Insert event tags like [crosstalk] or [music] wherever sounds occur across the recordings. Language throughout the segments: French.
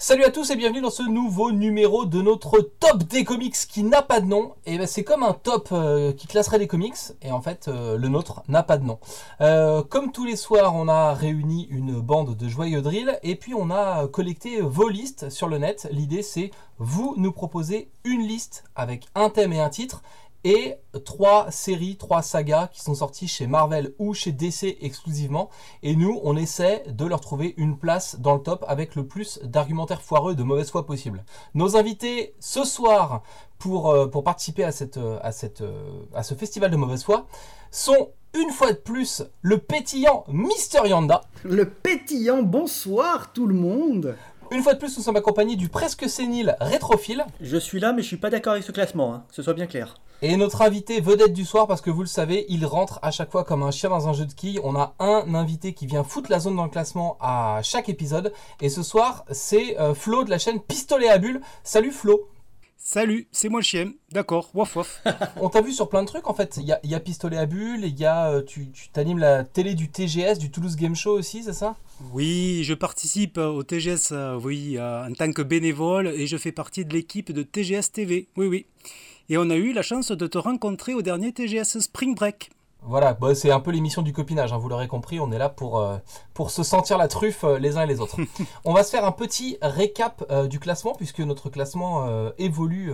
Salut à tous et bienvenue dans ce nouveau numéro de notre top des comics qui n'a pas de nom. Et ben c'est comme un top euh, qui classerait des comics et en fait euh, le nôtre n'a pas de nom. Euh, comme tous les soirs, on a réuni une bande de joyeux drill et puis on a collecté vos listes sur le net. L'idée c'est vous nous proposer une liste avec un thème et un titre et trois séries, trois sagas qui sont sorties chez Marvel ou chez DC exclusivement. Et nous, on essaie de leur trouver une place dans le top avec le plus d'argumentaires foireux de mauvaise foi possible. Nos invités ce soir pour, euh, participer euh, euh, à ce festival de mauvaise foi sont une fois de plus le pétillant Mister Yanda. Le pétillant, bonsoir tout le monde une fois de plus, nous sommes accompagnés du presque sénile rétrophile. Je suis là, mais je suis pas d'accord avec ce classement, hein, que ce soit bien clair. Et notre invité vedette du soir, parce que vous le savez, il rentre à chaque fois comme un chien dans un jeu de quilles. On a un invité qui vient foutre la zone dans le classement à chaque épisode. Et ce soir, c'est euh, Flo de la chaîne Pistolet à Bulle. Salut Flo Salut, c'est moi le chien. D'accord, waf waf. [laughs] On t'a vu sur plein de trucs en fait. Il y a, Pistolet à Bulle, il y a, euh, tu, t'animes la télé du TGS, du Toulouse Game Show aussi, c'est ça? Oui, je participe au TGS euh, oui, en tant que bénévole et je fais partie de l'équipe de TGS TV. Oui, oui. Et on a eu la chance de te rencontrer au dernier TGS Spring Break. Voilà, bah, c'est un peu l'émission du copinage, hein, vous l'aurez compris, on est là pour, euh, pour se sentir la truffe euh, les uns et les autres. [laughs] on va se faire un petit récap euh, du classement, puisque notre classement évolue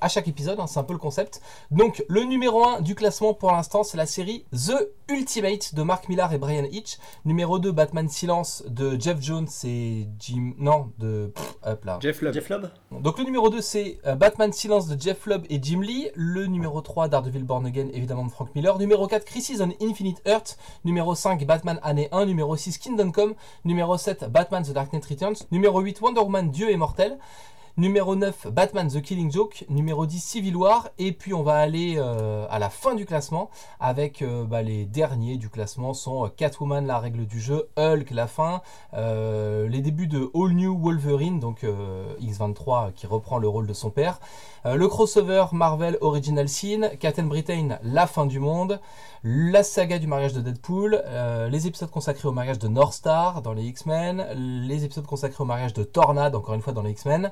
à chaque épisode, hein, c'est un peu le concept. Donc le numéro 1 du classement pour l'instant, c'est la série The Ultimate de Mark Millar et Brian Hitch. Numéro 2, Batman Silence de Jeff Jones et Jim... Non, de... hop là. Jeff Lubb. Jeff Donc le numéro 2, c'est Batman Silence de Jeff Lubb et Jim Lee. Le numéro 3, Daredevil Born Again, évidemment de Frank Miller. Numéro 4, Crisis on Infinite Earth. Numéro 5, Batman Année 1. Numéro 6, Kingdom Come. Numéro 7, Batman The Dark Knight Returns. Numéro 8, Wonder Woman Dieu est mortel. Numéro 9, Batman The Killing Joke. Numéro 10, Civil War. Et puis on va aller euh, à la fin du classement avec euh, bah, les derniers du classement sont euh, Catwoman, la règle du jeu, Hulk, la fin, les débuts de All New Wolverine, donc X23 qui reprend le rôle de son père. le crossover Marvel Original Sin, Captain Britain, la fin du monde la saga du mariage de Deadpool, euh, les épisodes consacrés au mariage de North Star dans les X-Men, les épisodes consacrés au mariage de Tornade, encore une fois dans les X-Men,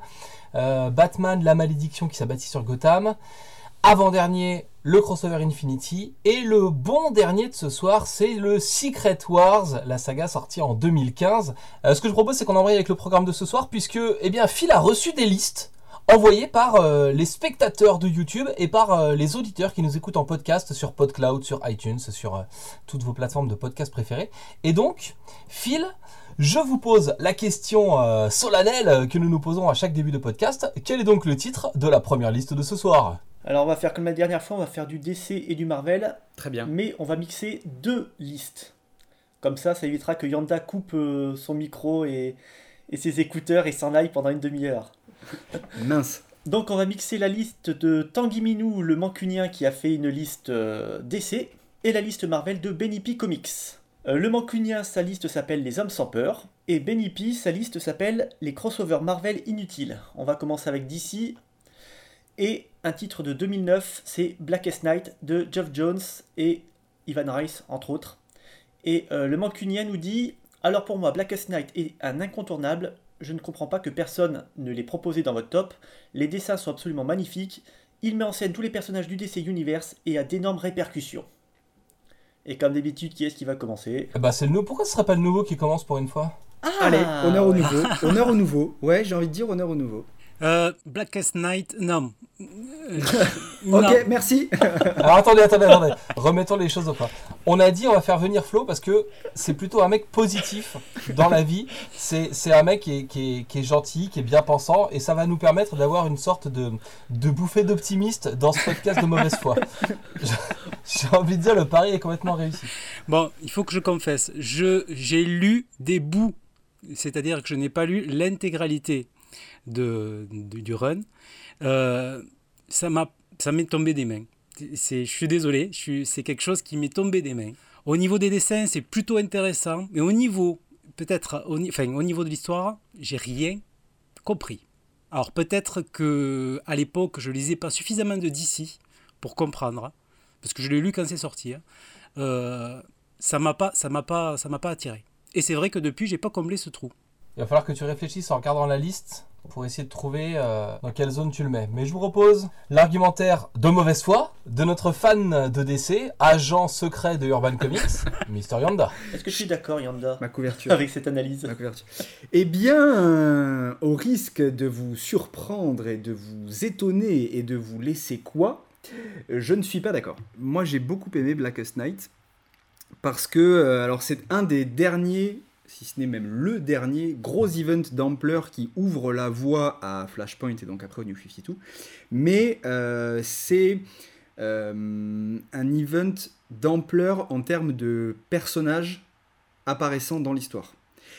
euh, Batman, la malédiction qui s'abattit sur Gotham, avant-dernier, le crossover Infinity, et le bon dernier de ce soir, c'est le Secret Wars, la saga sortie en 2015. Euh, ce que je propose, c'est qu'on envoie avec le programme de ce soir, puisque, eh bien, Phil a reçu des listes envoyé par euh, les spectateurs de YouTube et par euh, les auditeurs qui nous écoutent en podcast sur PodCloud, sur iTunes, sur euh, toutes vos plateformes de podcast préférées. Et donc, Phil, je vous pose la question solennelle que nous nous posons à chaque début de podcast. Quel est donc le titre de la première liste de ce soir? Alors, on va faire comme la dernière fois, on va faire du DC et du Marvel. Très bien. Mais on va mixer deux listes. Comme ça, ça évitera que Yanda coupe son micro et, et ses écouteurs et s'en aille pendant une demi-heure. [laughs] Mince. Donc on va mixer la liste de Tanguy Minou, le mancunien qui a fait une liste euh, et la liste Marvel de Benny Comics. Euh, le mancunien, sa liste s'appelle Les Hommes sans peur, et Benny sa liste s'appelle Les crossovers Marvel inutiles. On va commencer avec DC, et un titre de 2009, c'est Blackest Night de Geoff Jones et Ivan Rice, entre autres. Et euh, le mancunien nous dit Alors pour moi, Blackest Night est un incontournable, je ne comprends pas que personne ne l'ait proposé dans votre top. Les dessins sont absolument magnifiques. Il met en scène tous les personnages du DC Universe et a d'énormes répercussions. Et comme d'habitude, qui est-ce qui va commencer? Bah c'est le nouveau. Pourquoi ce serait pas le nouveau qui commence pour une fois? Ah Allez, honneur au nouveau. honneur au nouveau. Ouais, j'ai envie de dire honneur au nouveau. Euh, Blackest Night, non. [laughs] ok, merci. [laughs] Alors attendez, attendez, attendez. Remettons les choses au point. On a dit on va faire venir Flo parce que c'est plutôt un mec positif dans la vie. C'est un mec qui est, qui, est, gentil, qui est bien pensant et ça va nous permettre d'avoir une sorte de, de bouffée d'optimiste dans ce podcast de mauvaise foi. J'ai envie de dire le pari est complètement réussi. Bon, il faut que je confesse. J'ai lu des bouts, c'est-à-dire que je n'ai pas lu l'intégralité de, du run, euh, ça m'est tombé des mains. Je suis désolé, c'est quelque chose qui m'est tombé des mains. Au niveau des dessins, c'est plutôt intéressant, mais au niveau, peut-être, au, enfin, au niveau de l'histoire, j'ai rien compris. Alors peut-être que à l'époque, je lisais pas suffisamment de DC pour comprendre, parce que je l'ai lu quand c'est sorti. Hein. Euh, ça m'a pas, ça m'a pas, ça m'a pas attiré. Et c'est vrai que depuis, j'ai pas comblé ce trou. Il va falloir que tu réfléchisses en regardant la liste pour essayer de trouver euh, dans quelle zone tu le mets. Mais je vous propose l'argumentaire de mauvaise foi de notre fan de DC, agent secret de Urban Comics, [laughs] Mister Yanda. Est-ce que je suis d'accord, Yanda, Ma couverture. avec cette analyse Ma couverture. Eh bien, euh, au risque de vous surprendre et de vous étonner et de vous laisser quoi, je ne suis pas d'accord. Moi, j'ai beaucoup aimé Blackest Night parce que, euh, alors, c'est un des derniers, si ce n'est même le dernier, gros event d'ampleur qui ouvre la voie à Flashpoint et donc après au New 52. Mais euh, c'est euh, un event d'ampleur en termes de personnages apparaissant dans l'histoire.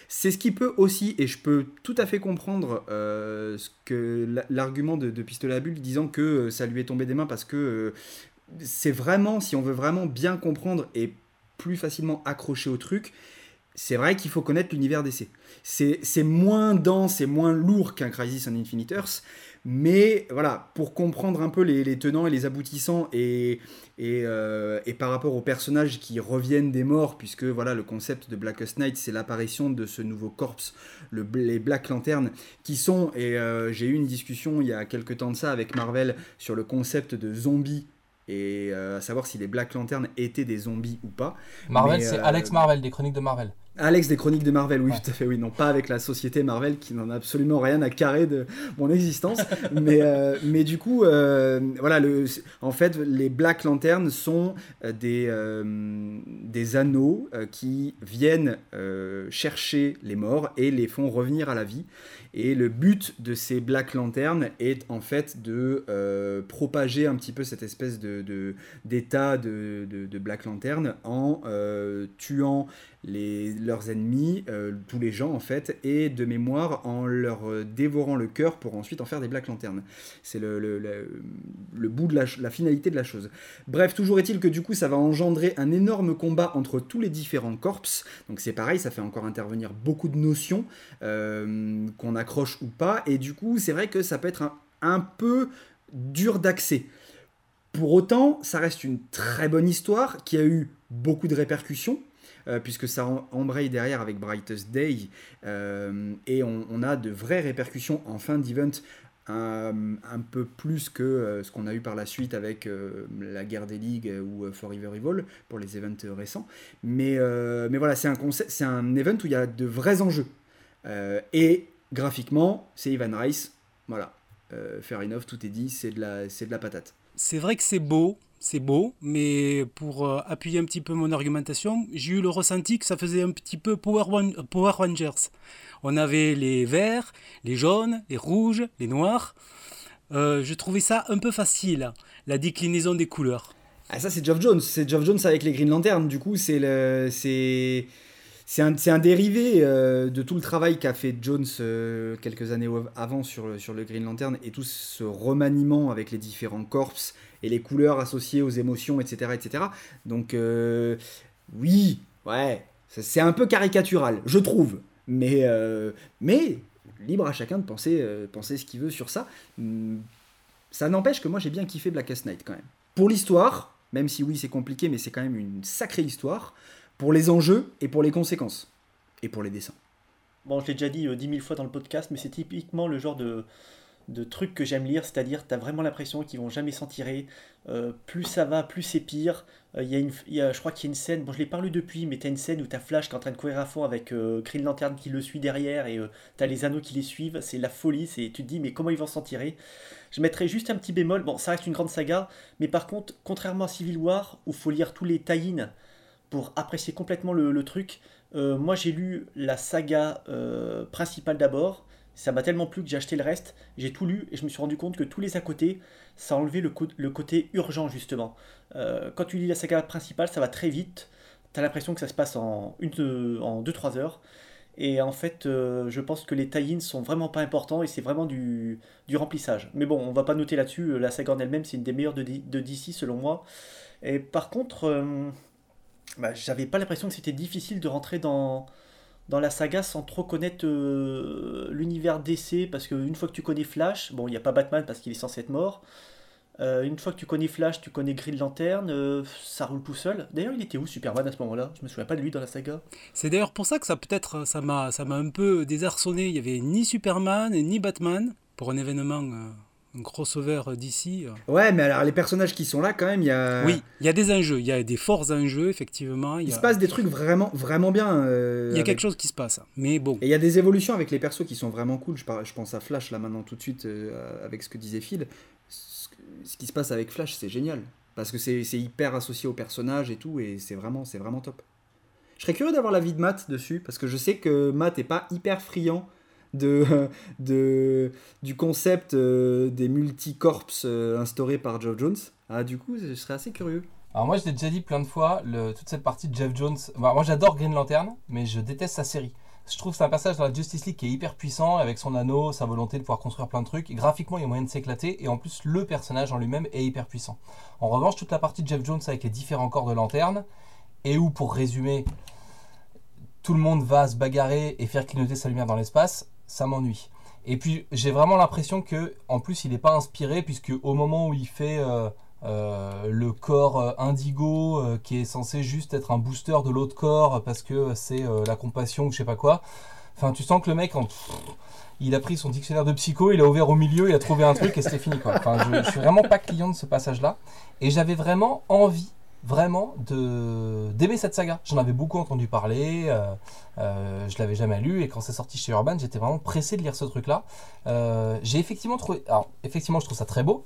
C'est ce qui peut aussi, et je peux tout à fait comprendre euh, l'argument de, de à Bulle disant que ça lui est tombé des mains parce que c'est vraiment, si on veut vraiment bien comprendre et plus facilement accrocher au truc, c'est vrai qu'il faut connaître l'univers DC. C'est moins dense et moins lourd qu'un Crisis on Infinite Earth, mais voilà, pour comprendre un peu les, les tenants et les aboutissants et, et, euh, et par rapport aux personnages qui reviennent des morts, puisque voilà, le concept de Blackest Night, c'est l'apparition de ce nouveau corps, le, les Black Lanterns, qui sont, et euh, j'ai eu une discussion il y a quelques temps de ça avec Marvel sur le concept de zombies, et euh, à savoir si les Black Lanterns étaient des zombies ou pas. Marvel, c'est euh, Alex Marvel, des chroniques de Marvel. Alex des chroniques de Marvel, oui, Ouais. tout à fait, oui, non pas avec la société Marvel qui n'en a absolument rien à carrer de mon existence, [laughs] mais, euh, mais du coup, euh, voilà, le, en fait, les Black Lanterns sont des, euh, des anneaux qui viennent chercher les morts et les font revenir à la vie. Et le but de ces Black Lanterns est en fait de euh, propager un petit peu cette espèce d'état de, de, de Black Lantern en euh, tuant les, leurs ennemis, euh, tous les gens en fait, et de mémoire en leur euh, dévorant le cœur pour ensuite en faire des Black Lanterns. C'est le, le, le- bout de la, la finalité de la chose. Bref, toujours est-il que du coup ça va engendrer un énorme combat entre tous les différents corps. Donc c'est pareil, ça fait encore intervenir beaucoup de notions euh, qu'on accroche ou pas, et du coup c'est vrai que ça peut être un, un peu dur d'accès. Pour autant, ça reste une très bonne histoire qui a eu beaucoup de répercussions. Euh, puisque ça embraye derrière avec Brightest Day, euh, et on, a de vraies répercussions en fin d'event, un, un peu plus que euh, ce qu'on a eu par la suite avec euh, la guerre des ligues ou euh, Forever Evil pour les events euh, récents. Mais, euh, mais voilà, c'est un, c'est un event où il y a de vrais enjeux. Euh, et graphiquement, c'est Ivan Rice. Voilà, Euh, fair enough, tout est dit, c'est de la, c'est de la patate. C'est vrai que c'est beau, c'est beau, mais pour euh, appuyer un petit peu mon argumentation, j'ai eu le ressenti que ça faisait un petit peu Power, Wan- Power Rangers. On avait les verts, les jaunes, les rouges, les noirs. Euh, je trouvais ça un peu facile, la déclinaison des couleurs. Ah, ça, c'est Geoff Jones. C'est Geoff Jones avec les Green Lanterns. Du coup, c'est c'est, c'est un, un dérivé euh, de tout le travail qu'a fait Jones quelques années avant sur le, sur le Green Lantern et tout ce remaniement avec les différents corps et les couleurs associées aux émotions, etc., etc. Donc, euh, oui, ouais, c'est- un peu caricatural, je trouve. Mais, euh, mais libre à chacun de penser, euh, penser ce qu'il veut sur ça. Hum, Ça n'empêche que moi j'ai bien kiffé Blackest Night quand même. Pour l'histoire, même si oui c'est compliqué, mais c'est quand même une sacrée histoire. Pour les enjeux et pour les conséquences. Et pour les dessins. Bon, je l'ai déjà dit euh, dix mille fois dans le podcast, mais c'est typiquement le genre de, de truc que j'aime lire, c'est-à-dire tu as vraiment l'impression qu'ils vont jamais s'en tirer. Euh, plus ça va, plus c'est pire. Euh, y a une, je crois qu'il y a une scène, bon je l'ai pas lu depuis, mais tu as une scène où tu as Flash qui est en train de courir à fond avec euh, Green Lantern qui le suit derrière et tu as les anneaux qui les suivent. C'est la folie, c'est, tu te dis mais comment ils vont s'en tirer? Je mettrais juste un petit bémol, bon ça reste une grande saga, mais par contre, contrairement à Civil War, où faut lire tous les tie pour apprécier complètement le, le truc, euh, moi j'ai lu la saga euh, principale d'abord, ça m'a tellement plu que j'ai acheté le reste, j'ai tout lu et je me suis rendu compte que tous les à côté, ça a enlevé le, le côté urgent justement. Euh, quand tu lis la saga principale, ça va très vite, t'as l'impression que ça se passe en 2-3 heures. Et en fait, euh, je pense que les tie-ins sont vraiment pas importants et c'est vraiment du, remplissage. Mais bon, on va pas noter là-dessus. La saga en elle-même, c'est une des meilleures de, DC selon moi. Et par contre, euh, bah, j'avais pas l'impression que c'était difficile de rentrer dans, dans la saga sans trop connaître euh, l'univers DC. Parce qu'une fois que tu connais Flash, bon, il n'y a pas Batman parce qu'il est censé être mort. Euh, une fois que tu connais Flash, tu connais Green Lantern, euh, ça roule tout seul. D'ailleurs, il était où Superman à ce moment-là? Je me souviens pas de lui dans la saga. C'est d'ailleurs pour ça que ça peut-être ça m'a ça m'a un peu désarçonné. Il y avait ni Superman ni Batman pour un événement crossover d'ici. Ouais, mais alors les personnages qui sont là, quand même, il y a. Oui, il y a des enjeux, il y a des forts enjeux, effectivement. Il, y a- se passe des trucs vraiment, vraiment bien. euh, Il y a avec- quelque chose qui se passe. Mais bon, Et il y a des évolutions avec les persos qui sont vraiment cool. Je, par- je pense à Flash là maintenant tout de suite euh, avec ce que disait Phil. Ce, qui se passe avec Flash, c'est génial. Parce que c'est hyper associé au personnage et tout, et c'est vraiment, c'est vraiment top. Je serais curieux d'avoir l'avis de Matt dessus, parce que je sais que Matt est pas hyper friand de, [laughs] de, du concept euh, des multicorps euh, instaurés par Geoff Jones. Ah, du coup, je serais assez curieux. Alors moi je l'ai déjà dit plein de fois, le- toute cette partie de Jeff Jones, moi j'adore Green Lantern, mais je déteste sa série. Je trouve que c'est un passage dans la Justice League qui est hyper puissant, avec son anneau, sa volonté de pouvoir construire plein de trucs. Graphiquement il y a moyen de s'éclater, et en plus le personnage en lui-même est hyper puissant. En revanche, toute la partie de Jeff Jones avec les différents corps de lanterne, et où pour résumer, tout le monde va se bagarrer et faire clignoter sa lumière dans l'espace, ça m'ennuie. Et puis j'ai vraiment l'impression que, en plus, il n'est pas inspiré puisque au moment où il fait euh, euh, le corps euh, indigo, qui est censé juste être un booster de l'autre corps parce que c'est la compassion ou je sais pas quoi. Enfin, tu sens que le mec, il a pris son dictionnaire de psycho, il a ouvert au milieu, il a trouvé un truc et c'était fini quoi. Enfin, je, je suis vraiment pas client de ce passage-là. Et j'avais vraiment envie, vraiment, de d'aimer cette saga. J'en avais beaucoup entendu parler. euh, euh, je l'avais jamais lu et quand c'est sorti chez Urban, j'étais vraiment pressé de lire ce truc-là. Euh, j'ai effectivement trouvé, alors effectivement, je trouve ça très beau,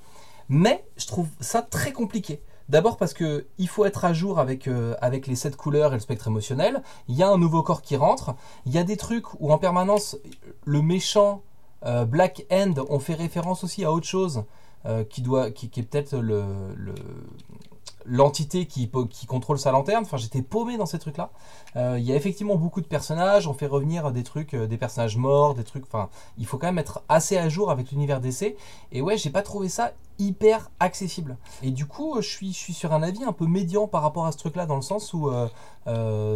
mais je trouve ça très compliqué. D'abord parce que il faut être à jour avec, euh, avec les sept couleurs et le spectre émotionnel. Il y a un nouveau corps qui rentre. Il y a des trucs où en permanence le méchant euh, Black End, on fait référence aussi à autre chose qui doit, qui, est peut-être le- l'entité qui, contrôle sa lanterne. Enfin, j'étais paumé dans ces trucs-là. Euh, Il y a effectivement beaucoup de personnages. On fait revenir des trucs, euh, des personnages morts, des trucs. Enfin, il faut quand même être assez à jour avec l'univers d'essai. Et ouais, j'ai pas trouvé ça hyper accessible. Et du coup, euh, je suis, sur un avis un peu médian par rapport à ce truc-là, dans le sens où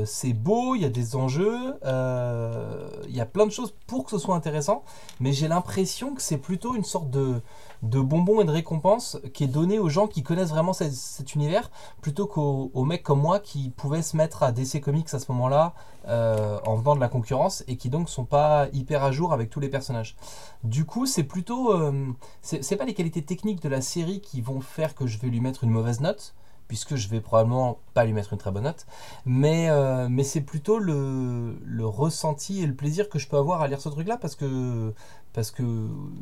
c'est beau, il y a des enjeux, il y a plein de choses pour que ce soit intéressant, mais j'ai l'impression que c'est plutôt une sorte de, de bonbon et de récompense qui est donné aux gens qui connaissent vraiment cet, univers, plutôt qu'aux aux mecs comme moi qui pouvaient se mettre à DC Comics à ce moment-là euh, en venant de la concurrence et qui donc sont pas hyper à jour avec tous les personnages. Du coup, c'est plutôt. euh, c'est pas les qualités techniques de la série qui vont faire que je vais lui mettre une mauvaise note, puisque je vais probablement pas lui mettre une très bonne note, mais, euh, mais c'est plutôt le, le ressenti et le plaisir que je peux avoir à lire ce truc-là, parce que, parce que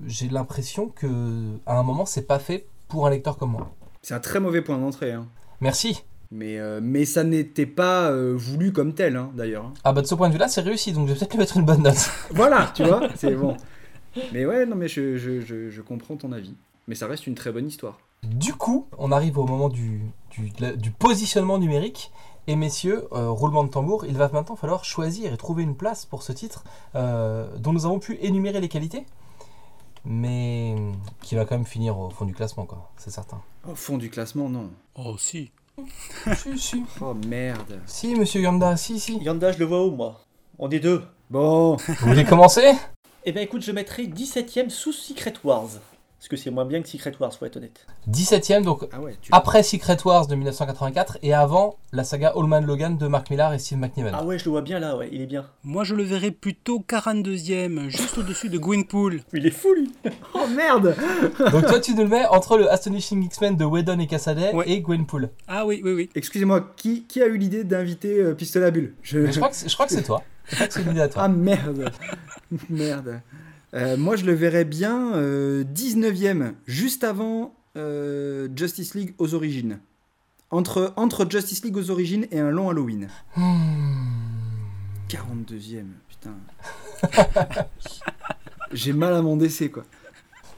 j'ai l'impression que à un moment, c'est pas fait pour un lecteur comme moi. C'est un très mauvais point d'entrée. hein. Merci. Mais, euh, mais ça n'était pas euh, voulu comme tel, hein, d'ailleurs. Ah bah de ce point de vue-là, c'est réussi, donc je vais peut-être lui mettre une bonne note. [laughs] Voilà, tu vois, c'est bon. Mais ouais, non, mais je, je, je, je comprends ton avis. Mais ça reste une très bonne histoire. Du coup, on arrive au moment du, du, de la- du positionnement numérique. Et messieurs, euh, roulement de tambour, il va maintenant falloir choisir et trouver une place pour ce titre euh, dont nous avons pu énumérer les qualités, mais qui va quand même finir au fond du classement, quoi, c'est certain. Au fond du classement, non. oh si. [laughs] si, si. Oh merde. Si, monsieur Yanda, si, si. Yanda, je le vois où, moi? On est deux. Bon, Vous voulez commencer? Eh ben écoute, je mettrai 17ème sous Secret Wars. Parce que c'est moins bien que Secret Wars, faut être honnête. 17ème, donc ah ouais, tu après Secret Wars de 1984 et avant la saga Allman Logan de Mark Millar et Steve McNiven. Ah ouais, je le vois bien là, ouais, il est bien. Moi, je le verrais plutôt 42e, juste au-dessus de Gwynpool. [laughs] Il est fou, lui Oh merde Donc toi, tu nous le mets entre le Astonishing X-Men de Whedon et Cassaday Ouais. et Gwenpool. Ah oui, oui, oui. Excusez-moi, qui, qui a eu l'idée d'inviter euh, Pistolet à Bulle? Je... Crois que c'est-. Je crois que à toi. Ah merde [laughs] Merde. Euh, moi, je le verrais bien euh, 19ème, juste avant euh, Justice League aux origines. Entre, entre Justice League aux origines et un long Halloween. Hmm. 42ème, putain. [laughs] J'ai mal à mon décès, quoi.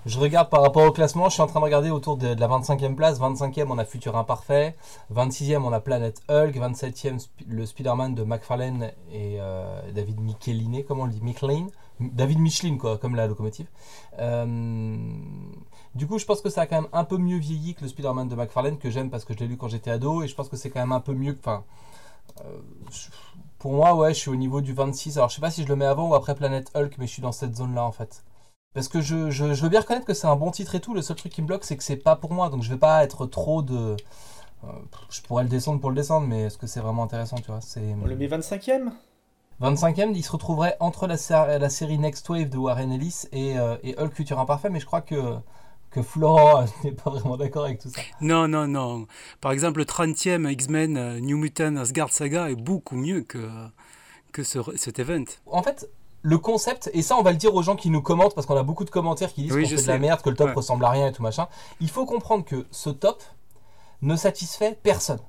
Je regarde par rapport au classement, je suis en train de regarder autour de, de la 25e place. 25e, on a Futur Imparfait. 26e, on a Planète Hulk. 27e, Sp- le Spider-Man de McFarlane et euh, David Michelin. Comment on le dit? Michelin David Michelin, quoi, comme la locomotive. Euh, du coup, je pense que ça a quand même un peu mieux vieilli que le Spider-Man de McFarlane, que j'aime parce que je l'ai lu quand j'étais ado. Et je pense que c'est quand même un peu mieux. Enfin, euh, pour moi, ouais, je suis au niveau du 26. Alors, je sais pas si je le mets avant ou après Planète Hulk, mais je suis dans cette zone-là, en fait. Parce que je, veux bien reconnaître que c'est un bon titre et tout. Le seul truc qui me bloque, c'est que c'est pas pour moi. Donc je vais pas être trop de. euh, je pourrais le descendre pour le descendre, mais est-ce que c'est vraiment intéressant, tu vois On le met 25ème 25ème, il se retrouverait entre la, sé- la série Next Wave de Warren Ellis et, euh, et Hulk Futur Imparfait, mais je crois que, que Florent [laughs] n'est pas vraiment d'accord avec tout ça. Non, non, non. Par exemple, le 30e X-Men euh, New Mutant Asgard Saga est beaucoup mieux que, que ce, cet event. En fait, le concept, et ça on va le dire aux gens qui nous commentent, parce qu'on a beaucoup de commentaires qui disent Oui, qu'on fait de la merde, que le top Ouais. ressemble à rien et tout machin, il faut comprendre que ce top ne satisfait personne.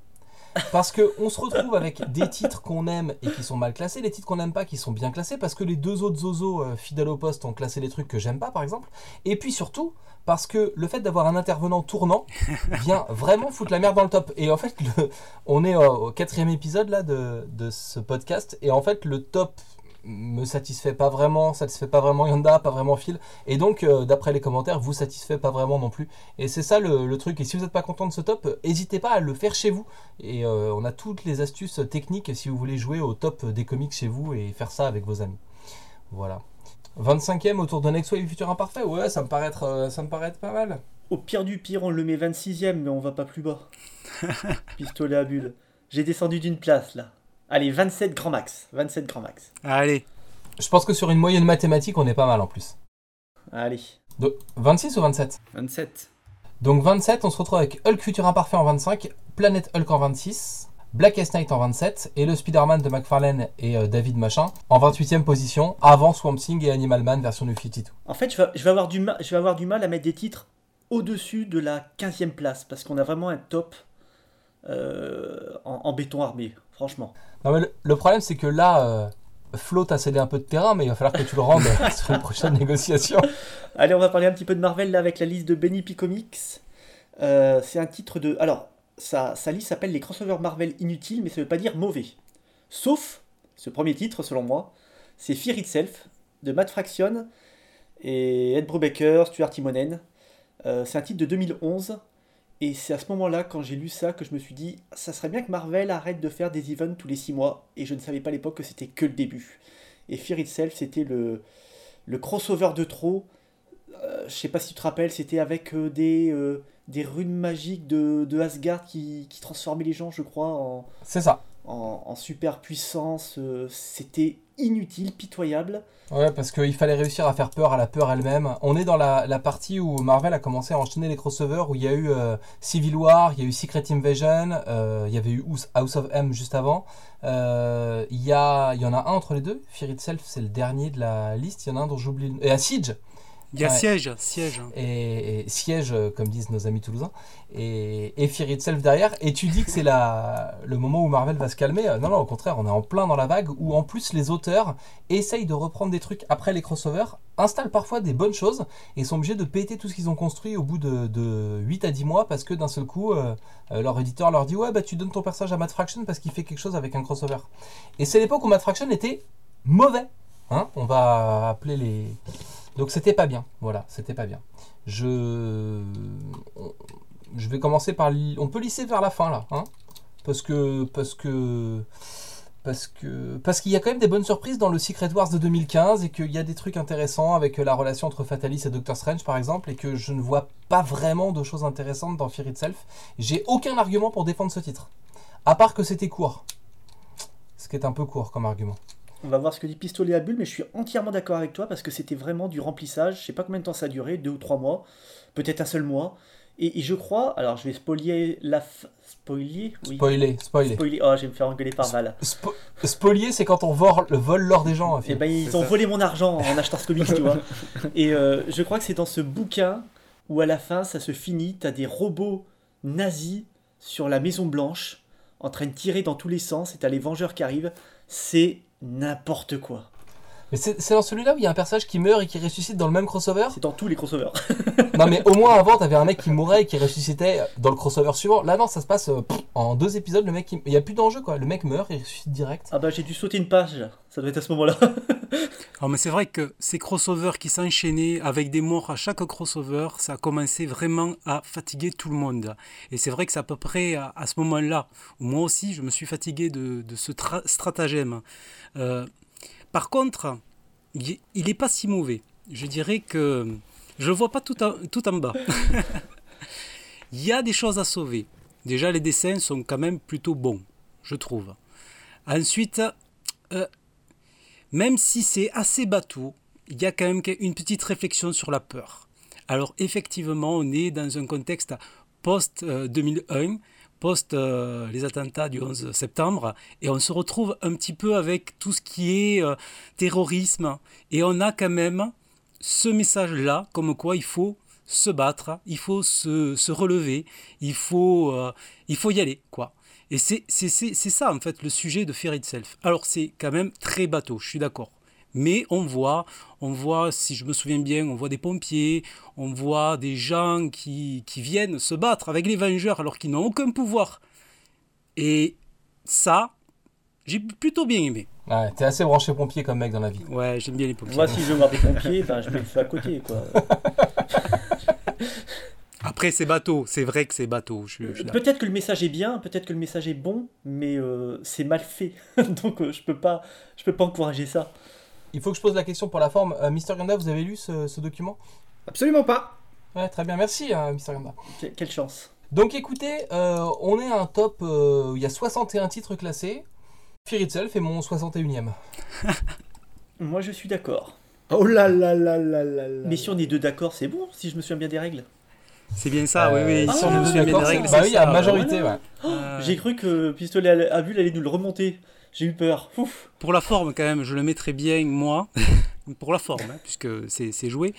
Parce que on se retrouve avec des titres qu'on aime et qui sont mal classés, les titres qu'on n'aime pas qui sont bien classés, parce que les deux autres zozos euh, fidèles au poste ont classé des trucs que j'aime pas, par exemple. Et puis surtout, parce que le fait d'avoir un intervenant tournant [laughs] vient vraiment foutre la merde dans le top. Et en fait, le- on est au, au quatrième épisode là de, de ce podcast, et en fait, le top me satisfait pas vraiment, satisfait pas vraiment Yanda, pas vraiment Phil, et donc euh, d'après les commentaires, vous satisfait pas vraiment non plus. Et c'est ça le, le truc. Et si vous n'êtes pas content de ce top, n'hésitez pas à le faire chez vous. Et euh, on a toutes les astuces techniques si vous voulez jouer au top des comics chez vous et faire ça avec vos amis. Voilà. 25ème autour de Next Wave Futur Imparfait, ouais, ça me paraît être, euh, ça me paraît être pas mal. Au pire du pire, on le met 26ème, mais on va pas plus bas. [laughs] Pistolet à bulles. J'ai descendu d'une place là. Allez, 27 grand max. 27 grand max. Allez, Je pense que sur une moyenne mathématique, on est pas mal en plus. Allez. Donc, 26 ou 27 27. Donc 27, on se retrouve avec Hulk Futur Imparfait en 25, Planet Hulk en 26, Blackest Night en 27 et le Spider-Man de McFarlane et euh, David Machin en 28e position avant Swamp Thing et Animal Man version New 52. En fait, je vais, je vais avoir, du mal, je vais avoir du mal à mettre des titres au-dessus de la 15e place parce qu'on a vraiment un top euh, en, en béton armé, franchement. Non mais le, le problème c'est que là, euh, Flo t'a cédé un peu de terrain mais il va falloir que tu le rendes [laughs] sur une prochaine négociation. Allez, on va parler un petit peu de Marvel là avec la liste de Benny P Comics. Euh, c'est un titre de. Alors, sa, sa liste s'appelle Les crossovers Marvel inutiles, mais ça veut pas dire mauvais. Sauf, ce premier titre, selon moi, c'est Fear Itself de Matt Fraction et Ed Brubaker, Stuart Timonen. Euh, c'est un titre de 2011. Et c'est à ce moment-là, quand j'ai lu ça, que je me suis dit, ça serait bien que Marvel arrête de faire des events tous les 6 mois. Et je ne savais pas à l'époque que c'était que le début. Et Fear Itself, c'était le, le crossover de trop. Euh, je sais pas si tu te rappelles, c'était avec euh, des, euh, des runes magiques de, de Asgard qui, qui transformaient les gens, je crois, en, C'est ça. En, en super puissance. euh, c'était inutile, pitoyable. Ouais, parce qu'il fallait réussir à faire peur à la peur elle-même. On est dans la, partie où Marvel a commencé à enchaîner les crossovers, où il y a eu euh, Civil War, il y a eu Secret Invasion, euh, il y avait eu House of M juste avant. Il, y a, il y en a un entre les deux. Fear Itself, c'est le dernier de la liste. Il y en a un dont j'oublie. Et à Siege il y a Ouais. siège, siège. et, et Siège, euh, comme disent nos amis toulousains, et, et Fear Itself derrière. Et tu dis que c'est la, le moment où Marvel va se calmer. Euh, Non, non, au contraire, on est en plein dans la vague où en plus les auteurs essayent de reprendre des trucs après les crossovers, installent parfois des bonnes choses et sont obligés de péter tout ce qu'ils ont construit au bout de, de 8 à 10 mois parce que d'un seul coup, euh, leur éditeur leur dit Ouais, bah tu donnes ton personnage à Matt Fraction parce qu'il fait quelque chose avec un crossover. Et c'est l'époque où Matt Fraction était mauvais. Hein on va appeler les. Donc c'était pas bien. Voilà, c'était pas bien. Je. Je vais commencer par. On peut lisser vers la fin là. Hein parce que. Parce que. Parce que parce qu'il y a quand même des bonnes surprises dans le Secret Wars de 2015 et qu'il y a des trucs intéressants avec la relation entre Fatalis et Doctor Strange par exemple et que je ne vois pas vraiment de choses intéressantes dans Fear Itself. J'ai aucun argument pour défendre ce titre. À part que c'était court. Ce qui est un peu court comme argument. On va voir ce que dit Pistolet à Bulle, mais je suis entièrement d'accord avec toi parce que c'était vraiment du remplissage. Je sais pas combien de temps ça a duré, deux ou trois mois, peut-être un seul mois. Et, et je crois, alors je vais spoiler la. f- Spoiler Oui. Spoiler, spoiler. Spoiler. Oh, je vais me faire engueuler par Val. Spo- spolier, c'est quand on vole, le vole l'or des gens. Et Phil. ben ils ont ça. volé mon argent en achetant ce comics, tu vois. [laughs] Et euh, je crois que c'est dans ce bouquin où à la fin ça se finit, t'as des robots nazis sur la Maison Blanche en train de tirer dans tous les sens et t'as les Vengeurs qui arrivent. C'est n'importe quoi. Mais c'est dans celui-là où il y a un personnage qui meurt et qui ressuscite dans le même crossover C'est dans tous les crossovers. Non, mais au moins avant, t'avais un mec qui [laughs] mourait et qui ressuscitait dans le crossover suivant. Là, non, ça se passe euh, pff, en deux épisodes. Le mec, il il y a plus d'enjeu quoi. Le mec meurt et ressuscite direct. Ah bah j'ai dû sauter une page, ça doit être à ce moment-là. [laughs] Ah, mais c'est vrai que ces crossovers qui s'enchaînaient avec des morts à chaque crossover, ça a commencé vraiment à fatiguer tout le monde. Et c'est vrai que c'est à peu près à, à ce moment-là où moi aussi je me suis fatigué de, de ce tra- stratagème. Euh, par contre, il n'est pas si mauvais. je dirais que je ne vois pas tout en, tout en bas. [laughs] Il y a des choses à sauver. Déjà, les dessins sont quand même plutôt bons, je trouve. Ensuite, euh, même si c'est assez bateau, il y a quand même une petite réflexion sur la peur. Alors effectivement, on est dans un contexte post-2001, post euh, les attentats du 11 septembre, et on se retrouve un petit peu avec tout ce qui est euh, terrorisme, et on a quand même ce message-là, comme quoi il faut se battre, il faut se, relever, il faut, euh, il faut y aller, quoi. Et c'est ça, en fait, le sujet de Fear Itself. Alors, c'est quand même très bateau, je suis d'accord. Mais on voit, on voit, si je me souviens bien, on voit des pompiers, on voit des gens qui, qui viennent se battre avec les Vengeurs alors qu'ils n'ont aucun pouvoir. Et ça, j'ai plutôt bien aimé. Ouais, t'es assez branché pompier comme mec dans la vie. Ouais, j'aime bien les pompiers. Moi, si je veux voir des pompiers, ben, je peux le faire à côté, quoi. [laughs] Après, c'est bateau, c'est vrai que c'est bateau. peut-être que le message est bien, peut-être que le message est bon, mais euh, c'est mal fait. [laughs] Donc euh, je peux pas, je peux pas encourager ça. Il faut que je pose la question pour la forme. Euh, Mister Ganda, vous avez lu ce, document? Absolument pas. Ouais, très bien, merci Mister Ganda. quelle chance. Donc écoutez, on est à un top où il y a 61 titres classés. Fear Itself est mon 61ème. [laughs] Moi je suis d'accord. Oh là là là là là là. Mais si on est deux d'accord, c'est bon, si je me souviens bien des règles. C'est bien ça, oui, oui. Ah, si on bien des règles, bah oui, il y a majorité, ouais. Oh, j'ai cru que Pistolet à Bulle allait nous le remonter. J'ai eu peur. Ouf. Pour la forme, quand même, je le mettrais bien, moi, [laughs] pour la forme, hein, puisque c'est joué,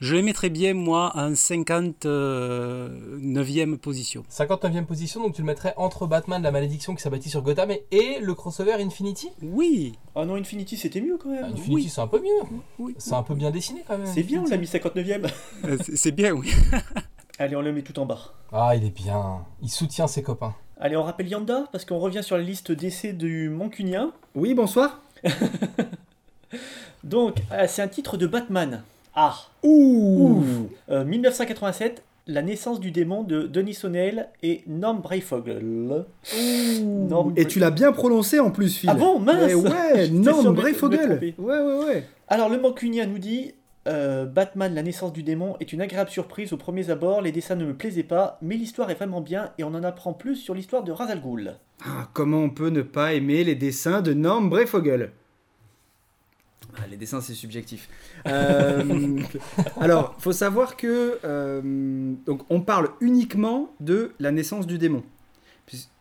je le mettrais bien, moi, en 59e position. 59e position, donc tu le mettrais entre Batman, la malédiction qui s'abattit sur Gotham, et, le crossover Infinity Oui Ah non, Infinity, c'était mieux, quand même. Ah, Infinity, c'est un peu mieux. Oui. C'est un peu bien dessiné, quand même. C'est bien, on l'a mis 59e. Euh, c'est bien, oui. [laughs] Allez, on le met tout en bas. Ah, il est bien. Il soutient ses copains. Allez, on rappelle Yanda, parce qu'on revient sur la liste d'essais du Mancunien. Oui, bonsoir. [laughs] Donc, euh, c'est un titre de Batman. Ah Ouh, 1987, euh, La naissance du démon de Denis O'Neill et Norm Breyfogle. Et tu l'as bien prononcé en plus, Phil. Ah bon, mince eh Ouais, [laughs] Norm Breyfogle. Ouais, ouais, ouais. Alors, le Mancunien nous dit euh, Batman, la naissance du démon est une agréable surprise au premier abord. Les dessins ne me plaisaient pas, mais l'histoire est vraiment bien et on en apprend plus sur l'histoire de Razal Ghul. Ah, comment on peut ne pas aimer les dessins de Norm Breyfogle ah, les dessins, c'est subjectif. [laughs] [laughs] Euh, alors, faut savoir que euh, donc on parle uniquement de la naissance du démon,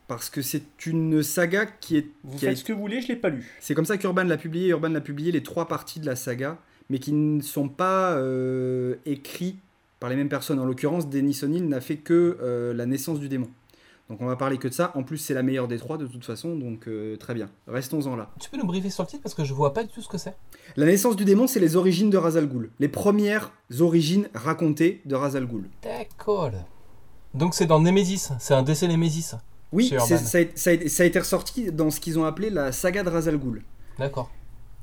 parce que c'est une saga qui est. Vous faites ce que vous voulez, je l'ai pas lu. C'est comme ça qu'Urban l'a publié. Urban l'a publié les trois parties de la saga mais qui ne sont pas euh, écrits par les mêmes personnes. En l'occurrence, Denis O'Neill n'a fait que euh, la naissance du démon. Donc on va parler que de ça. En plus, c'est la meilleure des trois de toute façon, donc euh, très bien. Restons-en là. Tu peux nous briefer sur le titre parce que je vois pas du tout ce que c'est. La naissance du démon, c'est les origines de Razal Ghul. Les premières origines racontées de Razal Ghul. D'accord. Donc c'est dans Nemesis, c'est un décès Nemesis. Oui, ça a, ça, a, été ressorti dans ce qu'ils ont appelé la saga de Razal Ghul. D'accord.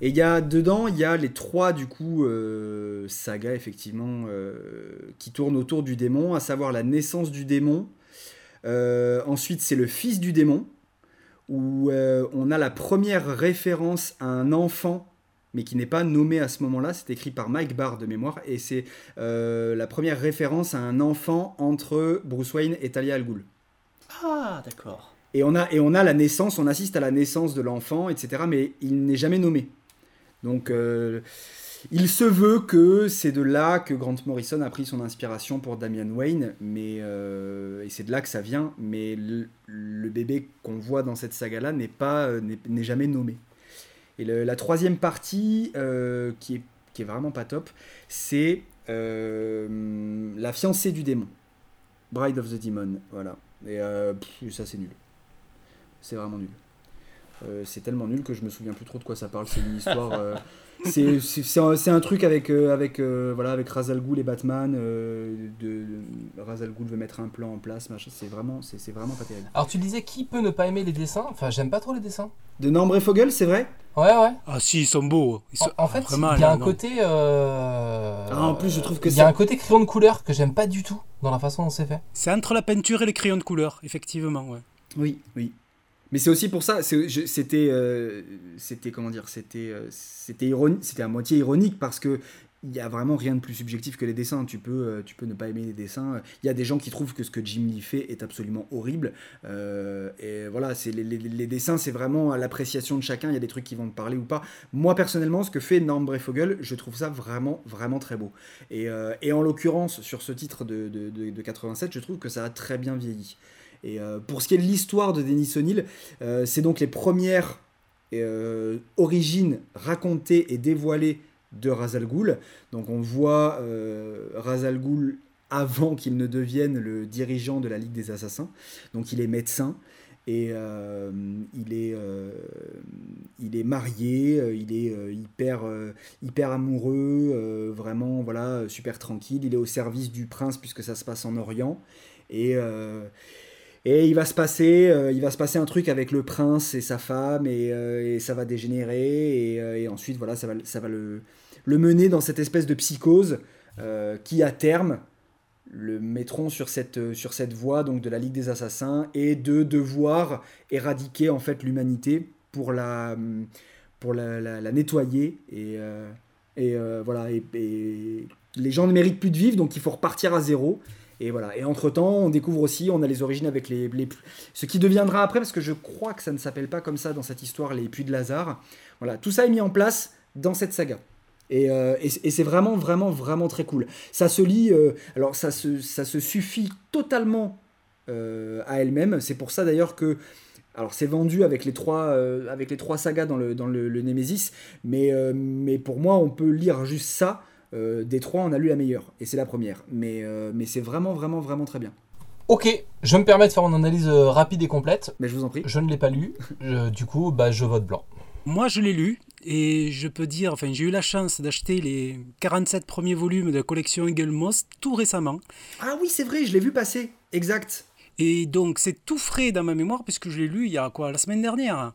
Et il y a dedans, il y a les trois du coup euh, sagas effectivement euh, qui tournent autour du démon, à savoir la naissance du démon. Euh, ensuite, c'est le fils du démon, où on a la première référence à un enfant, mais qui n'est pas nommé à ce moment-là. C'est écrit par Mike Barr de mémoire, et c'est la première référence à un enfant entre Bruce Wayne et Talia al Ghul. Ah, d'accord. Et on, a, et on a la naissance, on assiste à la naissance de l'enfant, etc. Mais il n'est jamais nommé. Donc euh, il se veut que c'est de là que Grant Morrison a pris son inspiration pour Damian Wayne, mais, euh, et c'est de là que ça vient, mais le, bébé qu'on voit dans cette saga-là n'est, pas, euh, n'est, jamais nommé. Et la troisième partie, qui, est, qui est vraiment pas top, c'est la fiancée du démon. Bride of the Demon, voilà. Et ça c'est nul. C'est vraiment nul. Euh, c'est tellement nul que je me souviens plus trop de quoi ça parle. C'est une histoire. Euh, [laughs] c'est un, truc avec, euh, avec, voilà, avec Razal Ghul et Batman. de, Razal Ghul veut mettre un plan en place. C'est vraiment, c'est vraiment pas terrible. Alors tu disais qui peut ne pas aimer les dessins? Enfin, j'aime pas trop les dessins. De Nombre Fogel, c'est vrai? Ouais, ouais. Ah si, ils sont beaux. en, fait, il y a un côté. Ah, en plus, je trouve que Il y a un côté crayon de couleur que j'aime pas du tout dans la façon dont c'est fait. C'est entre la peinture et les crayons de couleur, effectivement, ouais. Oui, oui. Mais c'est aussi pour ça, c'était, euh, c'était comment dire, c'était, euh, c'était à moitié ironique parce que il y a vraiment rien de plus subjectif que les dessins. Tu peux, euh, tu peux ne pas aimer les dessins. Il y a des gens qui trouvent que ce que Jim Lee fait est absolument horrible. Et voilà, c'est les, dessins, c'est vraiment à l'appréciation de chacun. Il y a des trucs qui vont te parler ou pas. Moi, personnellement, ce que fait Norm Breyfogle, je trouve ça vraiment, vraiment très beau. Et, en l'occurrence, sur ce titre de, de- de 87, je trouve que ça a très bien vieilli. Et euh, pour ce qui est de l'histoire de Denis O'Neill, euh, c'est donc les premières euh, origines racontées et dévoilées de Ra's al Ghul. Donc on voit euh, Ra's al Ghul avant qu'il ne devienne le dirigeant de la Ligue des Assassins. Donc il est médecin et il, est, il est marié, il est hyper, hyper amoureux, vraiment voilà, super tranquille. Il est au service du prince puisque ça se passe en Orient. Et, et il va se passer, euh, il va se passer un truc avec le prince et sa femme et, euh, ça va dégénérer et, euh, et ensuite voilà ça va, ça va le, le mener dans cette espèce de psychose qui à terme le mettront sur cette, sur cette voie donc de la Ligue des Assassins et de devoir éradiquer en fait l'humanité pour la, pour la, la- nettoyer et, et voilà et les gens ne méritent plus de vivre donc il faut repartir à zéro et voilà et entre temps on découvre aussi on a les origines avec les, les ce qui deviendra après parce que je crois que ça ne s'appelle pas comme ça dans cette histoire les puits de Lazare voilà tout ça est mis en place dans cette saga et, euh, et c'est vraiment, vraiment, vraiment très cool. Ça se lit, euh, alors ça se, ça se suffit totalement euh, à elle-même. C'est pour ça d'ailleurs que, alors c'est vendu avec les trois, avec les trois sagas dans le, dans le, le Nemesis, mais, mais pour moi on peut lire juste ça. Euh, des trois, on a lu la meilleure, et c'est la première. Mais, euh, mais c'est vraiment, vraiment, vraiment très bien. Ok, je me permets de faire une analyse euh, rapide et complète. Mais je vous en prie. Je ne l'ai pas lu, je- du coup, bah, je vote blanc. Moi, je l'ai lu et je peux dire, enfin, j'ai eu la chance d'acheter les 47 premiers volumes de la collection Eagle Moss tout récemment. Ah oui, c'est vrai, je l'ai vu passer. Exact. Et donc, c'est tout frais dans ma mémoire puisque je l'ai lu il y a quoi, la semaine dernière.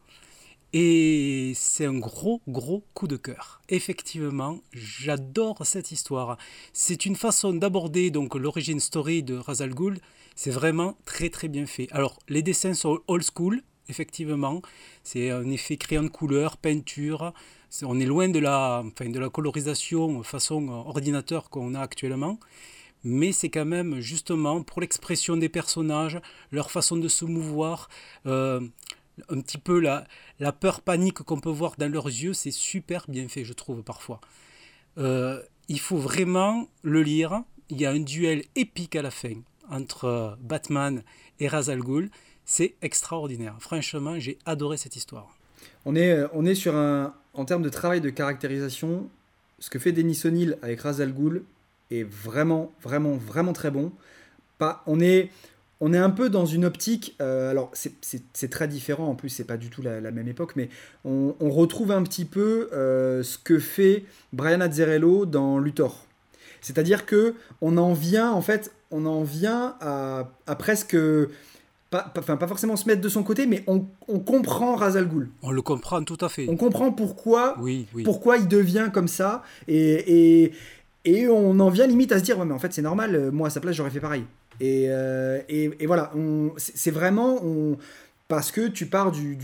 Et c'est un gros, gros coup de cœur. Effectivement, j'adore cette histoire. C'est une façon d'aborder donc l'origine story de Ra's al Ghul. C'est vraiment très, très bien fait. Alors, les dessins sont old school, effectivement. C'est un effet crayon de couleur, peinture. On est loin de la, enfin, de la colorisation façon ordinateur qu'on a actuellement mais c'est quand même justement pour l'expression des personnages, leur façon de se mouvoir, euh, un petit peu la, la peur panique qu'on peut voir dans leurs yeux, c'est super bien fait, je trouve parfois. Euh, il faut vraiment le lire. Il y a un duel épique à la fin entre Batman et Ra's al Ghul. C'est extraordinaire. Franchement, j'ai adoré cette histoire. On est, euh, on est sur un. En termes de travail de caractérisation, ce que fait Denis O'Neill avec Ra's al Ghul est vraiment, vraiment, vraiment très bon. Pas, on, est, on est un peu dans une optique. euh, alors, c'est- très différent en plus, c'est pas du tout la, la même époque, mais on, on retrouve un petit peu euh, ce que fait Brian Azzarello dans Luthor. C'est-à-dire que on en vient, en fait, on en vient à, à presque. Pas, pas- enfin, pas forcément se mettre de son côté, mais on, on comprend Ra's al Ghul. On le comprend tout à fait. On comprend pourquoi, Oui, oui. pourquoi il devient comme ça. Et, et, et on en vient limite à se dire, ouais, mais en fait, c'est normal, moi à sa place, j'aurais fait pareil. Et, euh, et, et voilà, c'est vraiment. Parce que tu pars du,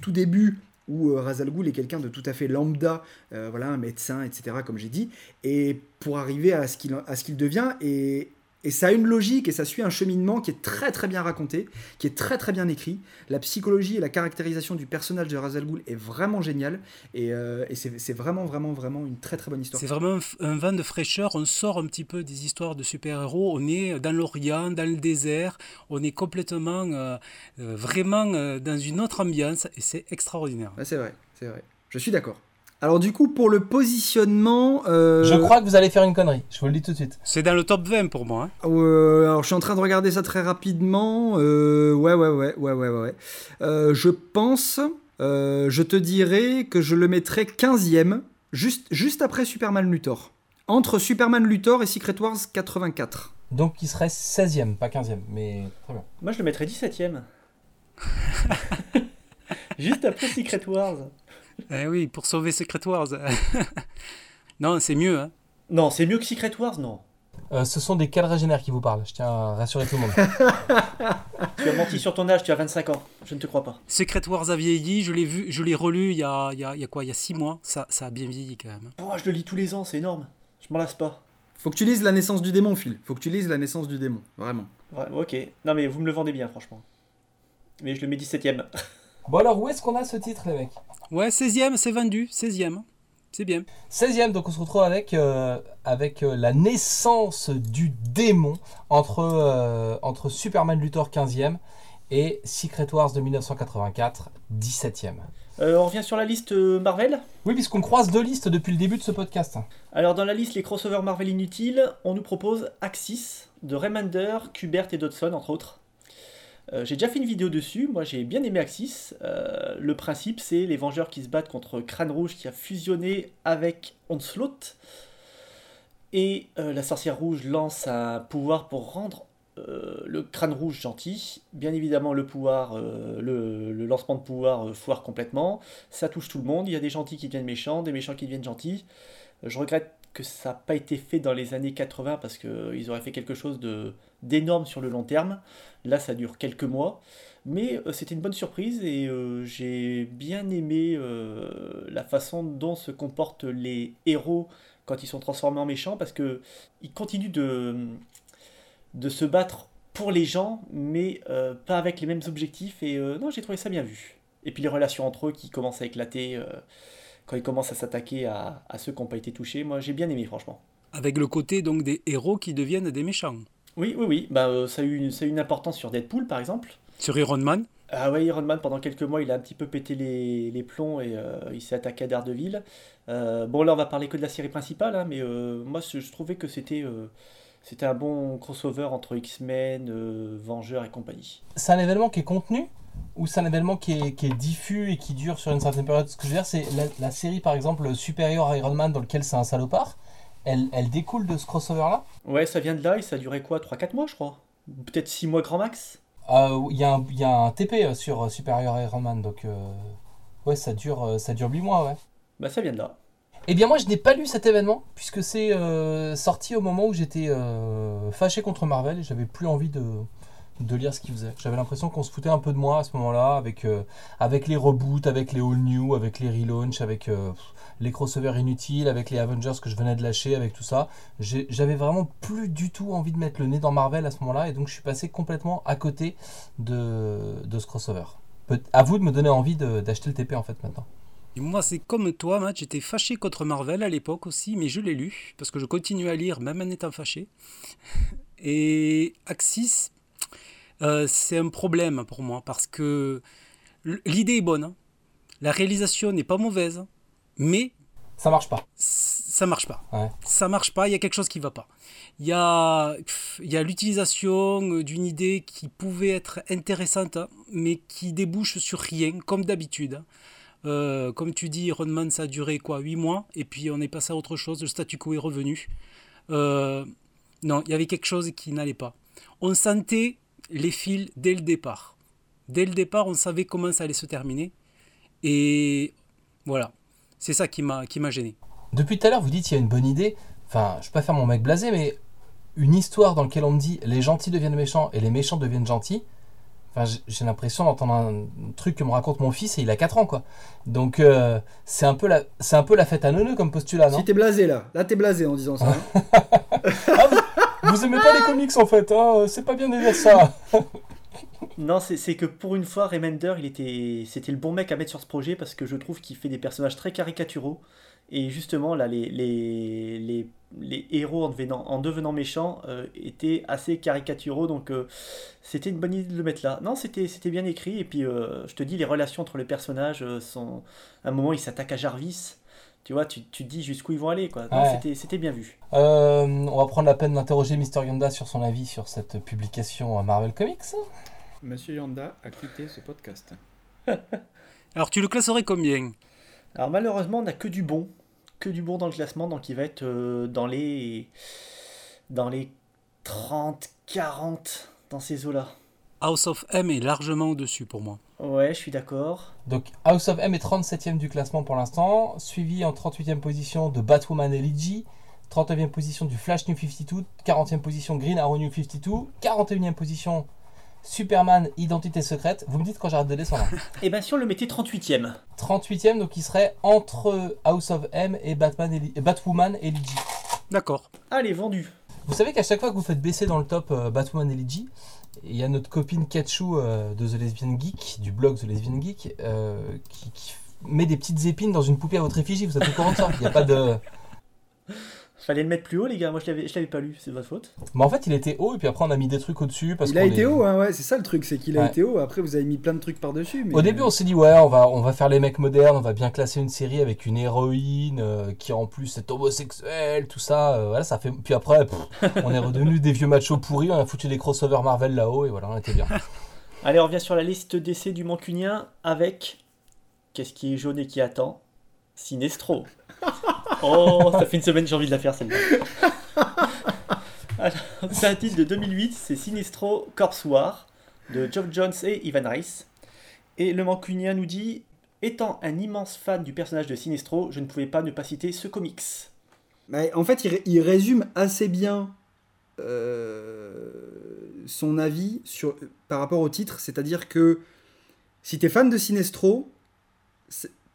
tout début où euh, est quelqu'un de tout à fait lambda, euh, voilà, un médecin, etc., comme j'ai dit, et pour arriver à ce qu'il à ce qu'il devient. Et, et ça a une logique et ça suit un cheminement qui est très très bien raconté, qui est très très bien écrit. La psychologie et la caractérisation du personnage de Ra's al Ghul est vraiment géniale et, euh, et c'est vraiment vraiment vraiment une très très bonne histoire. C'est vraiment un, un vent de fraîcheur. On sort un petit peu des histoires de super-héros. On est dans l'Orient, dans le désert. On est complètement, euh, euh, vraiment dans une autre ambiance et c'est extraordinaire. Ouais, c'est vrai, c'est vrai. Je suis d'accord. Alors du coup pour le positionnement, euh, Je crois que vous allez faire une connerie, je vous le dis tout de suite. C'est dans le top 20 pour moi. hein. Euh, alors je suis en train de regarder ça très rapidement. Euh, ouais, ouais, ouais, ouais, ouais, ouais. Euh, je pense, euh, je te dirais que je le mettrais 15e, juste, juste après Superman Luthor. Entre Superman Luthor et Secret Wars 84. Donc il serait 16ème, pas 15ème, mais très bien. Moi, je le mettrais 17ème. [laughs] Juste après Secret Wars. Eh oui, pour sauver Secret Wars. [laughs] non, c'est mieux. hein. Non, c'est mieux que Secret Wars, non. Euh, ce sont des quadragénaires qui vous parlent, je tiens à rassurer tout le monde. [laughs] Tu as menti sur ton âge, tu as 25 ans. Je ne te crois pas. Secret Wars a vieilli, je l'ai vu, je l'ai relu il y a, il y a, il y a quoi Il y a 6 mois. Ça, ça a bien vieilli quand même. Oh, je le lis tous les ans, c'est énorme. Je m'en lasse pas. Faut que tu lises La naissance du démon, Phil. Faut que tu lises La naissance du démon, vraiment. Ouais, ok. Non, mais vous me le vendez bien, franchement. Mais je le mets 17ème. Bon alors, où est-ce qu'on a ce titre, les mecs? Ouais, 16ème, c'est vendu. 16ème. C'est bien. 16ème, donc on se retrouve avec, euh, avec euh, la naissance du démon entre, euh, entre Superman Luthor 15ème et Secret Wars de 1984 17ème. Euh, on revient sur la liste Marvel? Oui, puisqu'on croise deux listes depuis le début de ce podcast. Alors, dans la liste les crossovers Marvel inutiles, on nous propose Axis de Remender, Kubert et Dodson, entre autres. Euh, j'ai déjà fait une vidéo dessus, moi j'ai bien aimé Axis. Euh, le principe c'est les Vengeurs qui se battent contre Crâne Rouge qui a fusionné avec Onslaught. Et euh, la sorcière rouge lance un pouvoir pour rendre le crâne rouge gentil. Bien évidemment, le pouvoir, le, lancement de pouvoir foire complètement. Ça touche tout le monde. Il y a des gentils qui deviennent méchants, des méchants qui deviennent gentils. Je regrette que ça n'a pas été fait dans les années 80 parce qu'ils auraient fait quelque chose d'énorme sur le long terme. Là, ça dure quelques mois. Mais euh, c'était une bonne surprise et euh, j'ai bien aimé euh, la façon dont se comportent les héros quand ils sont transformés en méchants parce que ils continuent de, de se battre pour les gens, mais euh, pas avec les mêmes objectifs. Et euh, non, j'ai trouvé ça bien vu. Et puis les relations entre eux qui commencent à éclater euh, quand ils commencent à s'attaquer à, à ceux qui n'ont pas été touchés. Moi, j'ai bien aimé, franchement. Avec le côté donc des héros qui deviennent des méchants. Oui, oui, oui. Bah, euh, ça, a eu une, ça a eu une importance sur Deadpool, par exemple. Sur Iron Man, Ah ouais, Iron Man, pendant quelques mois, il a un petit peu pété les, les plombs et euh, il s'est attaqué à Daredevil. Euh, bon, là, on va parler que de la série principale, hein, mais euh, moi, je, je trouvais que c'était euh, c'était un bon crossover entre X-Men, euh, Vengeurs et compagnie. C'est un événement qui est contenu ou c'est un événement qui est, qui est diffus et qui dure sur une certaine période Ce que je veux dire, c'est la, la série par exemple supérieure à Iron Man dans lequel c'est un salopard. Elle, elle découle de ce crossover-là Ouais, ça vient de là et ça a duré quoi 3-4 mois, je crois? Peut-être 6 mois grand max? Euh, Il y, a un- il y a un TP euh, sur euh, supérieur à Iron Man, donc euh, ouais, ça dure, ça dure 8 mois, ouais. Bah, ça vient de là. Eh bien moi je n'ai pas lu cet événement puisque c'est euh, sorti au moment où j'étais euh, fâché contre Marvel et j'avais plus envie de, de lire ce qu'ils faisaient. J'avais l'impression qu'on se foutait un peu de moi à ce moment-là avec, euh, avec les reboots, avec les all new, avec les relaunchs, avec euh, les crossovers inutiles, avec les Avengers que je venais de lâcher, avec tout ça. J'avais vraiment plus du tout envie de mettre le nez dans Marvel à ce moment-là et donc je suis passé complètement à côté de, de ce crossover. Peut- à vous de me donner envie d'acheter le TP en fait maintenant. Et moi, c'est comme toi, Matt, j'étais fâché contre Marvel à l'époque aussi, mais je l'ai lu, parce que je continue à lire même en étant fâché. [laughs] Et Axis, euh, c'est un problème pour moi, parce que l'idée est bonne, hein. la réalisation n'est pas mauvaise, mais Ça marche pas. ça marche pas. Ouais. Ça marche pas, il y a quelque chose qui va pas. Il y a, il y a l'utilisation euh, d'une idée qui pouvait être intéressante, hein, mais qui débouche sur rien, comme d'habitude. Euh, comme tu dis, Iron Man, ça a duré quoi 8 mois, et puis on est passé à autre chose, le statu quo est revenu. Euh, non, il y avait quelque chose qui n'allait pas. On sentait les fils dès le départ. Dès le départ, on savait comment ça allait se terminer. Et voilà, c'est ça qui m'a qui m'a gêné. Depuis tout à l'heure, vous dites il y a une bonne idée. Enfin, je peux pas faire mon mec blasé, mais une histoire dans laquelle on me dit les gentils deviennent méchants et les méchants deviennent gentils. Enfin, j'ai- l'impression d'entendre un truc que me raconte mon fils et il a 4 ans, quoi. Donc, euh, c'est un, peu la- c'est un peu la fête à neuneux comme postulat, non? Si t'es blasé là, là t'es blasé en disant ça. hein. [laughs] Ah, vous, vous aimez pas les comics en fait, hein c'est pas bien de dire ça. [laughs] Non, c'est que pour une fois, Remender, il était, c'était le bon mec à mettre sur ce projet parce que je trouve qu'il fait des personnages très caricaturaux. Et justement, là, les, les, les, les héros en devenant, en devenant méchants euh, étaient assez caricaturaux, donc euh, c'était une bonne idée de le mettre là. Non, c'était bien écrit, et puis euh, je te dis, les relations entre les personnages euh, sont. À un moment, ils s'attaquent à Jarvis. Tu vois, tu, tu te dis jusqu'où ils vont aller, quoi. Ouais. c'était- c'était bien vu. Euh, on va prendre la peine d'interroger Mister Yonda sur son avis sur cette publication à Marvel Comics. Monsieur Yanda a quitté ce podcast. [laughs] Alors tu le classerais combien? Alors malheureusement, on n'a que du bon, que du bon dans le classement, donc il va être euh, dans les dans les 30, 40 dans ces eaux-là. House of M est largement au-dessus pour moi. Ouais, je suis d'accord. Donc House of M est 37ème du classement pour l'instant, suivi en 38ème position de Batwoman et Ligi, 39e position du Flash New 52, 40e position Green Arrow New 52, 41e position Superman Identité Secrète. Vous me dites quand j'arrête de descendre. [laughs] Et bien si on le mettait 38ème 38e, donc il serait entre House of M et, Batman et, et Batwoman. D'accord. Allez, vendu. Vous savez qu'à chaque fois que vous faites baisser dans le top euh, Batwoman et Ligi, il y a notre copine Katchou euh, de The Lesbian Geek, du blog The Lesbian Geek, euh, qui, qui met des petites épines dans une poupée à votre effigie. Vous êtes au courant de ça? Il n'y a pas de. Fallait le mettre plus haut, les gars. Moi, je l'avais, je l'avais pas lu. C'est votre faute. Mais en fait, il était haut et puis après, on a mis des trucs au-dessus. Parce Il a été est- haut, hein, ouais, c'est ça le truc, c'est qu'il a Ouais. été haut. Après, vous avez mis plein de trucs par-dessus. mais- Au début, on s'est dit, ouais, on va, on va faire les mecs modernes, on va bien classer une série avec une héroïne euh, qui en plus est homosexuelle, tout ça. euh, voilà, ça fait... Puis après, pff, [laughs] on est redevenu des vieux machos pourris, on a foutu des crossovers Marvel là-haut et voilà, on était bien. [laughs] Allez, on revient sur la liste d'essais du Mancunien avec. Qu'est-ce qui est jaune et qui attend? Sinestro. Oh, ça fait une semaine que j'ai envie de la faire celle-là. [laughs] Alors, C'est un titre de 2008, c'est Sinestro Corpse War de Geoff Jones et Ivan Rice. Et le Mancunien nous dit Étant un immense fan du personnage de Sinestro, je ne pouvais pas ne pas citer ce comics. Mais en fait, il, ré- il résume assez bien euh, son avis sur, par rapport au titre. C'est-à-dire que si tu es fan de Sinestro,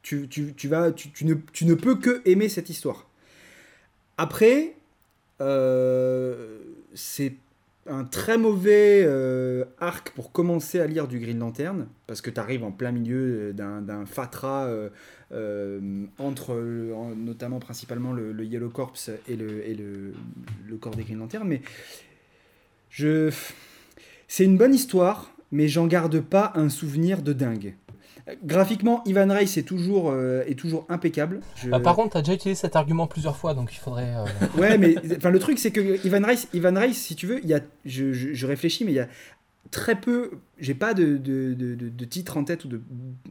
tu, tu- tu vas, tu, tu ne, tu ne peux que aimer cette histoire. Après, euh, c'est un très mauvais euh, arc pour commencer à lire du Green Lantern, parce que tu arrives en plein milieu d'un d'un euh, euh, entre notamment principalement le, le Yellow Corps et le, et le, le corps des Green Lantern. Mais je, c'est une bonne histoire, mais j'en garde pas un souvenir de dingue. Graphiquement, Ivan Rice est toujours, euh, est toujours impeccable. Je- Bah, par contre, t'as déjà utilisé cet argument plusieurs fois, donc il faudrait. euh, [laughs] Ouais, mais le truc, c'est que Ivan Rice, Ivan Rice, si tu veux, il y a, je, je- je réfléchis, mais il y a très peu. J'ai pas de, de, de, de- titre en tête ou de,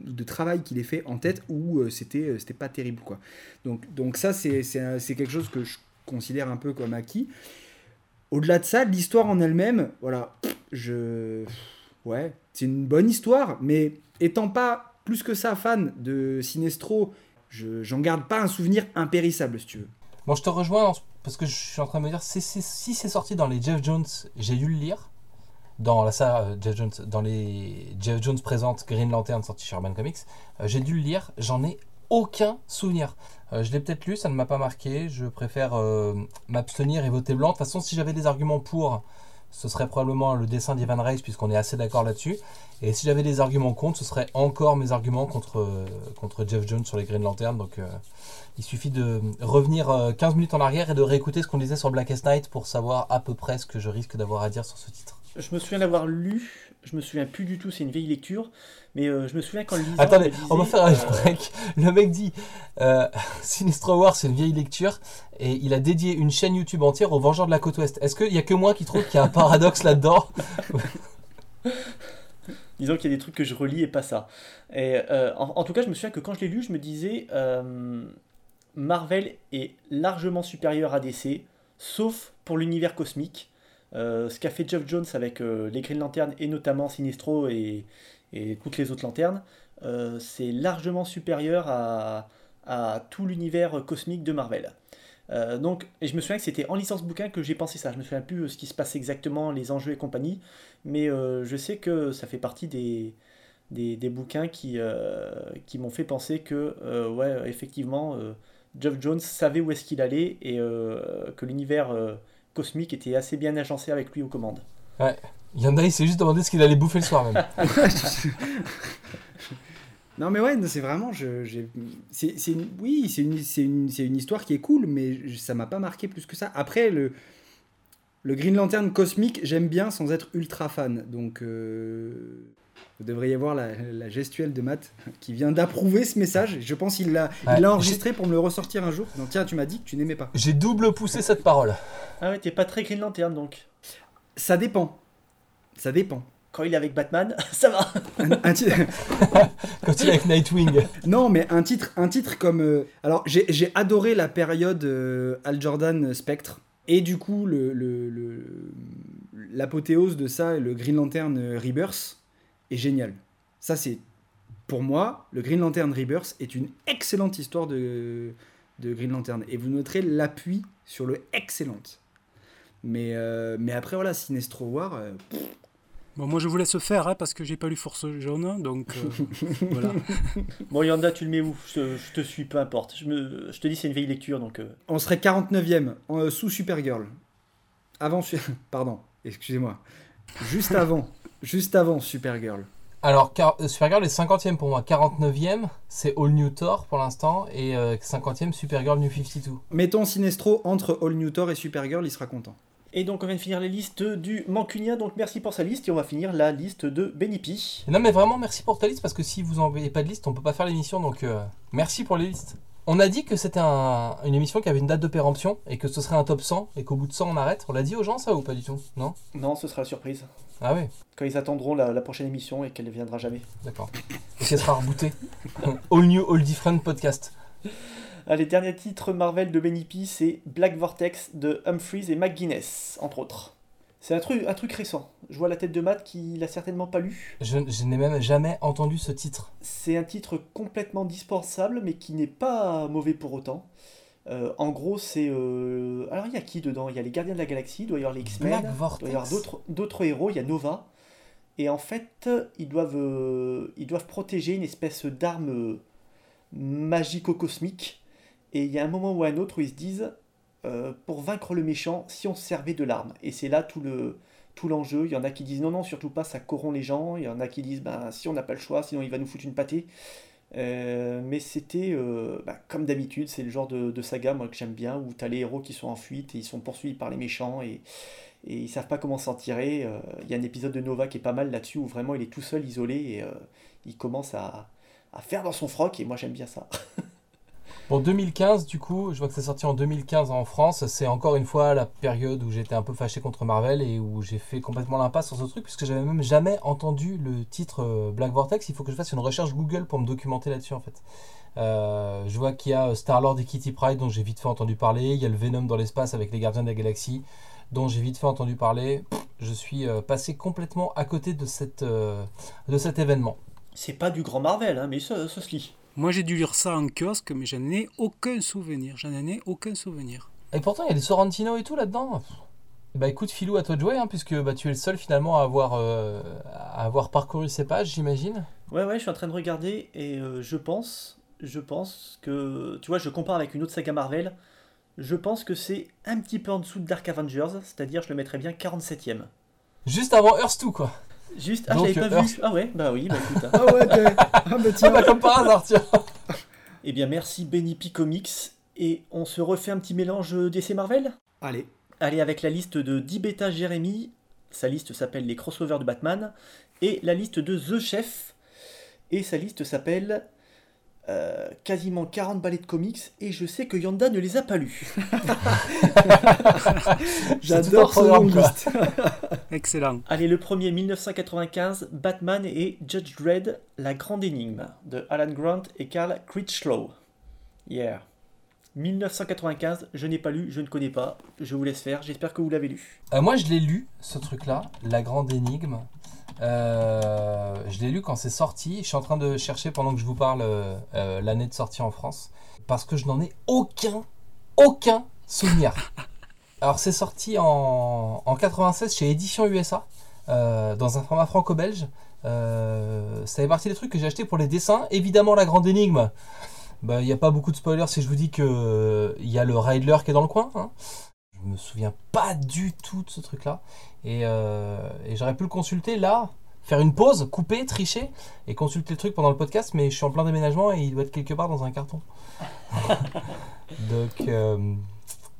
de travail qu'il ait fait en tête où euh, c'était euh, c'était pas terrible, quoi. Donc, donc ça, c'est quelque chose que je considère un peu comme acquis. Au-delà de ça, l'histoire en elle-même, voilà, je. Ouais, c'est une bonne histoire, mais étant pas plus que ça fan de Sinestro, je- j'en garde pas un souvenir impérissable, si tu veux. Bon, je te rejoins parce que je suis en train de me dire si, c'est sorti dans les Jeff Jones, j'ai dû le lire. Dans la saga euh, Jeff Jones, dans les Jeff Jones présente Green Lantern sorti chez Urban Comics, euh, j'ai dû le lire. J'en ai aucun souvenir. Euh, je l'ai peut-être lu, ça ne m'a pas marqué. Je préfère m'abstenir et voter blanc. De toute façon, si j'avais des arguments pour, ce serait probablement le dessin d'Ivan Reis, puisqu'on est assez d'accord là-dessus. Et si j'avais des arguments contre, ce serait encore mes arguments contre, euh, Jeff Jones sur les Green Lantern. Donc euh, il suffit de revenir euh, 15 minutes en arrière et de réécouter ce qu'on disait sur Blackest Night pour savoir à peu près ce que je risque d'avoir à dire sur ce titre. Je me souviens l'avoir lu, je me souviens plus du tout, c'est une vieille lecture, mais euh, je me souviens quand le lisant. Attendez, disait, on va faire un euh, break. [laughs] Le mec dit euh, [laughs] Sinestro War, c'est une vieille lecture et il a dédié une chaîne YouTube entière aux Vengeurs de la Côte Ouest. Est-ce qu'il y a que moi qui trouve qu'il y a un paradoxe [laughs] là-dedans? Disons qu'il y a des trucs que je relis et pas ça. Et, euh, en, en tout cas, je me souviens que quand je l'ai lu, je me disais euh, Marvel est largement supérieur à DC, sauf pour l'univers cosmique. Euh, ce qu'a fait Geoff Jones avec les Green Lantern et notamment Sinestro et, et toutes les autres lanternes, euh, c'est largement supérieur à, tout l'univers cosmique de Marvel. Euh, donc, et je me souviens que c'était en licence bouquin que j'ai pensé ça. Je me souviens plus euh, ce qui se passe exactement, les enjeux et compagnie, mais je sais que ça fait partie des, bouquins qui, m'ont fait penser que, ouais, effectivement, Geoff Jones savait où est-ce qu'il allait et que l'univers cosmique était assez bien agencé avec lui aux commandes. Il y en a, il s'est juste demandé ce qu'il allait bouffer le soir même. [laughs] [laughs] Non mais ouais, c'est vraiment, je, j'ai- c'est, c'est une- oui, c'est une, c'est une, c'est une histoire qui est cool, mais ça m'a pas marqué plus que ça. Après le, le Green Lantern cosmique, j'aime bien sans être ultra fan, donc euh, vous devriez voir la, la gestuelle de Matt qui vient d'approuver ce message. Je pense qu'il l'a, Ouais, l'a enregistré pour me le ressortir un jour. Donc tiens, tu m'as dit que tu n'aimais pas. J'ai double poussé cette parole. Ah ouais, t'es pas très Green Lantern donc. Ça dépend, ça dépend. Quand il est avec Batman, [laughs] ça va. Un- un ti- [laughs] Quand il est avec Nightwing. Non, mais un titre, un titre comme. euh, alors, j'ai j'ai adoré la période euh, Al Jordan Spectre. Et du coup, le- le- le- l'apothéose de ça, le Green Lantern euh, Rebirth, est génial. Ça, c'est. Pour moi, le Green Lantern Rebirth est une excellente histoire de, de Green Lantern. Et vous noterez l'appui sur le excellente. Mais, euh, mais après, voilà, Sinestro War. euh, Bon, moi, je vous laisse faire hein, parce que j'ai pas lu Force Jaune, donc euh, [laughs] voilà. Bon, Yanda, tu le mets où? Je, je te suis, peu importe. Je, me, je te dis, c'est une vieille lecture, donc... euh, on serait 49e euh, sous Supergirl. Avant. Su- [laughs] Pardon, excusez-moi. Juste [laughs] avant. juste avant Supergirl. Alors, car- euh, Supergirl est 50ème pour moi. 49ème, c'est All New Thor pour l'instant. Et euh, 50ème, Supergirl New 52. Mettons Sinestro entre All New Thor et Supergirl, il sera content. Et donc, on vient de finir les listes du Mancunien, donc merci pour sa liste. Et on va finir la liste de Benipi. Non, mais vraiment, merci pour ta liste parce que si vous n'envoyez pas de liste, on peut pas faire l'émission. Donc, euh, merci pour les listes. On a dit que c'était un- une émission qui avait une date de péremption et que ce serait un top 100 et qu'au bout de 100 on arrête. On l'a dit aux gens ça ou pas du tout? Non? Non, ce sera la surprise. Ah oui, Quand ils attendront la, la prochaine émission et qu'elle ne viendra jamais. d'accord. Et qu'elle sera rebootée. [laughs] all new, all different podcast. Allez, dernier titre Marvel de Benipi, c'est Black Vortex de Humphries et McGuinness, entre autres. C'est un truc, un truc récent. Je vois la tête de Matt qui l'a certainement pas lu. Je, je n'ai même jamais entendu ce titre. C'est un titre complètement dispensable, mais qui n'est pas mauvais pour autant. Euh, en gros, c'est. euh, Alors, il y a qui dedans? Il y a les Gardiens de la Galaxie, il doit y avoir les X-Men, il doit y avoir d'autres- héros, il y a Nova. Et en fait, ils doivent, euh, ils doivent protéger une espèce d'arme euh, magico-cosmique. Et il y a un moment ou un autre où ils se disent euh, pour vaincre le méchant, si on se servait de l'arme. Et c'est là tout le tout l'enjeu. Il y en a qui disent non, non, surtout pas, ça corrompt les gens. Il y en a qui disent ben, si on n'a pas le choix, sinon il va nous foutre une pâtée. Euh, mais c'était euh, bah, comme d'habitude, c'est le genre de, saga moi, que j'aime bien où tu as les héros qui sont en fuite et ils sont poursuivis par les méchants et, et ils savent pas comment s'en tirer. Il y a un épisode de Nova qui est pas mal là-dessus où vraiment il est tout seul, isolé et il commence à faire dans son froc et moi j'aime bien ça. [laughs] Bon, 2015, du coup, je vois que c'est sorti en 2015 en France. C'est encore une fois la période où j'étais un peu fâché contre Marvel et où j'ai fait complètement l'impasse sur ce truc, puisque j'avais même jamais entendu le titre euh, Black Vortex. Il faut que je fasse une recherche Google pour me documenter là-dessus, en fait. Euh, je vois qu'il y a Star-Lord et Kitty Pryde, dont j'ai vite fait entendu parler. Il y a le Venom dans l'espace avec les Gardiens de la Galaxie, dont j'ai vite fait entendu parler. Je suis euh, passé complètement à côté de, cette, euh, de cet événement. C'est pas du grand Marvel, hein, mais ça, ça se lit. Moi, j'ai dû lire ça en kiosque, mais j'en ai aucun souvenir. J'en ai aucun souvenir. Et pourtant, il y a des Sorrentino et tout là-dedans. Bah écoute, Philou, à toi de jouer, hein, puisque bah, tu es le seul finalement à avoir, euh, à avoir parcouru ces pages, j'imagine. Ouais, ouais, je suis en train de regarder et euh, je pense, je pense que, tu vois, je compare avec une autre saga Marvel. Je pense que c'est un petit peu en dessous de Dark Avengers, c'est-à-dire je le mettrais bien 47ème. Juste avant Earth 2, quoi. Juste, ah, l'avais pas euh, vu. Ah ouais, bah oui, bah écoute. hein. Ah ouais, t'es- ah [laughs] bah Ah tiens. bah comme par hasard, tiens. Eh bien, merci Benipi Comics et on se refait un petit mélange DC Marvel? Allez, Allez, avec la liste de Dibeta Jérémy, sa liste s'appelle les crossovers de Batman, et la liste de The Chef, et sa liste s'appelle euh, quasiment 40 ballets de comics, et je sais que Yanda ne les a pas lus. [laughs] J'adore ce quoi. liste. [laughs] Excellent. Allez, le premier 1995, Batman et Judge Dredd, La Grande Énigme, de Alan Grant et Carl Critchlow. Yeah. 1995, je n'ai pas lu, je ne connais pas, je vous laisse faire, j'espère que vous l'avez lu. Euh, moi, je l'ai lu, ce truc-là, La Grande Énigme. Euh, je l'ai lu quand c'est sorti. Je suis en train de chercher pendant que je vous parle euh, euh, l'année de sortie en France. Parce que je n'en ai aucun, aucun souvenir. [laughs] Alors, c'est sorti en, en 96 chez Édition USA, euh, dans un format franco-belge. Ça fait partie des trucs que j'ai acheté pour les dessins. Évidemment, La Grande Énigme. Bah, Il n'y a pas beaucoup de spoilers si je vous dis que il y a le Riddler qui est dans le coin. hein. Je me souviens pas du tout de ce truc-là. Et, euh, et j'aurais pu le consulter là, faire une pause, couper, tricher et consulter le truc pendant le podcast, mais je suis en plein déménagement et il doit être quelque part dans un carton. [laughs] donc, euh,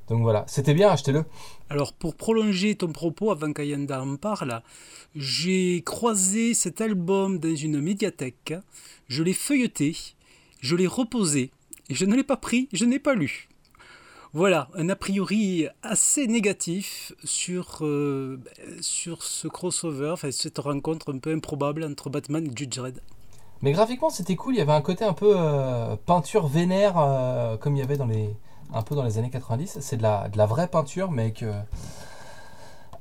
donc voilà, c'était bien, achetez-le. Alors, pour prolonger ton propos avant qu'Ayanda en parle, j'ai croisé cet album dans une médiathèque, je l'ai feuilleté, je l'ai reposé, et je ne l'ai pas pris, je n'ai pas lu. Voilà, un a priori assez négatif sur, euh, sur ce crossover, enfin, cette rencontre un peu improbable entre Batman et Judge Dredd. Mais graphiquement, c'était cool. Il y avait un côté un peu euh, peinture vénère, euh, comme il y avait dans les, un peu dans les années 90. C'est de la, de la vraie peinture, mais que,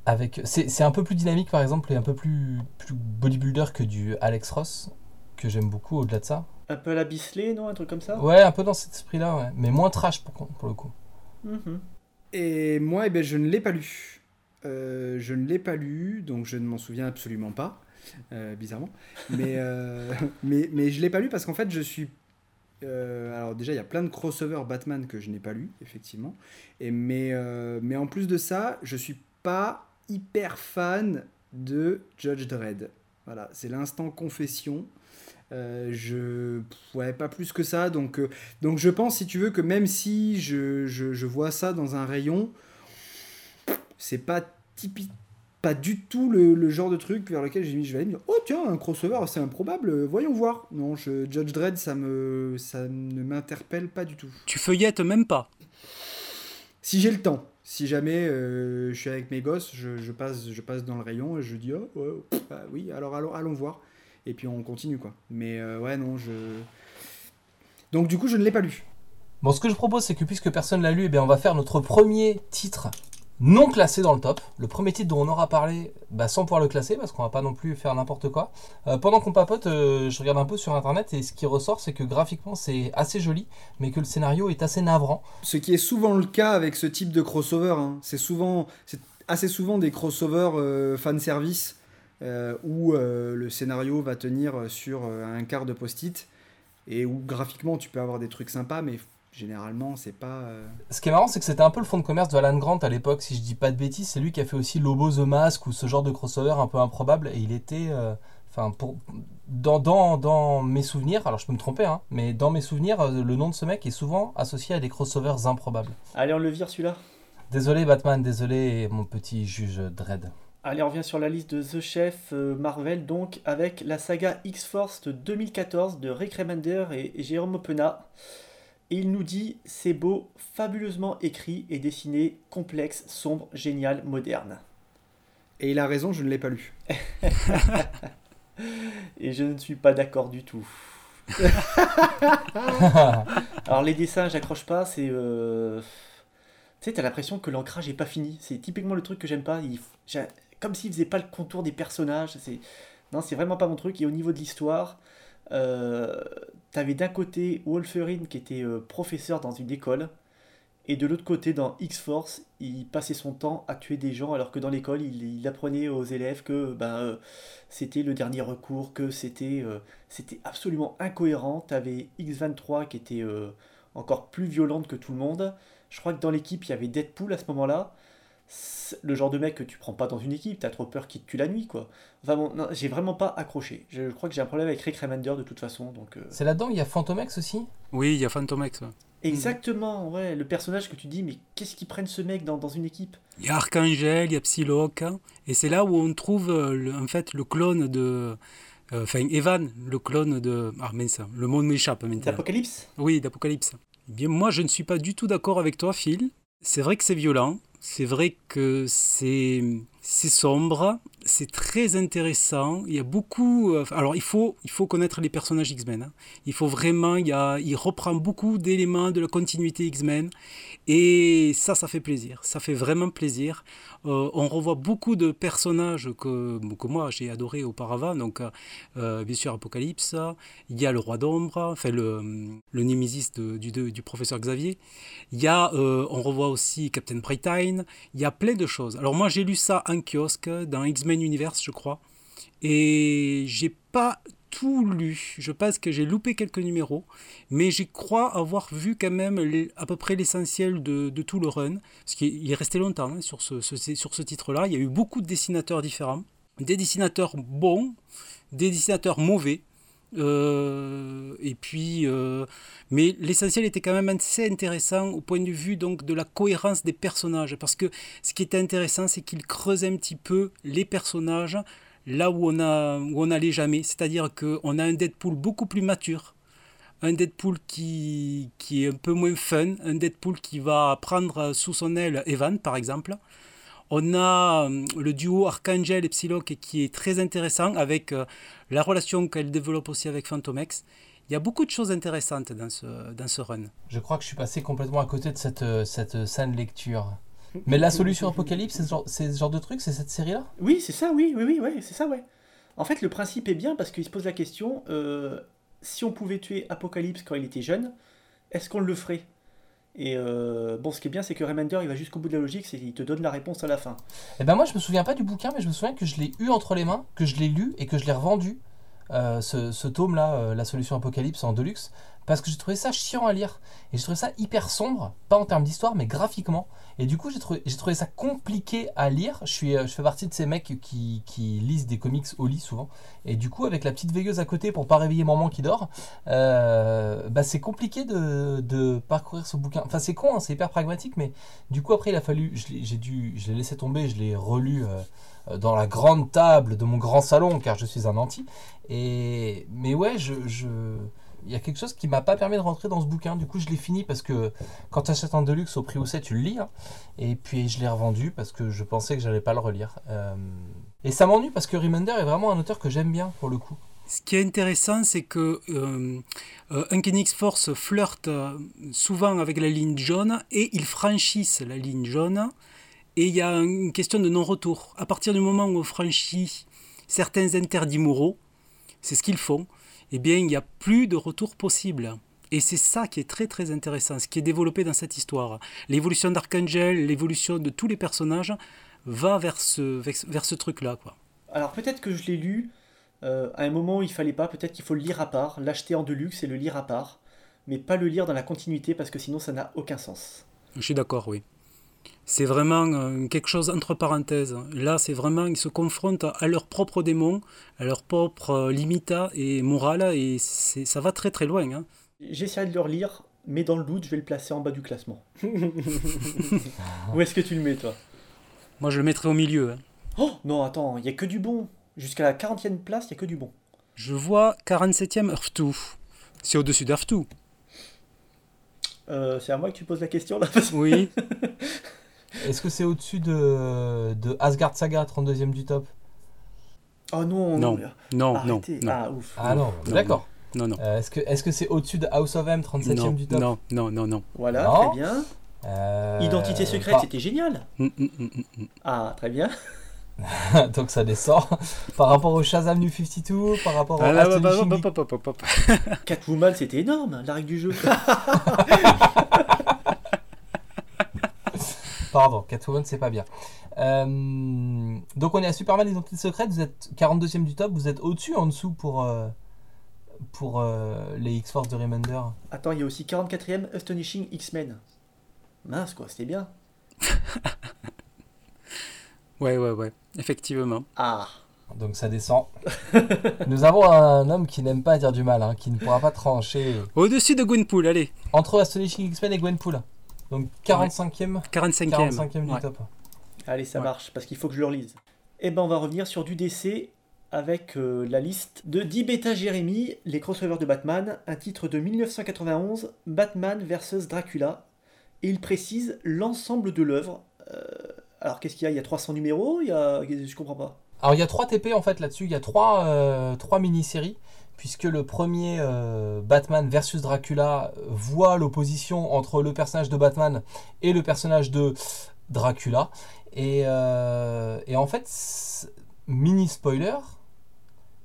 avec, c'est c'est un peu plus dynamique, par exemple, et un peu plus, plus bodybuilder que du Alex Ross, que j'aime beaucoup au-delà de ça. Un peu à la Bisley, non? Un truc comme ça? Ouais, un peu dans cet esprit-là, ouais. Mais moins trash pour, pour le coup. Mhm. Et moi, eh ben, je ne l'ai pas lu. Euh, je ne l'ai pas lu, donc je ne m'en souviens absolument pas, euh, bizarrement. Mais, euh, [laughs] mais, mais je ne l'ai pas lu parce qu'en fait, je suis. alors, déjà, il y a plein de crossovers Batman que je n'ai pas lu, effectivement. Et, mais, mais en plus de ça, je suis pas hyper fan de Judge Dredd. Voilà, c'est l'instant confession. Euh, je ouais pas plus que ça. Donc euh, donc je pense si tu veux que même si je, je, je vois ça dans un rayon c'est pas typique pas du tout le, le genre de truc vers lequel j'ai mis je vais aller me dire oh tiens un crossover c'est improbable euh, voyons voir. Non je Judge Dredd ça me ça ne m'interpelle pas du tout. Tu feuillettes même pas. si j'ai le temps. Si jamais euh, je suis avec mes gosses je, je passe je passe dans le rayon et je dis oh ouais, pff, bah oui alors allons, allons voir et puis on continue quoi mais euh, ouais non je donc du coup je ne l'ai pas lu Bon, ce que je propose, c'est que puisque personne l'a lu, eh bien, on va faire notre premier titre non classé dans le top. Le premier titre dont on aura parlé bah, sans pouvoir le classer, parce qu'on va pas non plus faire n'importe quoi. Euh, pendant qu'on papote, euh, je regarde un peu sur internet et ce qui ressort, c'est que graphiquement c'est assez joli, mais que le scénario est assez navrant. Ce qui est souvent le cas avec ce type de crossover. hein. C'est souvent, c'est assez souvent des crossovers euh, fan service euh, où euh, le scénario va tenir sur euh, un quart de post-it et où graphiquement tu peux avoir des trucs sympas, mais généralement c'est pas. euh, Ce qui est marrant, c'est que c'était un peu le fond de commerce de Alan Grant à l'époque, si je dis pas de bêtises. C'est lui qui a fait aussi Lobo the Mask ou ce genre de crossover un peu improbable. Et il était. euh, Enfin, pour. Dans, dans, dans mes souvenirs, alors je peux me tromper, hein, mais dans mes souvenirs, le nom de ce mec est souvent associé à des crossovers improbables. Allez, on le vire celui-là. Désolé Batman, désolé mon petit juge Dredd. Allez, on revient sur la liste de The Chef euh, Marvel, donc avec la saga X-Force de 2014 de Rick Remender et Jérôme Opena. Et il nous dit c'est beau, fabuleusement écrit et dessiné, complexe, sombre, génial, moderne. Et il a raison, je ne l'ai pas lu. [laughs] Et je ne suis pas d'accord du tout. [laughs] Alors les dessins, j'accroche pas, c'est... euh, Tu sais, t'as l'impression que l'ancrage est pas fini. C'est typiquement le truc que j'aime pas. Il... Comme s'il faisait pas le contour des personnages. C'est... Non, c'est vraiment pas mon truc. Et au niveau de l'histoire, euh... t'avais d'un côté Wolverine qui était euh, professeur dans une école. Et de l'autre côté, dans X-Force, il passait son temps à tuer des gens alors que dans l'école, il, apprenait aux élèves que ben, c'était le dernier recours, que c'était c'était absolument incohérent. T'avais X23 qui était encore plus violente que tout le monde. Je crois que dans l'équipe, il y avait Deadpool à ce moment-là. C'est Le genre de mec que tu prends pas dans une équipe, t'as trop peur qu'il te tue la nuit, quoi. Enfin bon, non, j'ai vraiment pas accroché. Je crois que j'ai un problème avec Rick Remender de toute façon, donc... euh, C'est là-dedans, il y a Phantomex aussi? Oui, il y a Phantom X. ouais. Exactement, ouais, le personnage que tu dis, mais qu'est-ce qu'ils prennent ce mec dans, dans une équipe? Il y a Archangel, il y a Psylocke. hein. Et c'est là où on trouve euh, le- en fait le clone de. euh, Enfin, Evan, le clone de. Ah mince, le mot m'échappe maintenant. D'Apocalypse? Oui, d'Apocalypse. Eh bien, moi, je ne suis pas du tout d'accord avec toi, Phil. C'est vrai que c'est violent. C'est vrai que c'est sombre. C'est très intéressant. Il y a beaucoup. euh, alors, il faut il faut connaître les personnages X-Men. hein. Il faut vraiment. Il y a il reprend beaucoup d'éléments de la continuité X-Men. Et ça, ça fait plaisir. Ça fait vraiment plaisir. Euh, on revoit beaucoup de personnages que, que moi j'ai adoré auparavant. Donc, euh, euh, bien sûr, Apocalypse. Il y a le Roi d'Ombre, enfin le, le Némésis du, du professeur Xavier. Il y a, on revoit aussi Captain Brightine. Il y a plein de choses. Alors moi, j'ai lu ça en kiosque dans X-Men Universe, je crois. Et j'ai pas tout lu. Je pense que j'ai loupé quelques numéros, mais je crois avoir vu quand même à peu près l'essentiel de, tout le run, parce qu'il est resté longtemps hein, sur ce, ce- sur ce titre-là. Il y a eu beaucoup de dessinateurs différents, des dessinateurs bons, des dessinateurs mauvais. Euh, et puis, euh, mais l'essentiel était quand même assez intéressant au point de vue donc de la cohérence des personnages, parce que ce qui était intéressant, c'est qu'il creusait un petit peu les personnages là où on a où on n'allait jamais, c'est-à-dire qu'on a un Deadpool beaucoup plus mature, un Deadpool qui, qui est un peu moins fun, un Deadpool qui va prendre sous son aile Evan par exemple. On a euh, le duo Archangel et Psylocke qui est très intéressant avec euh, la relation qu'elle développe aussi avec Phantom X. Il y a beaucoup de choses intéressantes dans ce, dans ce run. Je crois que je suis passé complètement à côté de cette, euh, cette saine lecture. Mais la solution Apocalypse, c'est ce, genre, c'est ce genre de truc, c'est cette série-là? Oui, c'est ça, oui, oui, oui, ouais, c'est ça, ouais. En fait, le principe est bien parce qu'il se pose la question, euh, si on pouvait tuer Apocalypse quand il était jeune, est-ce qu'on le ferait? Et euh, bon, ce qui est bien, c'est que Remender, il va jusqu'au bout de la logique, c'est qu'il te donne la réponse à la fin. Et ben moi, je me souviens pas du bouquin, mais je me souviens que je l'ai eu entre les mains, que je l'ai lu et que je l'ai revendu. euh, ce, ce tome-là, euh, La solution Apocalypse en deluxe, parce que j'ai trouvé ça chiant à lire. Et j'ai trouvé ça hyper sombre, pas en termes d'histoire, mais graphiquement. Et du coup, j'ai trouvé, ça compliqué à lire. Je, suis, euh, je fais partie de ces mecs qui, lisent des comics au lit souvent. Et du coup, avec la petite veilleuse à côté pour pas réveiller maman qui dort, euh, bah, c'est compliqué de, parcourir ce bouquin. Enfin, c'est con, hein, c'est hyper pragmatique, mais du coup, après, il a fallu. J'ai dû, je l'ai laissé tomber, je l'ai relu. euh, dans la grande table de mon grand salon car je suis un anti et mais ouais je, je- il y a quelque chose qui m'a pas permis de rentrer dans ce bouquin du coup je l'ai fini parce que quand tu achètes un deluxe au prix où c'est tu le lis hein. et puis je l'ai revendu parce que je pensais que j'allais pas le relire Euh, et ça m'ennuie parce que Remender est vraiment un auteur que j'aime bien pour le coup Ce qui est intéressant, c'est que euh, euh, X-Force flirte euh, souvent avec la ligne jaune et ils franchissent la ligne jaune. Et il y a une question de non-retour. À partir du moment où on franchit certains interdits moraux, c'est ce qu'ils font, eh bien, il n'y a plus de retour possible. Et c'est ça qui est très très intéressant, ce qui est développé dans cette histoire. L'évolution d'Archangel, l'évolution de tous les personnages va vers ce, vers ce- truc-là. quoi. Alors peut-être que je l'ai lu euh, à un moment où il fallait pas, peut-être qu'il faut le lire à part, l'acheter en deluxe et le lire à part, mais pas le lire dans la continuité parce que sinon ça n'a aucun sens. Je suis d'accord, oui. C'est vraiment euh, quelque chose entre parenthèses. Là, c'est vraiment, ils se confrontent à leurs propres démons, à leurs propres euh, limites et morales, et c'est- ça va très très loin. hein. J'essaierai de le relire, mais dans le doute, je vais le placer en bas du classement. [laughs] Où est-ce que tu le mets toi? Moi, je le mettrai au milieu. hein. Oh non, attends, il y a que du bon. Jusqu'à la 40e place, il y a que du bon. Je vois 47e Earth 2. C'est au-dessus d'Earth 2. Euh, c'est à moi que tu poses la question là parce que- Oui. [laughs] est-ce que c'est au-dessus de, de Asgard Saga 32e du top? Oh non, Non, non, non, Ah ouf. ah non, non, d'accord non, non. Euh, est-ce que est-ce que c'est au-dessus de House of M 37e Non, du top? non, non, non, non. Voilà, Non. très bien. Euh, Identité secrète, c'était génial. Hum, hum, hum. Ah, très bien. [laughs] Donc ça descend. [laughs] par rapport au Shazam New 52, par rapport au Ah, bah, bah, bah, bah, bah, bah, bah. Catwoman, c'était énorme, la règle du jeu. [laughs] Pardon, Catwoman, c'est pas bien. Euh, donc on est à Superman Identité Secrète, vous êtes 42e du top, vous êtes au-dessus, en dessous pour, euh, pour euh, les X-Force de Remender. Attends, il y a aussi 44e Astonishing X-Men. Mince quoi, c'était bien. [laughs] Ouais, ouais, ouais. Effectivement. Ah, Donc ça descend. [laughs] Nous avons un homme qui n'aime pas dire du mal, hein, qui ne pourra pas trancher Au-dessus de Gwenpool, allez. entre Astonishing X-Men et Gwenpool. Donc 45e, 45e. 45e du Ouais. top. allez, ça Ouais. marche, parce qu'il faut que je le relise. Et ben, on va revenir sur du DC avec euh, la liste de 10 bêta Jérémy, les crossovers de Batman, un titre de 1991, Batman vs Dracula. Et il précise l'ensemble de l'œuvre. Euh, alors qu'est-ce qu'il y a? Il y a 300 numéros? Il y a... Je comprends pas. Alors il y a trois TP en fait là-dessus, il y a trois, euh, trois mini-séries, puisque le premier euh, Batman versus Dracula voit l'opposition entre le personnage de Batman et le personnage de Dracula. Et, euh, en fait, mini spoiler,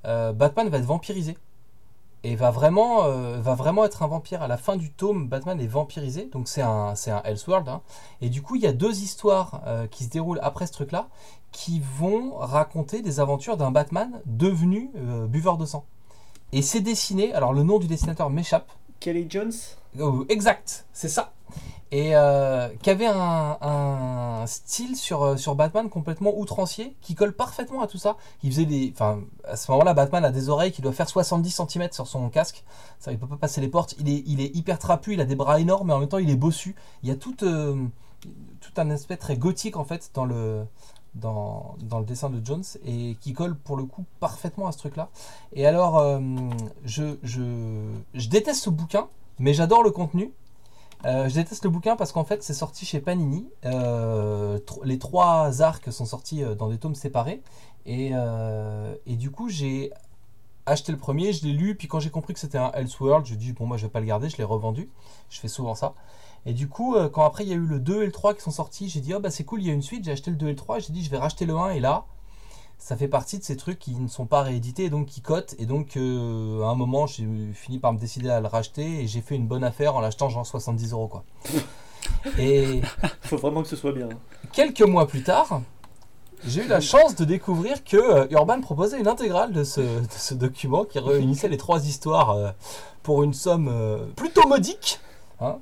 euh, Batman va être vampirisé. Et va vraiment, être un vampire. À la fin du tome, Batman est vampirisé. Donc c'est un, c'est un Elseworld. hein. Et du coup, il y a deux histoires qui se déroulent après ce truc-là qui vont raconter des aventures d'un Batman devenu buveur de sang. Et c'est dessiné, alors le nom du dessinateur m'échappe. Kelly Jones Oh, exact, c'est ça. Et euh, qui avait un, un style sur, euh, sur Batman complètement outrancier, qui colle parfaitement à tout ça. Il faisait des, enfin, à ce moment-là, Batman a des oreilles qui doivent faire 70 cm sur son casque. Ça, il peut pas passer les portes. Il est, il est hyper trapu, il a des bras énormes, mais en même temps, il est bossu. Il y a tout, euh, tout un aspect très gothique en fait dans le, dans, dans le dessin de Jones et qui colle pour le coup parfaitement à ce truc-là. Et alors, euh, je, je, je déteste ce bouquin, mais j'adore le contenu. Euh, je déteste le bouquin parce qu'en fait c'est sorti chez Panini. Euh, les trois arcs sont sortis dans des tomes séparés. Et, et du coup j'ai acheté le premier, je l'ai lu, puis quand j'ai compris que c'était un Elseworld, je dis bon moi je vais pas le garder, je l'ai revendu. Je fais souvent ça. Et du coup, euh, quand après il y a eu le 2 et le 3 qui sont sortis, j'ai dit oh bah c'est cool, il y a une suite, j'ai acheté le 2 et le 3, j'ai dit je vais racheter le 1 et là, ça fait partie de ces trucs qui ne sont pas réédités et donc qui cotent. Et donc, euh, à un moment, j'ai fini par me décider à le racheter et j'ai fait une bonne affaire en l'achetant genre 70 euros, quoi. [laughs] Et Faut vraiment que ce soit bien. quelques mois plus tard, j'ai eu la chance de découvrir que euh, Urban proposait une intégrale de ce, de ce document qui réunissait les trois histoires pour une somme plutôt modique. hein.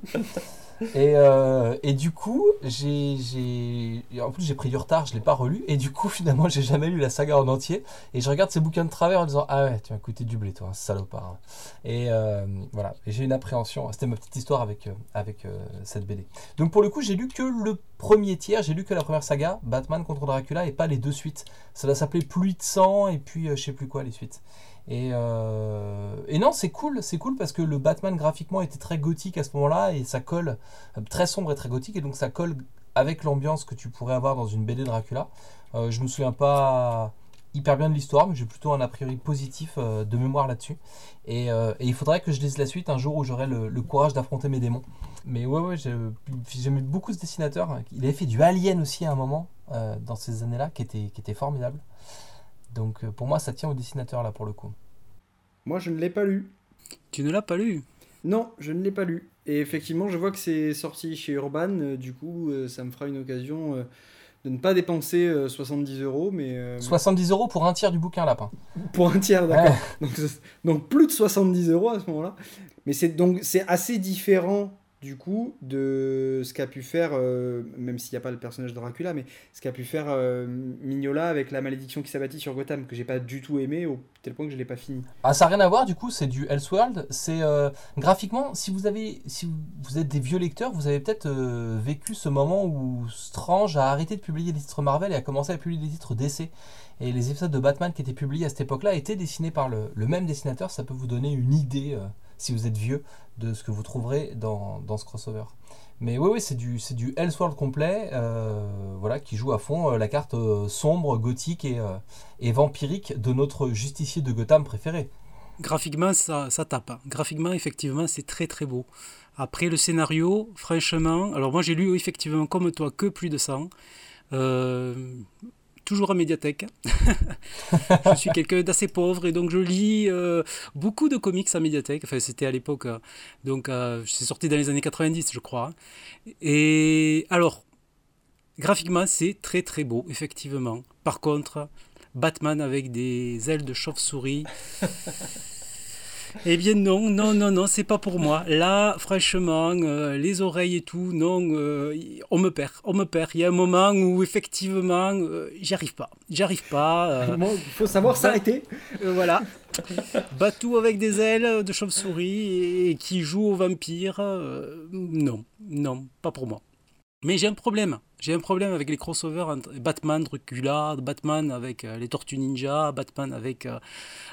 Et, euh, et du coup, j'ai, en plus j'ai pris du retard, je l'ai pas relu, et du coup [laughs] finalement j'ai jamais lu la saga en entier. Et je regarde ces bouquins de travers en disant ah ouais tu m'as coûté du blé toi, un salopard. Et euh, voilà, j'ai une appréhension. C'était ma petite histoire avec euh, avec cette BD. Donc pour le coup j'ai lu que le premier tiers, j'ai lu que la première saga, Batman contre Dracula, et pas les deux suites. Ça va s'appeler Pluie de sang et puis je sais plus quoi les suites. Et, euh, et non, c'est cool, c'est cool parce que le Batman graphiquement était très gothique à ce moment-là et ça colle, euh, très sombre et très gothique, et donc ça colle avec l'ambiance que tu pourrais avoir dans une BD Dracula. Euh, je me souviens pas hyper bien de l'histoire, mais j'ai plutôt un a priori positif euh, de mémoire là-dessus. Et, il faudrait que je lise la suite un jour où j'aurai le, courage d'affronter mes démons. Mais ouais, ouais, j'ai- j'aimais beaucoup ce dessinateur. Il avait fait du Alien aussi à un moment, dans ces années-là, qui était, qui était formidable. Donc euh, pour moi, ça tient au dessinateur là pour le coup. Moi, je ne l'ai pas lu. Tu ne l'as pas lu Non, je ne l'ai pas lu. Et effectivement, je vois que c'est sorti chez Urban. euh, du coup, euh, ça me fera une occasion euh, de ne pas dépenser euh, 70 euros, mais euh, 70 euros pour un tiers du bouquin, lapin. pour un tiers, d'accord. Donc, [laughs] donc plus de 70 euros à ce moment-là. Mais c'est donc c'est assez différent du coup de ce qu'a pu faire, euh, même s'il n'y a pas le personnage de Dracula, mais ce qu'a pu faire euh, Mignola avec la malédiction qui s'abattit sur Gotham, que j'ai pas du tout aimé au tel point que je l'ai pas fini. Ah, ça n'a rien à voir, du coup, c'est du Elseworld. C'est euh, graphiquement, si vous avez, si vous- êtes des vieux lecteurs, vous avez peut-être vécu ce moment où Strange a arrêté de publier des titres Marvel et a commencé à publier des titres DC. Et les épisodes de Batman qui étaient publiés à cette époque-là étaient dessinés par le, même dessinateur. Ça peut vous donner une idée, si vous êtes vieux, de ce que vous trouverez dans, ce crossover. Mais oui, oui, c'est du, du Elseworld complet, euh, voilà, qui joue à fond euh, la carte euh, sombre, gothique et, vampirique de notre justicier de Gotham préféré. Graphiquement, ça, tape. hein. Graphiquement, effectivement, c'est très très beau. Après, le scénario, franchement, alors moi j'ai lu effectivement comme toi que plus de 100. Euh, toujours à médiathèque. [laughs] je suis quelqu'un d'assez pauvre et donc je lis euh, beaucoup de comics à médiathèque. Enfin, c'était à l'époque, euh, donc euh, c'est sorti dans les années 90, je crois. Et alors, graphiquement, c'est très très beau, effectivement. Par contre, Batman avec des ailes de chauve-souris. Eh bien non, non, non, non, c'est pas pour moi. Là, franchement, euh, les oreilles et tout, non, euh, on me perd, on me perd. Il y a un moment où effectivement, euh, j'y arrive pas, j'y arrive pas. euh, [laughs] Bon, il faut savoir s'arrêter. voilà. Batou avec des ailes de chauve-souris et, qui joue au vampire, non, non, pas pour moi. Mais j'ai un problème. J'ai un problème avec les crossovers entre Batman, Dracula, Batman avec euh, les Tortues Ninja, Batman avec, euh,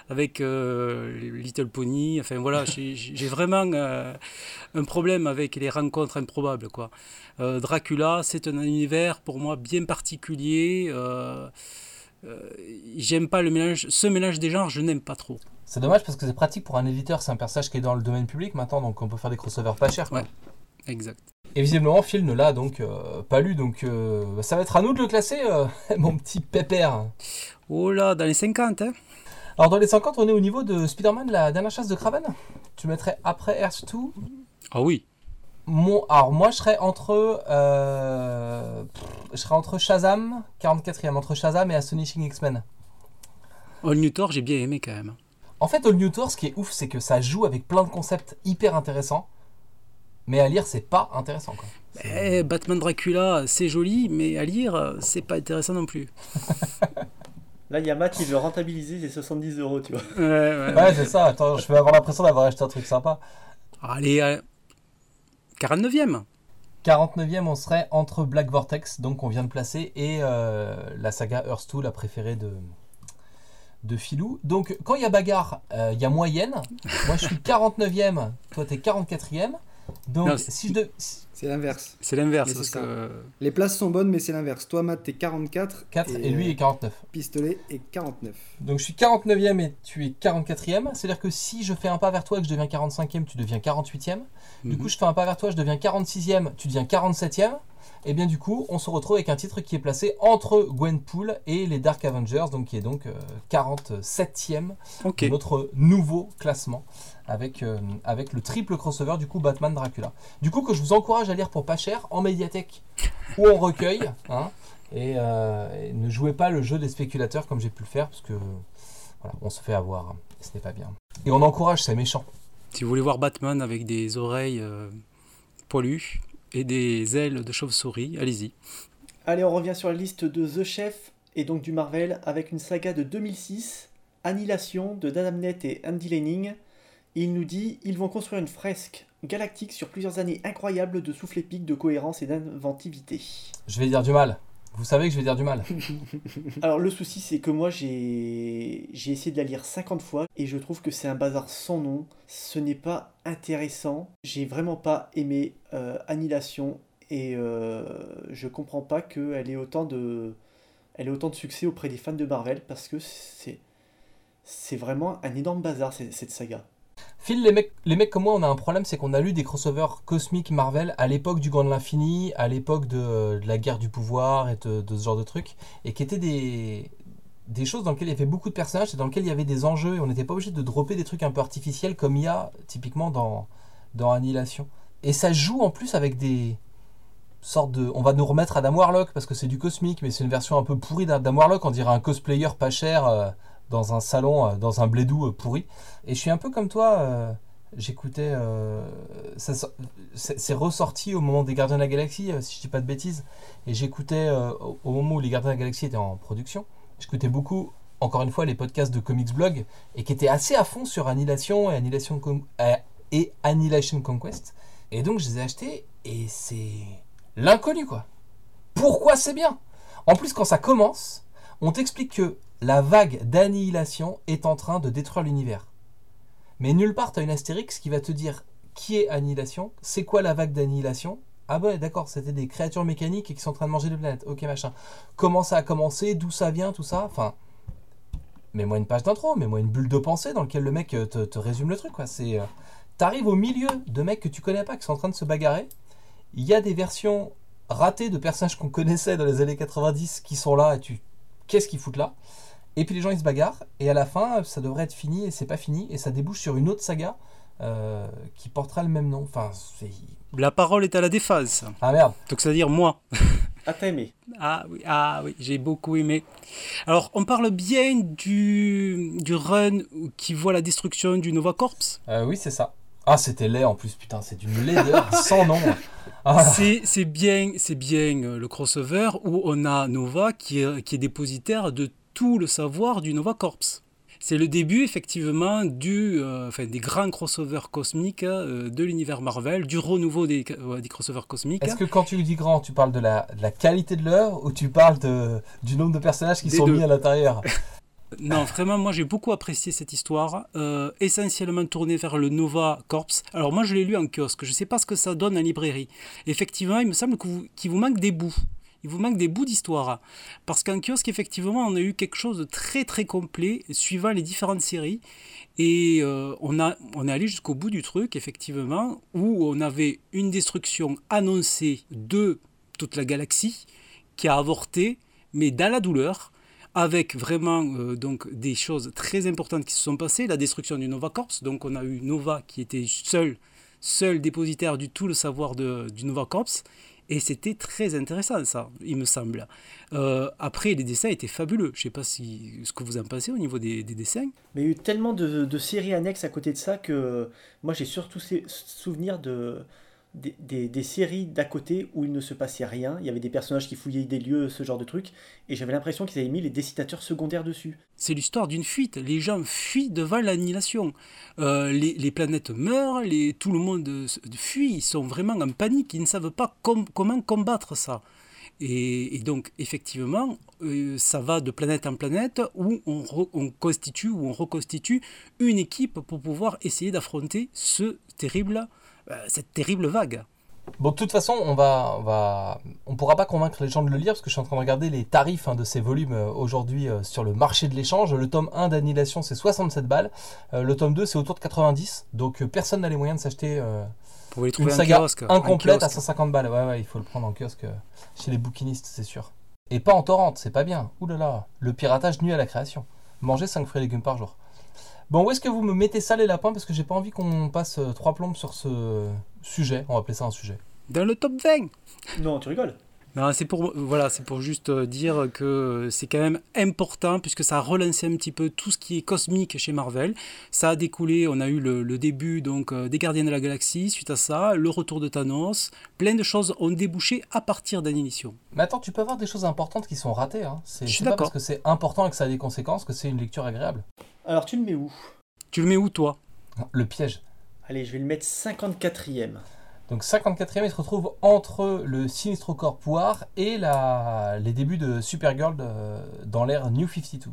avec euh, Little Pony. Enfin voilà, j'ai vraiment un problème avec les rencontres improbables. Quoi. Dracula, c'est un univers pour moi bien particulier. J'aime pas le mélange, ce mélange des genres, je n'aime pas trop. C'est dommage parce que c'est pratique pour un éditeur, c'est un personnage qui est dans le domaine public maintenant, donc on peut faire des crossovers pas chers. quoi. Ouais. Exact. Et visiblement, Phil ne l'a donc euh, pas lu, donc euh, bah, ça va être à nous de le classer, euh, [laughs] mon petit pépère. Oh là, dans les 50, hein Alors dans les 50, on est au niveau de Spider-Man, la dernière chasse de Kraven. Tu mettrais après Earth 2 Ah oui. Mon, alors moi je serais entre pff, je serais entre Shazam 44e entre Shazam et Astonishing X-Men. All New Thor, j'ai bien aimé quand même. En fait All New Thor ce qui est ouf c'est que ça joue avec plein de concepts hyper intéressants mais à lire c'est pas intéressant quoi. Eh, Batman Dracula, c'est joli, mais à lire, c'est pas intéressant non plus. [laughs] Là, il y a Matt qui veut rentabiliser ses 70 euros, tu vois. Ouais, ouais. Ouais c'est ça, attends je vais avoir l'impression d'avoir acheté un truc sympa. Allez, euh, 49e. 49e on serait entre Black Vortex donc on vient de placer et euh, la saga Earth 2 la préférée de de Filou. Donc quand il y a bagarre, euh, il y a moyenne. Moi je suis 49e, toi t'es 44e. Donc, Non, si je de- C'est l'inverse. C'est l'inverse. Parce que Les places sont bonnes, mais c'est l'inverse. Toi, Matt, t'es 44. 4 et, lui euh, est 49. Pistolet est 49. Donc je suis 49e et tu es 44e. C'est-à-dire que si je fais un pas vers toi et que je deviens 45e, tu deviens 48e. Du Mhm. coup, je fais un pas vers toi, je deviens 46e, tu deviens 47e. Et bien du coup, on se retrouve avec un titre qui est placé entre Gwenpool et les Dark Avengers, donc qui est donc euh, 47e Ok. de notre nouveau classement avec, euh, avec le triple crossover du coup Batman Dracula. Du coup que je vous encourage à lire pour pas cher en médiathèque ou en recueil. hein, et, euh, et ne jouez pas le jeu des spéculateurs comme j'ai pu le faire parce que voilà, on se fait avoir. hein, et ce n'est pas bien. Et on encourage, c'est méchant. Si vous voulez voir Batman avec des oreilles euh, poilues et des ailes de chauve-souris, allez-y. Allez, on revient sur la liste de The Chef et donc du Marvel avec une saga de 2006, Annihilation de Dan Abnett et Andy Lanning. Il nous dit ils vont construire une fresque galactique sur plusieurs années incroyables de souffle épique, de cohérence et d'inventivité. Je vais dire du mal. Vous savez que je vais dire du mal. [laughs] Alors le souci c'est que moi j'ai j'ai essayé de la lire 50 fois et je trouve que c'est un bazar sans nom. Ce n'est pas intéressant. J'ai vraiment pas aimé euh, Annihilation et euh, je comprends pas qu'elle ait autant de elle ait autant de succès auprès des fans de Marvel parce que c'est c'est vraiment un énorme bazar cette, cette saga. Phil, les mecs, les mecs comme moi, on a un problème, c'est qu'on a lu des crossovers cosmiques Marvel à l'époque du Grand de l'Infini, à l'époque de, la guerre du pouvoir et de, de ce genre de trucs, et qui étaient des, des choses dans lesquelles il y avait beaucoup de personnages et dans lesquelles il y avait des enjeux, et on n'était pas obligé de dropper des trucs un peu artificiels comme il y a typiquement dans, dans Annihilation. Et ça joue en plus avec des sortes de... On va nous remettre Adam Warlock parce que c'est du cosmique, mais c'est une version un peu pourrie d'Adam Warlock, on dirait un cosplayer pas cher euh, dans un salon, euh, dans un blédou euh, pourri. Et je suis un peu comme toi, euh, j'écoutais. euh, c'est ressorti au moment des Gardiens de la Galaxie, si je dis pas de bêtises. Et j'écoutais au, moment où les Gardiens de la Galaxie étaient en production. J'écoutais beaucoup, encore une fois, les podcasts de Comics Blog et qui étaient assez à fond sur Annihilation et Annihilation, et Annihilation Conquest. Et donc je les ai achetés et c'est l'inconnu quoi. Pourquoi c'est bien? En plus, quand ça commence, on t'explique que la vague d'annihilation est en train de détruire l'univers. Mais nulle part, tu une astérix qui va te dire qui est Annihilation, c'est quoi la vague d'annihilation? Ah ouais, d'accord, c'était des créatures mécaniques qui sont en train de manger des planètes. Ok, machin. Comment ça a commencé, d'où ça vient, tout ça? Enfin, mets-moi une page d'intro, mets-moi une bulle de pensée dans laquelle le mec euh, te, te résume le truc. Quoi. C'est, euh, t'arrives au milieu de mecs que tu connais pas, qui sont en train de se bagarrer. Il y a des versions ratées de personnages qu'on connaissait dans les années 90 qui sont là et tu, qu'est-ce qu'ils foutent là? Et puis les gens ils se bagarrent et à la fin ça devrait être fini et c'est pas fini et ça débouche sur une autre saga euh, qui portera le même nom. Enfin, c'est... La parole est à la défense. Ah merde. Donc c'est-à-dire moi. Ah t'as aimé Ah oui, ah oui, j'ai beaucoup aimé. Alors, on parle bien du, du run qui voit la destruction du Nova Corps. Euh, oui, c'est ça. Ah, c'était laid en plus, putain, c'est d'une laideur [laughs] sans nom. Ah, C'est c'est bien, c'est bien euh, le crossover où on a Nova qui est, qui est dépositaire de tout le savoir du Nova Corps. C'est le début effectivement du, euh, enfin, des grands crossovers cosmiques euh, de l'univers Marvel, du renouveau des, des crossovers cosmiques. Est-ce que quand tu dis grand, tu parles de la, de la qualité de l'œuvre ou tu parles de, du nombre de personnages qui Des sont deux. mis à l'intérieur? [laughs] Non, vraiment, moi j'ai beaucoup apprécié cette histoire, euh, essentiellement tournée vers le Nova Corps. Alors moi je l'ai lu en kiosque, je ne sais pas ce que ça donne en librairie. Effectivement, il me semble que vous- qu'il vous manque des bouts. Il vous manque des bouts d'histoire. Parce qu'en kiosque, effectivement, on a eu quelque chose de très très complet, suivant les différentes séries. Et euh, on, a, on est allé jusqu'au bout du truc, effectivement, où on avait une destruction annoncée de toute la galaxie, qui a avorté, mais dans la douleur avec vraiment euh, donc des choses très importantes qui se sont passées, la destruction du Nova Corps, donc on a eu Nova qui était seul, seul dépositaire du tout le savoir de, du Nova Corps, et c'était très intéressant ça, il me semble. Euh, après, les dessins étaient fabuleux, je ne sais pas si, ce que vous en pensez au niveau des, des dessins. Mais il y a eu tellement de, de séries annexes à côté de ça que moi j'ai surtout souvenir de, des, des- séries d'à côté où il ne se passait rien. Il y avait des personnages qui fouillaient des lieux, ce genre de trucs. Et j'avais l'impression qu'ils avaient mis les dessinateurs secondaires dessus. C'est l'histoire d'une fuite. Les gens fuient devant l'annihilation. Euh, les, les planètes meurent, les, tout le monde fuit. Ils sont vraiment en panique. Ils ne savent pas com- comment combattre ça. Et, donc, effectivement, euh, ça va de planète en planète où on, on constitue ou on reconstitue une équipe pour pouvoir essayer d'affronter ce terrible cette terrible vague. Bon, de toute façon, on va, on va, on pourra pas convaincre les gens de le lire parce que je suis en train de regarder les tarifs hein, de ces volumes euh, aujourd'hui euh, sur le marché de l'échange. Le tome 1 d'Annihilation, c'est 67 balles. Euh, le tome 2, c'est autour de 90. Donc personne n'a les moyens de s'acheter une saga incomplète à 150 balles. Ouais, ouais, il faut le prendre en kiosque chez les bouquinistes, c'est sûr. Et pas en torrent, c'est pas bien. Ouh là là, le piratage nuit à la création. Manger 5 fruits et légumes par jour. Bon, où est-ce que vous me mettez ça les lapins Parce que j'ai pas envie qu'on passe euh, trois plombes sur ce sujet. On va appeler ça un sujet. Dans le top 20 Non, tu rigoles. Non, c'est pour, voilà, c'est pour juste euh, dire que c'est quand même important puisque ça a relancé un petit peu tout ce qui est cosmique chez Marvel. Ça a découlé, on a eu le, début donc euh, des Gardiens de la Galaxie, suite à ça, le retour de Thanos. Plein de choses ont débouché à partir d'Annihilation. Mais attends, tu peux avoir des choses importantes qui sont ratées. Hein. C'est, Je pas parce que c'est important et que ça a des conséquences que c'est une lecture agréable. Alors tu le mets où? Tu le mets où toi? Le piège. Allez, je vais le mettre 54e. Donc 54e, il se retrouve entre le Sinistro Corps Poire et la... les débuts de Supergirl dans l'ère New 52.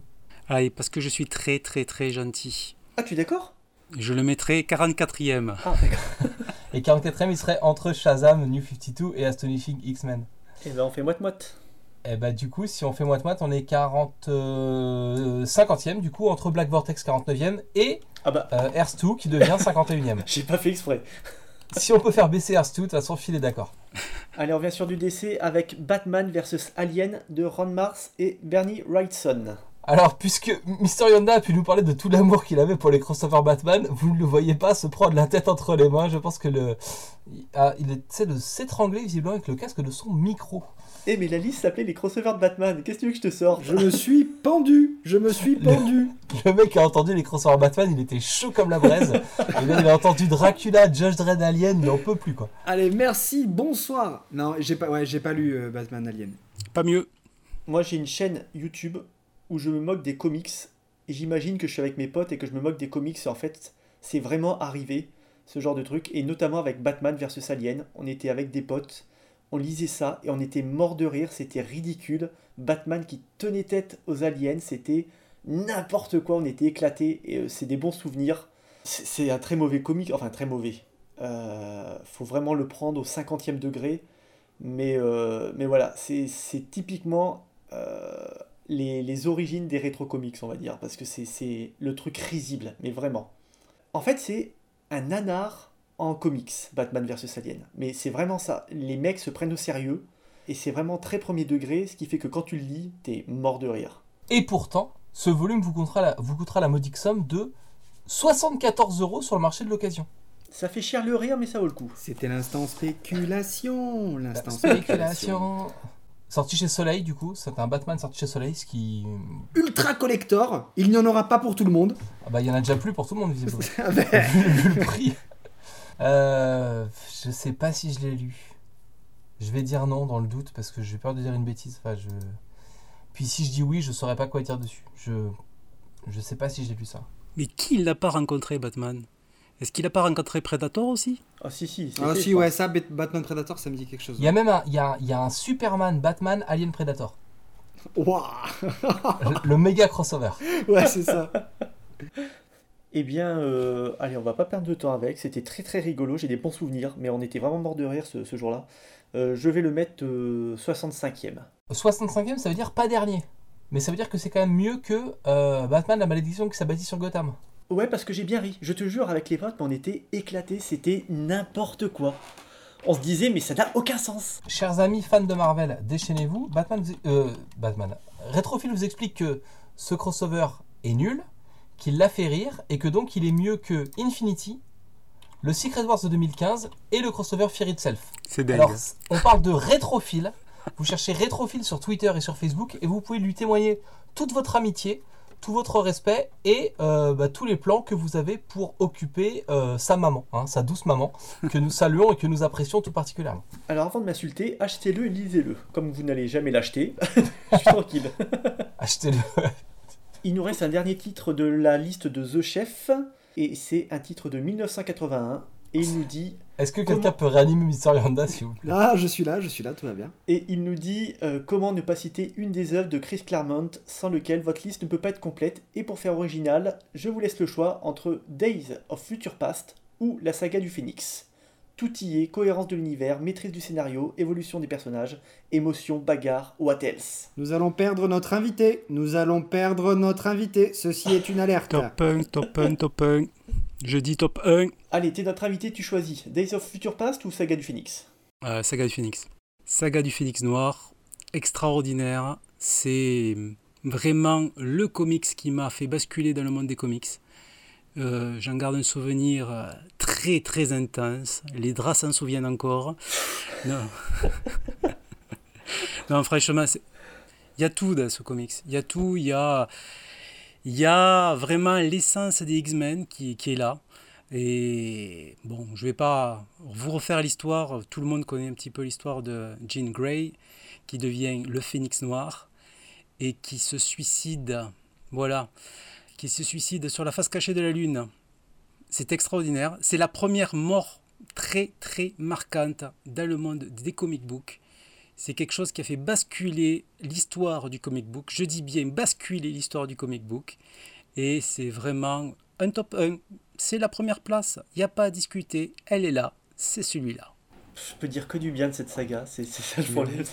Ah, parce que je suis très très très gentil. Ah, tu es d'accord? Je le mettrai 44e. Ah, d'accord. [laughs] et 44e, il serait entre Shazam, New 52 et Astonishing X-Men. Eh ben, on fait moite-moite. Et eh bah du coup, si on fait moite-moite, on est 40, 50e, du coup, entre Black Vortex 49e et ah bah. Euh, Earth 2 qui devient 51e. [laughs] J'ai pas fait exprès. si on peut faire baisser Earth 2, de toute façon, Phil est d'accord. Allez, on revient sur du DC avec Batman vs Alien de Ron Mars et Bernie Wrightson. Alors, puisque Mister Yonda a pu nous parler de tout l'amour qu'il avait pour les crossover Batman, vous ne le voyez pas se prendre la tête entre les mains. Je pense que le. il essaie de s'étrangler visiblement avec le casque de son micro. Eh mais la liste s'appelait les crossovers de Batman, qu'est-ce que tu veux que je te sorte Je me suis pendu, je me suis pendu. [laughs] Le, mec a entendu les crossovers Batman, il était chaud comme la braise. et là il a entendu Dracula, Judge Dredd Alien, il en peut plus quoi. Allez, merci, bonsoir. Non, j'ai pas, ouais, j'ai pas lu euh, Batman Alien. Pas mieux. Moi j'ai une chaîne YouTube où je me moque des comics et j'imagine que je suis avec mes potes et que je me moque des comics en fait c'est vraiment arrivé ce genre de truc et notamment avec Batman versus Alien. On était avec des potes on lisait ça et on était mort de rire, c'était ridicule. Batman qui tenait tête aux aliens, c'était n'importe quoi, on était éclatés et euh, c'est des bons souvenirs. C'est un très mauvais comique, enfin très mauvais. Euh, faut vraiment le prendre au 50e degré. Mais, euh, mais voilà, c'est typiquement les, les, origines des rétro-comics, on va dire, parce que c'est le truc risible, mais vraiment. En fait, c'est un nanar en comics, Batman vs Alien. Mais c'est vraiment ça. Les mecs se prennent au sérieux. Et c'est vraiment très premier degré, ce qui fait que quand tu le lis, t'es mort de rire. Et pourtant, ce volume vous coûtera la, vous coûtera la modique somme de 74 euros sur le marché de l'occasion. Ça fait cher le rire, mais ça vaut le coup. C'était l'instant spéculation. L'instant spéculation. Sorti chez Soleil, du coup, c'est un Batman sorti chez Soleil, ce qui. Ultra collector, il n'y en aura pas pour tout le monde. Ah bah, il y en a déjà plus pour tout le monde, visiblement. [laughs] vu le prix. Euh, je sais pas si je l'ai lu. Je vais dire non dans le doute parce que j'ai peur de dire une bêtise. Enfin, je... Puis si je dis oui, je saurais pas quoi dire dessus. Je je sais pas si j'ai lu ça. Mais qui l'a pas rencontré Batman? Est-ce qu'il a pas rencontré Predator aussi? Ah si si. Ah si ouais ça Batman Predator ça me dit quelque chose. Il y a même un il y a, il y a un Superman Batman Alien Predator. Waouh [laughs] le, le méga crossover. Ouais c'est ça. [laughs] Eh bien, euh, allez, on va pas perdre de temps avec. C'était très très rigolo. J'ai des bons souvenirs, mais on était vraiment mort de rire ce, jour-là. Euh, je vais le mettre 65e. Euh, 65e, ça veut dire pas dernier. Mais ça veut dire que c'est quand même mieux que Batman, la malédiction qui s'abattit sur Gotham. Ouais, parce que j'ai bien ri. Je te jure, avec les potes, on était éclatés. C'était n'importe quoi. On se disait, mais ça n'a aucun sens. Chers amis fans de Marvel, déchaînez-vous. Batman, Batman. Retrophile vous explique que ce crossover est nul qu'il l'a fait rire et que donc il est mieux que Infinity, le Secret Wars de 2015 et le crossover Fear Itself. C'est dingue. Alors, on parle de rétrophile. Vous cherchez rétrophile sur Twitter et sur Facebook et vous pouvez lui témoigner toute votre amitié, tout votre respect et euh, bah, tous les plans que vous avez pour occuper euh, sa maman, hein, sa douce maman, que nous saluons et que nous apprécions tout particulièrement. Alors avant de m'insulter, achetez-le et lisez-le. Comme vous n'allez jamais l'acheter, [laughs] je suis tranquille. [laughs] achetez-le. Il nous reste un dernier titre de la liste de The Chef, et c'est un titre de 1981, et il nous dit... [laughs] Est-ce que quelqu'un peut réanimer Mr. Yanda, s'il vous plaît? Ah, je suis là, je suis là, tout va bien. Et il nous dit euh, comment ne pas citer une des œuvres de Chris Claremont, sans lequel votre liste ne peut pas être complète, et pour faire original, je vous laisse le choix entre Days of Future Past ou la saga du Phoenix. Tout y est, cohérence de l'univers, maîtrise du scénario, évolution des personnages, émotion, bagarre, what else Nous allons perdre notre invité. Nous allons perdre notre invité. Ceci est une alerte. Top 1, top 1, top 1. Je dis top 1. Allez, t'es notre invité, tu choisis Days of Future Past ou Saga du Phoenix Euh, Saga du Phoenix. Saga du Phoenix Noir, extraordinaire. C'est vraiment le comics qui m'a fait basculer dans le monde des comics. Euh, J'en garde un souvenir euh, très très intense. Les draps s'en souviennent encore. [laughs] Non, [laughs] non franchement, il y a tout dans ce comics. Il y a tout. Il y a, y a vraiment l'essence des X-Men qui, qui est là. Et bon, je vais pas vous refaire l'histoire. Tout le monde connaît un petit peu l'histoire de Jean Grey, qui devient le Phénix Noir et qui se suicide. Voilà, qui se suicide sur la face cachée de la Lune. C'est extraordinaire. C'est la première mort très très marquante dans le monde des comic books. C'est quelque chose qui a fait basculer l'histoire du comic book. Je dis bien basculer l'histoire du comic book. Et c'est vraiment un top 1. C'est la première place. Il n'y a pas à discuter. Elle est là. C'est celui-là. Je peux dire que du bien de cette saga, c'est ça le problème.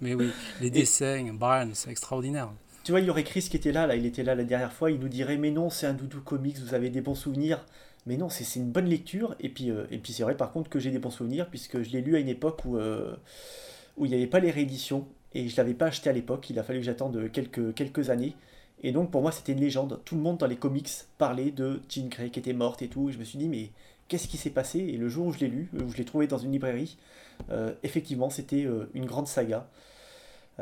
Mais oui, les dessins, Barnes, c'est extraordinaire. Tu vois, il y aurait Chris qui était là, là, il était là la dernière fois, il nous dirait Mais non, c'est un doudou comics, vous avez des bons souvenirs. Mais non, c'est une bonne lecture. Et puis, euh, puis c'est vrai par contre que j'ai des bons souvenirs, puisque je l'ai lu à une époque où, euh, où il n'y avait pas les rééditions, et je ne l'avais pas acheté à l'époque, il a fallu que j'attende quelques, années. Et donc pour moi c'était une légende. Tout le monde dans les comics parlait de Jean Grey qui était morte et tout. Et je me suis dit mais qu'est-ce qui s'est passé? Et le jour où je l'ai lu, où je l'ai trouvé dans une librairie, euh, effectivement c'était une grande saga.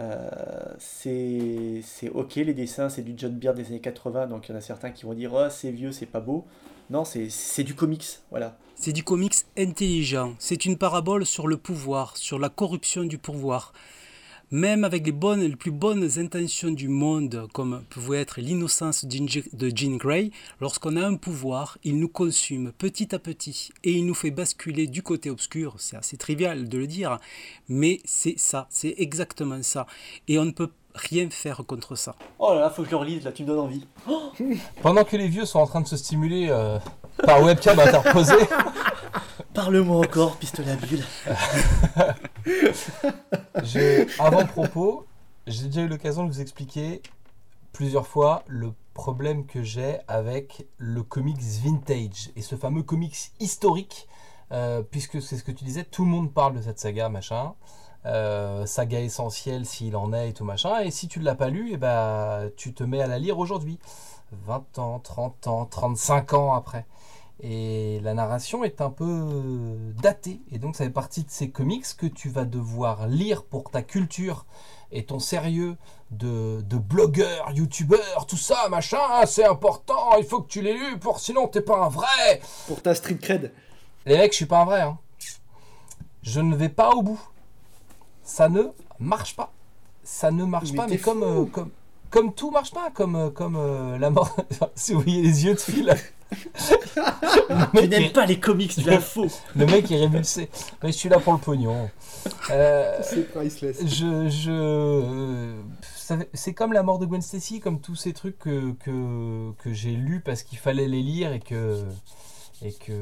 Euh, c'est ok les dessins, c'est du John Byrne des années 80, donc il y en a certains qui vont dire oh c'est vieux, c'est pas beau. Non, c'est du comics, voilà. C'est du comics intelligent. C'est une parabole sur le pouvoir, sur la corruption du pouvoir. Même avec les, bonnes, les plus bonnes intentions du monde, comme pouvait être l'innocence de Jean- Grey, lorsqu'on a un pouvoir, il nous consume petit à petit et il nous fait basculer du côté obscur. C'est assez trivial de le dire, mais c'est ça, c'est exactement ça. Et on ne peut rien faire contre ça. Oh là là, faut que je le relise, là tu me donnes envie. Pendant que les vieux sont en train de se stimuler euh, par webcam interposée, [laughs] Parle-moi encore, pistolet à bulle. [laughs] avant propos, j'ai déjà eu l'occasion de vous expliquer plusieurs fois le problème que j'ai avec le comics vintage et ce fameux comics historique, euh, puisque c'est ce que tu disais, tout le monde parle de cette saga, machin. euh, saga essentielle s'il en est et tout machin. Et si tu ne l'as pas lu, bah, tu te mets à la lire aujourd'hui. 20 ans, 30 ans, 35 ans après. Et la narration est un peu datée. Et donc ça fait partie de ces comics que tu vas devoir lire pour ta culture et ton sérieux de, de blogueur, youtubeur, tout ça, machin, c'est important, il faut que tu l'aies lu, pour sinon t'es pas un vrai. Pour ta street cred. Les mecs, je suis pas un vrai. hein. Je ne vais pas au bout. Ça ne marche pas. Ça ne marche Mais pas, mais euh, comme, comme tout marche pas, comme, euh, comme euh, la mort. [laughs] si vous voyez les yeux de Phil. [laughs] le, Tu n'aimes est, pas les comics, tu es faux. [laughs] le mec est révulsé. Mais je suis là pour le pognon. Euh, C'est priceless. je, je, euh, c'est comme la mort de Gwen Stacy, comme tous ces trucs que, que, que j'ai lus parce qu'il fallait les lire et que, et que,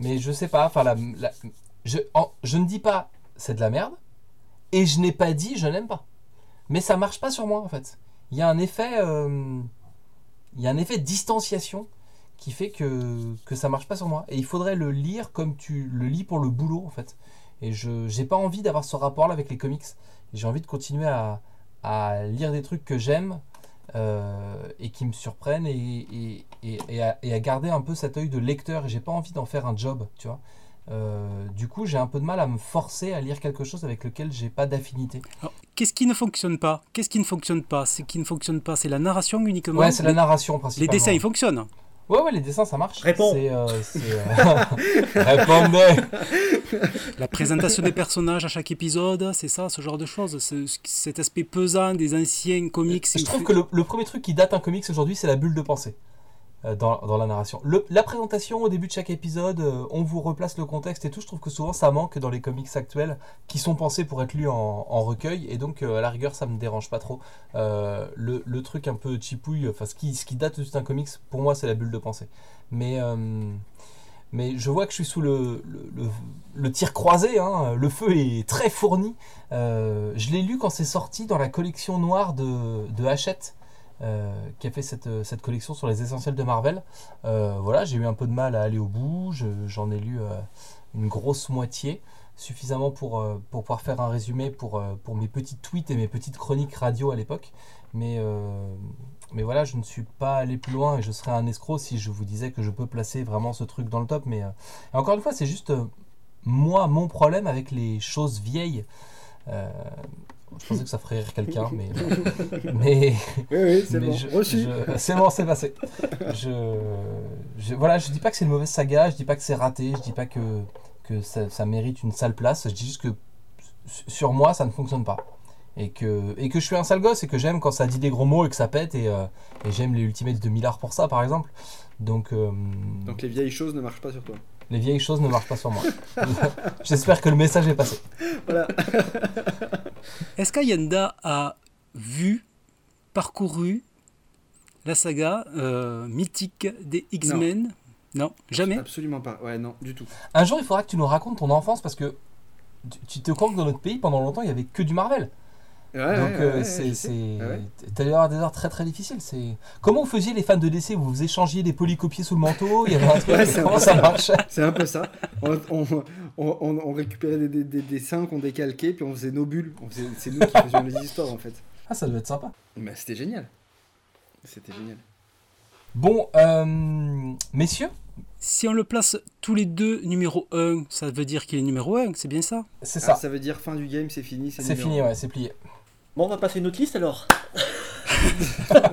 mais je sais pas. Enfin, la, la- je, en- je ne dis pas c'est de la merde et je n'ai pas dit je n'aime pas. Mais ça marche pas sur moi en fait. Il y a un effet, euh, il y a un effet distanciation qui fait que que ça marche pas sur moi. Et il faudrait le lire comme tu le lis pour le boulot en fait. Et je j'ai pas envie d'avoir ce rapport-là avec les comics. J'ai envie de continuer à, à lire des trucs que j'aime euh, et qui me surprennent et, et à, et à garder un peu cet œil de lecteur. Et j'ai pas envie d'en faire un job, tu vois. Euh, du coup, j'ai un peu de mal à me forcer à lire quelque chose avec lequel j'ai pas d'affinité. Alors, Qu'est-ce qui ne fonctionne pas? Qu'est-ce qui ne fonctionne pas? Ce qui ne fonctionne pas, c'est la narration uniquement. Ouais, c'est la les, narration les principalement. dessins, ils fonctionnent. Ouais, ouais, les dessins, ça marche. Réponds. C'est, euh, c'est, euh, [laughs] Répondez. La présentation des personnages à chaque épisode, c'est ça, ce genre de choses. ce- cet aspect pesant des anciens comics. Je trouve que le, le premier truc qui date un comics aujourd'hui, c'est la bulle de pensée dans, dans la narration. La présentation au début de chaque épisode, euh, on vous replace le contexte et tout. Je trouve que souvent ça manque dans les comics actuels qui sont pensés pour être lus en, recueil et donc euh, à la rigueur ça me dérange pas trop. Euh, le, truc un peu chipouille, enfin ce qui, ce qui date de tout un comics, pour moi c'est la bulle de pensée. Mais euh, je vois que je suis sous le, tir croisé, hein, le feu est très fourni. Euh, je l'ai lu quand c'est sorti dans la collection noire de, de Hachette, euh, qui a fait cette, cette collection sur les essentiels de Marvel. Euh, voilà, j'ai eu un peu de mal à aller au bout, je- j'en ai lu euh, une grosse moitié, suffisamment pour, euh, pour pouvoir faire un résumé pour, euh, pour mes petites tweets et mes petites chroniques radio à l'époque. Mais, euh, mais voilà, je ne suis pas allé plus loin et je serais un escroc si je vous disais que je peux placer vraiment ce truc dans le top. Mais euh, encore une fois, c'est juste euh, moi, mon problème avec les choses vieilles. Je pensais que ça ferait rire quelqu'un, mais, [laughs] mais, Oui, oui, c'est bon. je- Reçu. je- c'est bon, c'est passé. Je, je, voilà, je dis pas que c'est une mauvaise saga, je dis pas que c'est raté, je dis pas que, que ça, ça mérite une sale place, je dis juste que sur moi, ça ne fonctionne pas. Et que, et que je suis un sale gosse et que j'aime quand ça dit des gros mots et que ça pète et, euh, et j'aime les Ultimates de Millard pour ça, par exemple. Donc, euh, Donc les vieilles choses ne marchent pas sur toi. Les vieilles choses ne marchent pas sur moi. [laughs] J'espère que le message est passé. Voilà. [laughs] Est-ce qu'Ayanda a vu, parcouru la saga euh, mythique des X-Men? Non. jamais? Absolument pas. Ouais, non, du tout. Un jour, il faudra que tu nous racontes ton enfance parce que tu, tu te comptes que dans notre pays, pendant longtemps, il y avait que du Marvel. Ouais, Donc, ouais, euh, ouais, c'est. sais. c'est- ouais. T'allais avoir des heures très très difficiles. C'est... Comment vous faisiez les fans de DC Vous vous échangiez des polycopiés sous le manteau? Il y avait un truc. [laughs] Ouais, c'est un comment peu ça ça. marchait? C'est un peu ça. On, on, on, on- on récupérait des, des- des dessins qu'on décalquait, puis on faisait nos bulles. On faisait- C'est nous qui faisions les histoires en fait. Ah, ça doit être sympa. Mais c'était génial. C'était génial. Bon, euh, messieurs, Si on le place tous les deux numéro 1, ça veut dire qu'il est numéro 1, c'est bien ça? C'est Ah, ça. ça veut dire fin du game, c'est fini. C'est numéro fini, ouais, c'est plié. Bon, on va passer une autre liste alors. [laughs]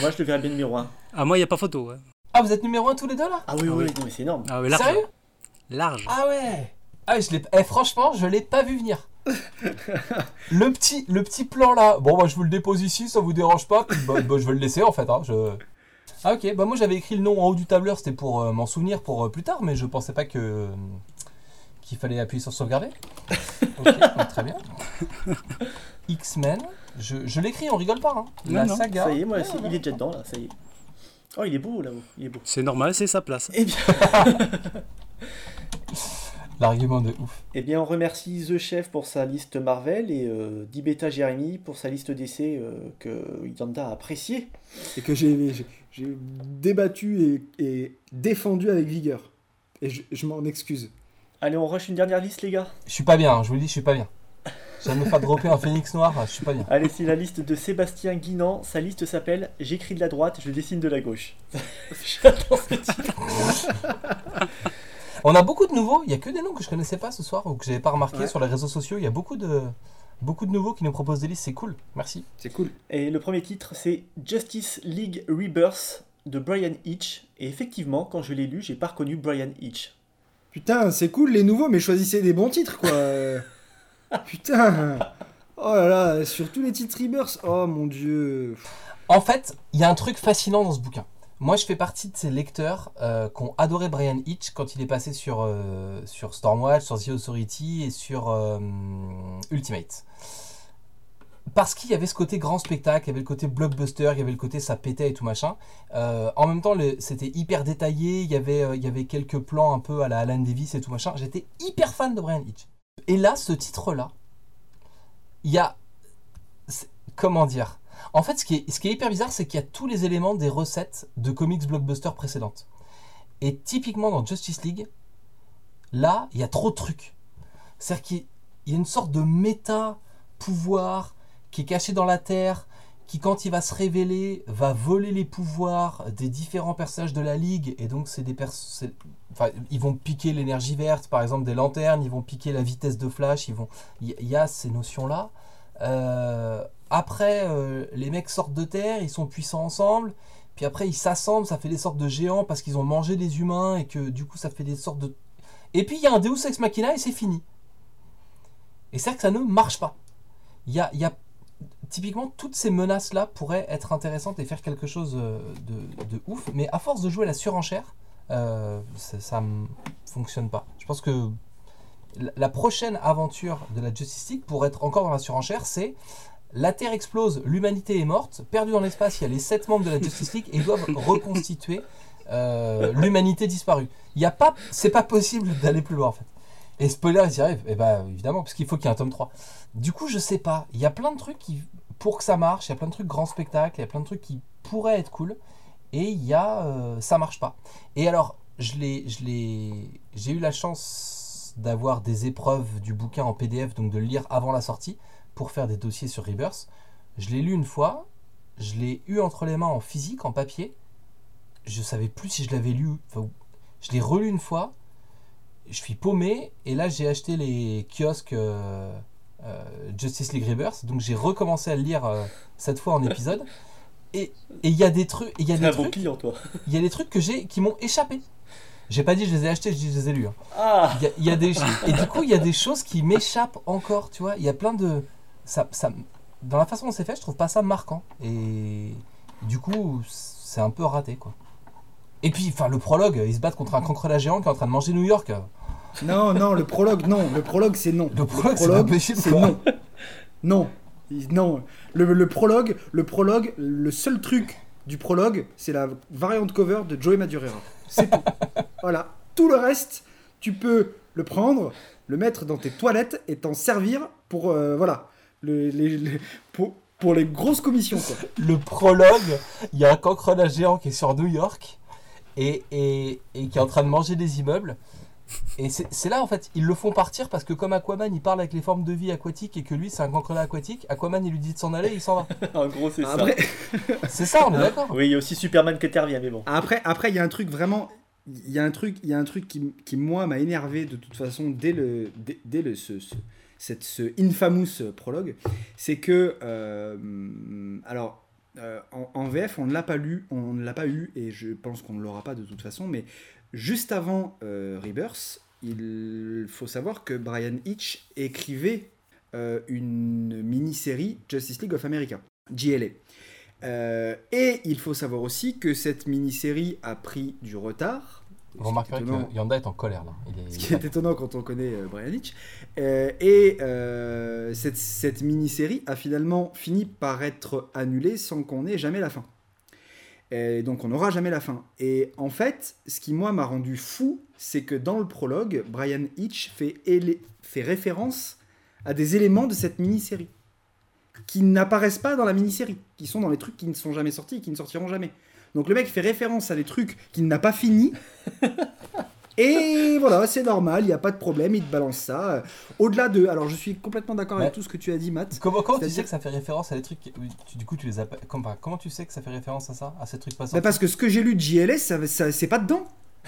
Moi, je le verrais bien numéro 1. Ah, moi, il n'y a pas photo. hein. Ah, vous êtes numéro 1 tous les deux là? Ah oui, Ah oui, oui. non, mais c'est énorme. Ah, ouais, large. Sérieux? Large. Ah ouais Ah, je l'ai... eh, franchement, je l'ai pas vu venir. [laughs] le, petit, le petit plan là, bon, bah, je vous le dépose ici, ça vous dérange pas Puis, bah, bah, Je vais le laisser en fait. hein, je... Ah, ok, bah, moi j'avais écrit le nom en haut du tableur, c'était pour euh, m'en souvenir pour euh, plus tard, mais je pensais pas que qu'il fallait appuyer sur sauvegarder. Ok, [laughs] bah, très bien. X-Men, je, je l'écris, on rigole pas. Hein. La Non, non, saga. Ça y est, moi, Ouais, c'est- ouais. il est déjà dedans là, ça y est. Oh, il est beau là-haut, il est beau. C'est normal, c'est sa place. Eh bien, [laughs] L'argument de ouf. eh bien, on remercie The Chef pour sa liste Marvel et euh, Dibeta Jeremy pour sa liste DC euh, que Yanda a appréciée. Et que j'ai j'ai- j'ai débattu et, et défendu avec vigueur. Et je, je m'en excuse. Allez, on rush une dernière liste, les gars. Je suis pas bien, hein, je vous le dis, je suis pas bien. De me faire dropper un phénix noir, je suis pas bien. Allez, c'est la liste de Sébastien Guinan. Sa liste s'appelle J'écris de la droite, je dessine de la gauche. [laughs] J'adore ce titre. On a beaucoup de nouveaux, il y a que des noms que je connaissais pas ce soir ou que j'avais pas remarqué Ouais. sur les réseaux sociaux. Il y a beaucoup de, beaucoup de nouveaux qui nous proposent des listes, c'est cool, merci. C'est cool. Et le premier titre, c'est Justice League Rebirth de Brian Hitch. Et effectivement, quand je l'ai lu, j'ai pas reconnu Brian Hitch. Putain, c'est cool les nouveaux, mais choisissez des bons titres quoi. [laughs] Putain. Oh là là, sur tous les titres Rebirth. Oh mon dieu. En fait, il y a un truc fascinant dans ce bouquin. Moi, je fais partie de ces lecteurs euh, qui ont adoré Brian Hitch quand il est passé sur, euh, sur Stormwatch, sur The Authority et sur euh, Ultimate. Parce qu'il y avait ce côté grand spectacle, il y avait le côté blockbuster, il y avait le côté ça pétait et tout machin. Euh, en même temps, c'était hyper détaillé, il y, avait, euh, il y avait quelques plans un peu à la Alan Davis et tout machin. J'étais hyper fan de Brian Hitch. Et là, ce titre-là, il y a. Comment dire? En fait, ce qui est, ce qui est hyper bizarre, c'est qu'il y a tous les éléments des recettes de comics blockbuster précédentes. Et typiquement dans Justice League, là, il y a trop de trucs. C'est-à-dire qu'il il y a une sorte de méta-pouvoir qui est caché dans la Terre, qui quand il va se révéler, va voler les pouvoirs des différents personnages de la Ligue. Et donc, c'est des pers- c'est- enfin, ils vont piquer l'énergie verte, par exemple des lanternes, ils vont piquer la vitesse de flash, ils vont... il y- a ces notions-là. Euh, après, euh, les mecs sortent de terre, ils sont puissants ensemble. Puis après, ils s'assemblent, ça fait des sortes de géants parce qu'ils ont mangé des humains et que du coup, ça fait des sortes de. Et puis, il y a un Deus Ex Machina et c'est fini. Et c'est que ça ne marche pas. Il y a, y a- Typiquement, toutes ces menaces-là pourraient être intéressantes et faire quelque chose euh, de, de ouf, mais à force de jouer la surenchère, euh, ça, ne fonctionne pas. Je pense que la- prochaine aventure de la Justice League, pour être encore dans la surenchère, c'est la Terre explose, l'humanité est morte, perdue dans l'espace, il y a les sept membres de la Justice League et ils doivent [laughs] reconstituer euh, l'humanité disparue. Il y a pas, c'est pas possible d'aller plus loin en fait. Et spoiler, il y arrive, et bah évidemment, parce qu'il faut qu'il y ait un tome 3. Du coup, je sais pas, il y a plein de trucs qui, pour que ça marche, il y a plein de trucs grand spectacle, il y a plein de trucs qui pourraient être cool, et il y a, euh, ça marche pas. Et alors, je l'ai, j'ai eu la chance d'avoir des épreuves du bouquin en PDF, donc de le lire avant la sortie, pour faire des dossiers sur Rebirth. Je l'ai lu une fois, je l'ai eu entre les mains en physique, en papier. Je savais plus si je l'avais lu. Je l'ai relu une fois. Je suis paumé. Et là, j'ai acheté les kiosques euh, euh, Justice League Rebirth. Donc, j'ai recommencé à le lire euh, cette fois en épisode. Et il y a des trucs. Il y a des trucs. Il y a des trucs que j'ai qui m'ont échappé. J'ai pas dit je les ai achetés, je dis je les ai lus. hein. Ah y a- y a des et du coup il y a des choses qui m'échappent encore, tu vois. Il y a plein de ça, ça dans la façon dont c'est fait, je trouve pas ça marquant et du coup c'est un peu raté quoi. Et puis enfin le prologue, ils se battent contre un cancrelat géant qui est en train de manger New York. Non, non, le prologue, non. Le prologue, c'est non. Le prologue, c'est non. Non. Non. Le, le prologue, le prologue, le seul truc du prologue, c'est la variante cover de Joey Madureira. C'est tout. [laughs] voilà. Tout le reste, tu peux le prendre, le mettre dans tes toilettes et t'en servir pour, euh, voilà, le- les, les- pour, pour les grosses commissions. Quoi. Le prologue, il y a un cancrelat géant qui est sur New York et, et, et qui est en train de manger des immeubles. Et c'est là en fait, ils le font partir parce que comme Aquaman il parle avec les formes de vie aquatiques et que lui c'est un cancrelat aquatique, Aquaman il lui dit de s'en aller, il s'en va. [laughs] En gros, c'est ça. Après, [laughs] C'est ça, on est d'accord. Oui, il y a aussi Superman qui intervient, mais bon. Après, après, il y a un truc vraiment, il y a un truc, il y a un truc qui, qui, moi m'a énervé de toute façon dès le, dès, dès le ce, ce, cette, ce infamous prologue, c'est que, euh, alors, euh, en, en VF, on ne l'a pas lu, on ne l'a pas eu, et je pense qu'on ne l'aura pas de toute façon, mais juste avant euh, Rebirth, il faut savoir que Brian Hitch écrivait euh, une mini-série Justice League of America, JLA. Euh, et il faut savoir aussi que cette mini-série a pris du retard. Vous remarquerez que Yanda est en colère là. Il est- Ce qui est étonnant quand on connaît euh, Brian Hitch. Euh, et cette, cette mini-série a finalement fini par être annulée sans qu'on ait jamais la fin. Et donc on n'aura jamais la fin. Et en fait, ce qui moi m'a rendu fou, c'est que dans le prologue, Brian Hitch fait, fait référence à des éléments de cette mini-série qui n'apparaissent pas dans la mini-série, qui sont dans les trucs qui ne sont jamais sortis et qui ne sortiront jamais. Donc le mec fait référence à des trucs qu'il n'a pas fini. [laughs] Et voilà, c'est normal, il n'y a pas de problème, il te balance ça. Euh, Au-delà de. Alors je suis complètement d'accord avec tout ce que tu as dit, Matt. Comment, comment tu sais que ça fait référence à des trucs qui- oui, tu- Du coup, tu les appelles. Comment, comment tu sais que ça fait référence à ça À ces trucs pas Bah, parce que ce que j'ai lu de JLS, ça, ça- c'est pas dedans.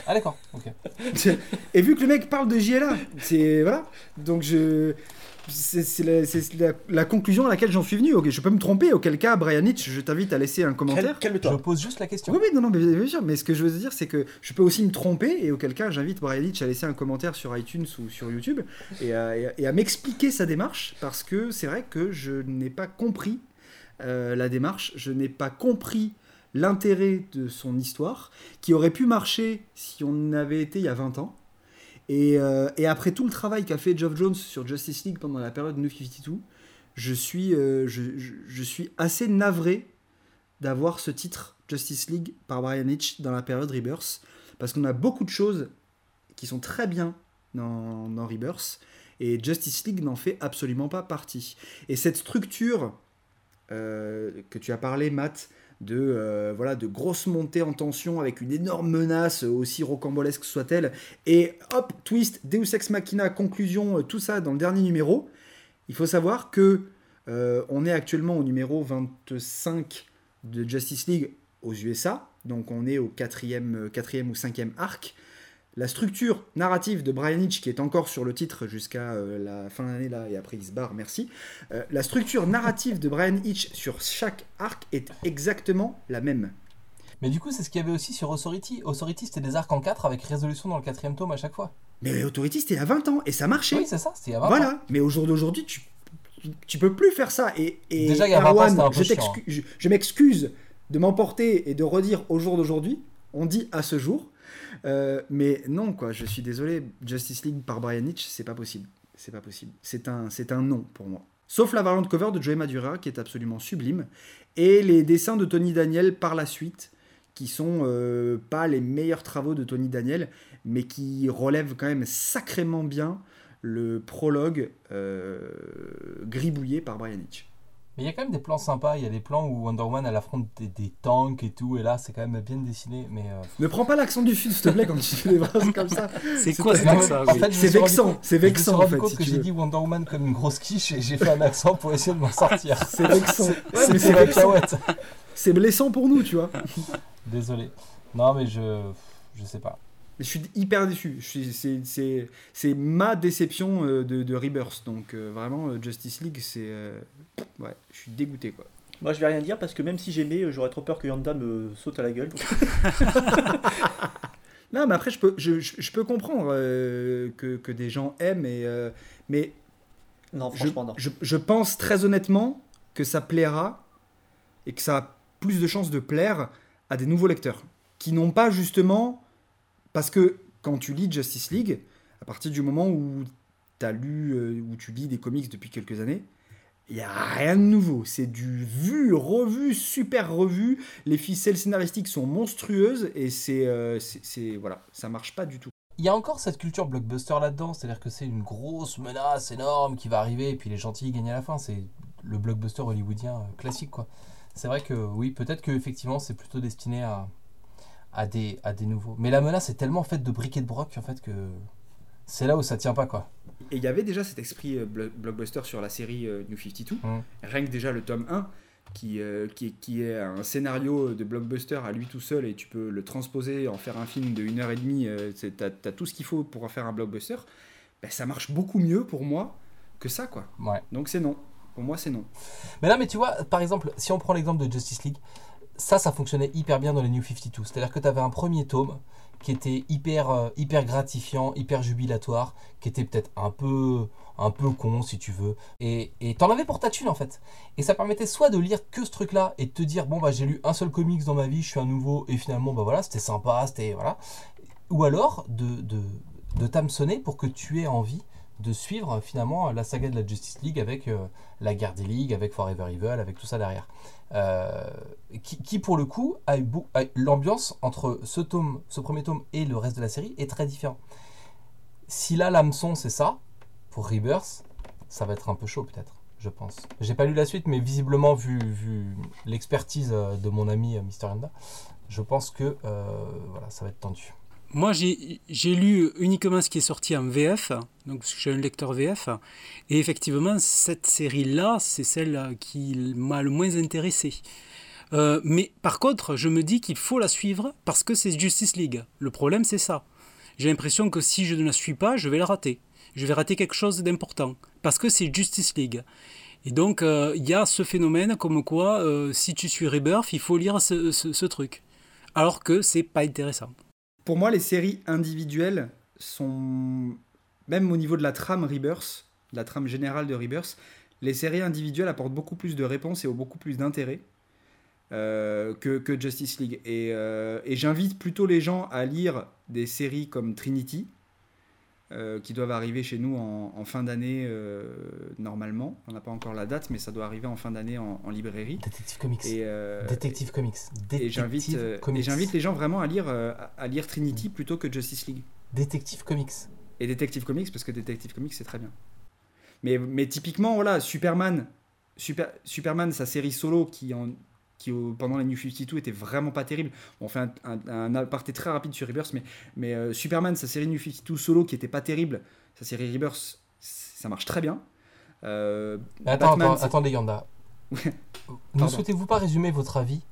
Ah, d'accord, ok. [laughs] Et vu que le mec parle de JLA, c'est. Voilà. Donc je. C'est la, c'est la- la conclusion à laquelle j'en suis venu. Ok, je peux me tromper, auquel cas, Brian Hitch, je t'invite à laisser un commentaire. Je Calme-toi. pose juste la question. Oui, oui, non, non, mais bien sûr. Mais ce que je veux dire, c'est que je peux aussi me tromper, et auquel cas, j'invite Brian Hitch à laisser un commentaire sur iTunes ou sur YouTube à- et à m'expliquer sa démarche, parce que c'est vrai que je n'ai pas compris euh, la démarche, je n'ai pas compris l'intérêt de son histoire, qui aurait pu marcher si on avait été il y a 20 ans. Et, euh, et après tout le travail qu'a fait Geoff Jones sur Justice League pendant la période New 52, je suis, euh, je, suis assez navré d'avoir ce titre Justice League par Brian Hitch dans la période Rebirth, parce qu'on a beaucoup de choses qui sont très bien dans, dans Rebirth, et Justice League n'en fait absolument pas partie. Et cette structure euh, que tu as parlé, Matt, de, euh, voilà, de grosses montées en tension avec une énorme menace, aussi rocambolesque soit-elle, et hop, twist, Deus Ex Machina, conclusion, euh, tout ça dans le dernier numéro. Il faut savoir que euh, on est actuellement au numéro 25 de Justice League aux USA, donc on est au quatrième, euh, quatrième ou cinquième arc. La structure narrative de Brian Hitch, qui est encore sur le titre jusqu'à euh, la fin d'année là, et après il se barre, merci. Euh, la structure narrative de Brian Hitch sur chaque arc est exactement la même. Mais du coup, c'est ce qu'il y avait aussi sur Authority. Authority, c'était des arcs en 4 avec résolution dans le quatrième tome à chaque fois. Mais Authority, c'était il y a 20 ans, et ça marchait. Oui, c'est ça, c'était il y a 20 ans. Voilà, mais au jour d'aujourd'hui, tu, tu peux plus faire ça. Et, et Déjà, il y a 20 ans, Erwan, c'était un peu je, chiant, t'excu- je, je m'excuse de m'emporter et de redire au jour d'aujourd'hui. On dit à ce jour. Euh, mais non, quoi, je suis désolé. Justice League par Brian Hitch, c'est pas possible. C'est pas possible. C'est un, c'est un non pour moi. Sauf la variante cover de Joey Madura, qui est absolument sublime. Et les dessins de Tony Daniel par la suite, qui sont euh, pas les meilleurs travaux de Tony Daniel, mais qui relèvent quand même sacrément bien le prologue euh, gribouillé par Brian Hitch. Mais il y a quand même des plans sympas. Il y a des plans où Wonder Woman elle affronte des, des tanks et tout. Et là, c'est quand même bien dessiné. Mais euh, Ne prends pas l'accent du sud, s'il te plaît, quand tu fais des phrases [laughs] comme ça. C'est C'est quoi cet accent en fait, C'est vexant, c'est je me suis vexant en rendu fait. compte si que j'ai veux. dit Wonder Woman comme une grosse quiche et j'ai fait un accent pour essayer de m'en sortir. [laughs] C'est vexant. Ouais, c'est la vexant. cacahuète. C'est blessant pour nous, tu vois. [laughs] Désolé. Non, mais je. Je sais pas. Je suis hyper déçu. C'est ma déception euh, de, de Rebirth. Donc euh, vraiment, euh, Justice League, c'est... euh, Ouais, je suis dégoûté, quoi. Moi, je vais rien dire parce que même si j'aimais, j'aurais trop peur que Yanda me saute à la gueule. [laughs] Non, mais après, je peux, je, je- je peux comprendre euh, que, que des gens aiment, et, mais Non, franchement, non. je- je pense très honnêtement que ça plaira et que ça a plus de chances de plaire à des nouveaux lecteurs qui n'ont pas justement. Parce que quand tu lis Justice League, à partir du moment où, as lu, euh, où tu lis des comics depuis quelques années, il n'y a rien de nouveau. C'est du vu, revu, super revu. Les ficelles scénaristiques sont monstrueuses et c'est. euh, c'est- voilà, ça marche pas du tout. Il y a encore cette culture blockbuster là-dedans, c'est-à-dire que c'est une grosse menace énorme qui va arriver et puis les gentils gagnent à la fin. C'est le blockbuster hollywoodien euh, classique, quoi. C'est vrai que oui, peut-être que effectivement c'est plutôt destiné à, à, des, à des nouveaux. Mais la menace est tellement faite de briques et de broc en fait que c'est là où ça tient pas, quoi. Et il y avait déjà cet esprit euh, blo- blockbuster sur la série euh, New 52. Mm. Rien que déjà le tome 1, qui, euh, qui, est- qui est un scénario de blockbuster à lui tout seul et tu peux le transposer, en faire un film de 1h30, euh, c'est- t'as as tout ce qu'il faut pour en faire un blockbuster. Ben, ça marche beaucoup mieux pour moi que ça, quoi. Ouais. Donc c'est non. Pour moi, c'est non. Mais là, mais tu vois, par exemple, si on prend l'exemple de Justice League, ça, ça fonctionnait hyper bien dans les New 52. C'est-à-dire que tu avais un premier tome qui était hyper, euh, hyper gratifiant, hyper jubilatoire, qui était peut-être un peu, un peu con, si tu veux. Et t'en avais pour ta thune, en fait. Et ça permettait soit de lire que ce truc-là et de te dire, bon, bah, j'ai lu un seul comics dans ma vie, je suis un nouveau, et finalement, bah voilà, c'était sympa, c'était. Voilà. Ou alors de, de, pour que tu aies envie de suivre finalement la saga de la Justice League avec euh, la guerre des ligues, avec Forever Evil, avec tout ça derrière. Euh, qui, pour le coup a eu l'ambiance entre ce tome, ce premier tome et le reste de la série est très différent. Si là l'hameçon c'est ça pour Rebirth, ça va être un peu chaud peut-être, je pense. J'ai pas lu la suite, mais visiblement vu, l'expertise euh, de mon ami Mister Yanda, je pense que voilà ça va être tendu. Moi, j'ai lu uniquement ce qui est sorti en VF, donc je suis un lecteur VF, et effectivement, cette série-là, c'est celle qui m'a le moins intéressé. Euh, mais par contre, je me dis qu'il faut la suivre parce que c'est Justice League. Le problème, c'est ça. J'ai l'impression que si je ne la suis pas, je vais la rater. Je vais rater quelque chose d'important parce que c'est Justice League. Et donc, euh, il y a ce phénomène comme quoi, euh, si tu suis Rebirth, il faut lire ce, ce- ce truc. Alors que c'est pas intéressant. Pour moi, les séries individuelles sont, même au niveau de la trame Rebirth, de la trame générale de Rebirth, les séries individuelles apportent beaucoup plus de réponses et ont beaucoup plus d'intérêt euh, que, Justice League. Euh, et j'invite plutôt les gens à lire des séries comme Trinity, euh, qui doivent arriver chez nous en, en fin d'année euh, normalement. On n'a pas encore la date, mais ça doit arriver en fin d'année en, en librairie. Détective Comics. Et, euh, Détective Comics. et j'invite Détective euh, et j'invite les gens vraiment à lire, à lire Trinity plutôt que Justice League. Détective Comics. Et Detective Comics, parce que Detective Comics, c'est très bien. Mais, mais typiquement, voilà, Superman, Super, Superman, sa série solo, qui, en, qui pendant la New 52 était vraiment pas terrible. On fait un, un, un aparté très rapide sur Rebirth, mais, mais euh, Superman, sa série New 52 solo, qui était pas terrible, sa série Rebirth, ça marche très bien. Euh, Attends, Batman, attends, attendez Yanda. ne souhaitez-vous pas résumer votre avis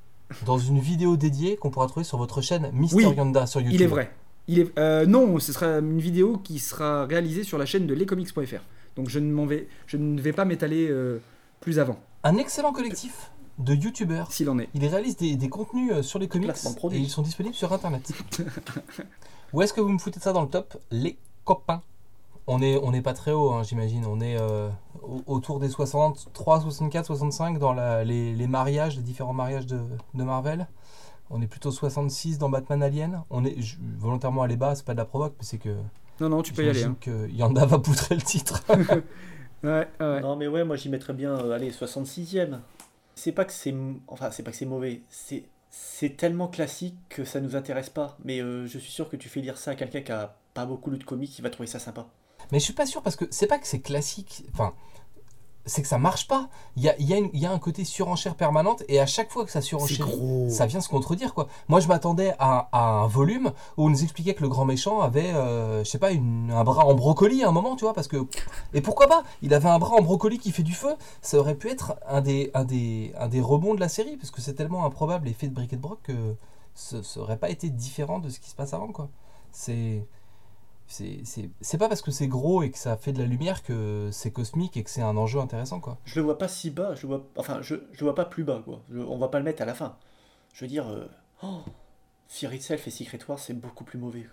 dans une vidéo dédiée qu'on pourra trouver sur votre chaîne Mister Oui, Yanda sur YouTube Il est vrai. Il est, euh, non, ce sera une vidéo qui sera réalisée sur la chaîne de lescomics.fr. Donc je ne, vais, je ne vais pas m'étaler euh, plus avant, Un excellent collectif de youtubeurs. s'il en est. Ils réalisent des, des contenus euh, sur les comics et ils sont disponibles sur internet. [laughs] Où est-ce que vous me foutez ça dans le top? Les copains. On est, on n'est pas très haut, hein, j'imagine. On est euh, au- autour des 63, 64, 65 dans la- les, les mariages, les différents mariages de, de Marvel. On est plutôt 66 dans Batman Alien. On est je- volontairement allé bas, c'est pas de la provoque, mais c'est que Non, non, tu peux y aller. hein. que Yanda va [laughs] poutrer le titre. [laughs] Ouais, ouais. Non, mais ouais, moi j'y mettrais bien, euh, allez, 66ème. C'est pas que c'est. pas que c'est mauvais. C'est c'est tellement classique que ça nous intéresse pas. Mais euh, je suis sûr que tu fais lire ça à quelqu'un qui a pas beaucoup lu de comics, qui va trouver ça sympa. Mais je suis pas sûr parce que c'est pas que c'est classique. C'est que ça marche pas. Il y a, il y, a une- il y a un côté surenchère permanente et à chaque fois que ça gros. ça vient se contredire quoi. Moi je m'attendais à, à un volume où on nous expliquait que le grand méchant avait, euh, je sais pas, une- un bras en brocoli à un moment, tu vois, parce que et pourquoi pas? Il avait un bras en brocoli qui fait du feu. Ça aurait pu être un des, un des, un des rebonds de la série parce que c'est tellement improbable l'effet de briquet de broc que ce ça aurait pas été différent de ce qui se passe avant quoi. C'est c'est pas parce que c'est gros et que ça fait de la lumière que c'est cosmique et que c'est un enjeu intéressant quoi. Je le vois pas si bas, je le vois, enfin, je, je le vois pas plus bas, quoi. Je- on va pas le mettre à la fin. Je veux dire, euh, oh, Fear Itself et Secret War, c'est beaucoup plus mauvais. quoi.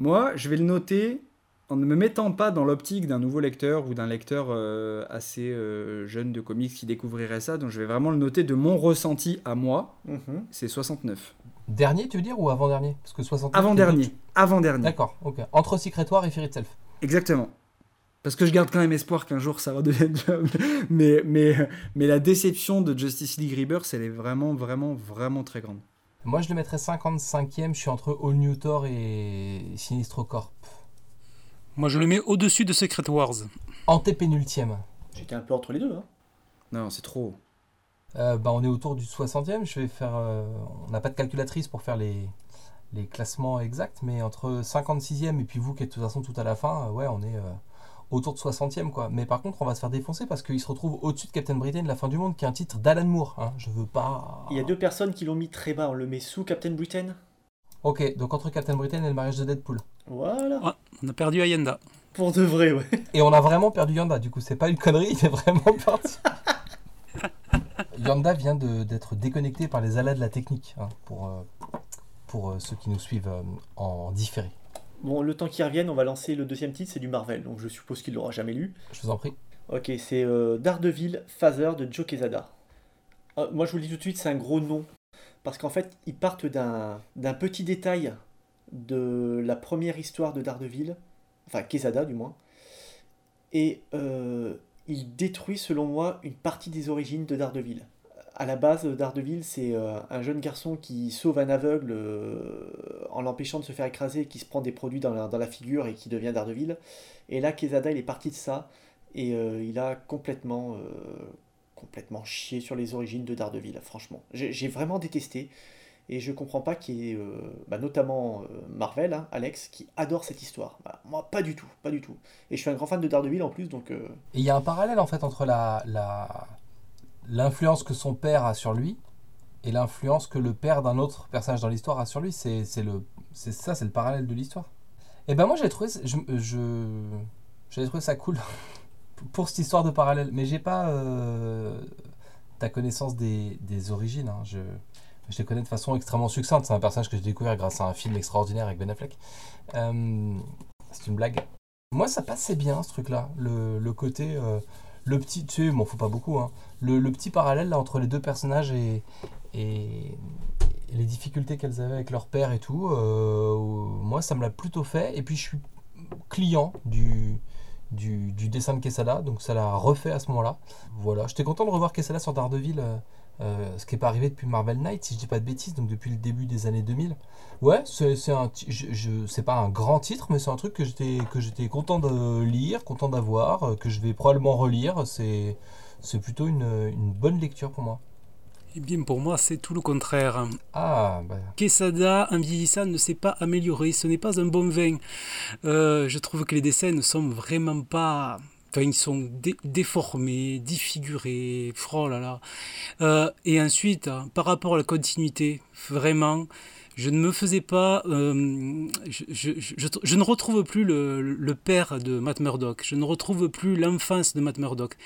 Moi, je vais le noter en ne me mettant pas dans l'optique d'un nouveau lecteur ou d'un lecteur euh, assez euh, jeune de comics qui découvrirait ça. Donc je vais vraiment le noter de mon ressenti à moi. Mhm. C'est 69. Dernier tu veux dire ou avant-dernier? Parce que 69 Avant-dernier. Avant-dernier. D'accord, ok. Entre Secret War et Fear Itself. Exactement. Parce que je garde quand même espoir qu'un jour ça redevienne [laughs] job. Mais, mais, mais la déception de Justice League Rebirth, elle est vraiment, vraiment, vraiment très grande. Moi je le mettrais 55e, je suis entre All New Thor et Sinistro Corp. Moi, je le mets au-dessus de Secret Wars. Antépénultième. J'étais un peu entre les deux. Hein. Non, c'est trop. Euh, bah, on est autour du 60e. Je vais faire. euh, on n'a pas de calculatrice pour faire les, les classements exacts, mais entre 56e et puis vous qui êtes de toute façon tout à la fin, euh, ouais, on est euh, autour de 60e quoi. Mais par contre, on va se faire défoncer parce qu'il se retrouve au-dessus de Captain Britain, La fin du monde, qui est un titre d'Alan Moore. hein. Je veux pas. Il y a deux personnes qui l'ont mis très bas. On le met sous Captain Britain. Ok, donc entre Captain Britain et le mariage de Deadpool. Voilà. On a perdu Ayenda. Pour de vrai, ouais. Et on a vraiment perdu Yanda, du coup, c'est pas une connerie, il est vraiment parti. [laughs] Yanda vient d'être déconnecté par les alas de la technique, hein, pour, euh, pour euh, ceux qui nous suivent euh, en différé. Bon, le temps qu'il revienne, on va lancer le deuxième titre, c'est du Marvel. Donc je suppose qu'il l'aura jamais lu. Je vous en prie. Ok, c'est euh, Daredevil Phaser de Joe Quesada. Euh, moi, je vous le dis tout de suite, c'est un gros nom. Parce qu'en fait, ils partent d'un d'un petit détail de la première histoire de Daredevil, enfin Quesada du moins, et euh, il détruit, selon moi, une partie des origines de Daredevil. À la base, Daredevil, c'est euh, un jeune garçon qui sauve un aveugle euh, en l'empêchant de se faire écraser, qui se prend des produits dans la, figure et qui devient Daredevil. Et là, Quesada, il est parti de ça et euh, il a complètement, complètement chié sur les origines de Daredevil, franchement. J'ai vraiment détesté. Et je comprends pas qu'il y ait, euh, bah, notamment euh, Marvel, hein, Alex, qui adore cette histoire. Bah, moi, pas du tout, pas du tout. Et je suis un grand fan de Daredevil en plus, donc euh, il y a un parallèle en fait entre la l'influence que son père a sur lui et l'influence que le père d'un autre personnage dans l'histoire a sur lui. C'est le c'est ça, c'est le parallèle de l'histoire. Et ben moi j'ai trouvé je j'avais trouvé ça cool [laughs] pour cette histoire de parallèle, mais j'ai pas ta connaissance des, des origines. hein. Je les connais de façon extrêmement succincte. C'est un personnage que j'ai découvert grâce à un film extraordinaire avec Ben Affleck. Euh, c'est une blague. Moi, ça passait bien ce truc-là. Le, côté. euh, le petit. Tu sais, m'en faut pas beaucoup. Hein. Le, petit parallèle là, entre les deux personnages et, et, les difficultés qu'elles avaient avec leur père et tout. euh, moi, ça me l'a plutôt fait. Et puis, je suis client du. Du, du dessin de Quesada, donc ça l'a refait à ce moment-là. Voilà, j'étais content de revoir Quesada sur Daredevil, euh, ce qui n'est pas arrivé depuis Marvel Knight, si je dis pas de bêtises, donc depuis le début des années 2000. Ouais, c'est un, je, je- c'est pas un grand titre, mais c'est un truc que j'étais que j'étais content de lire, content d'avoir, euh, que je vais probablement relire. C'est c'est plutôt une, une bonne lecture pour moi. Eh bien, pour moi, c'est tout le contraire. Ah, bah, Quesada, en vieillissant, ne s'est pas amélioré. Ce n'est pas un bon vin. Euh, je trouve que les dessins ne sont vraiment pas. Enfin, ils sont dé- déformés, défigurés. Oh là là. Euh, et ensuite, hein, par rapport à la continuité, vraiment, je ne me faisais pas. euh, je, je- je- ne retrouve plus le, le père de Matt Murdock. Je ne retrouve plus l'enfance de Matt Murdock.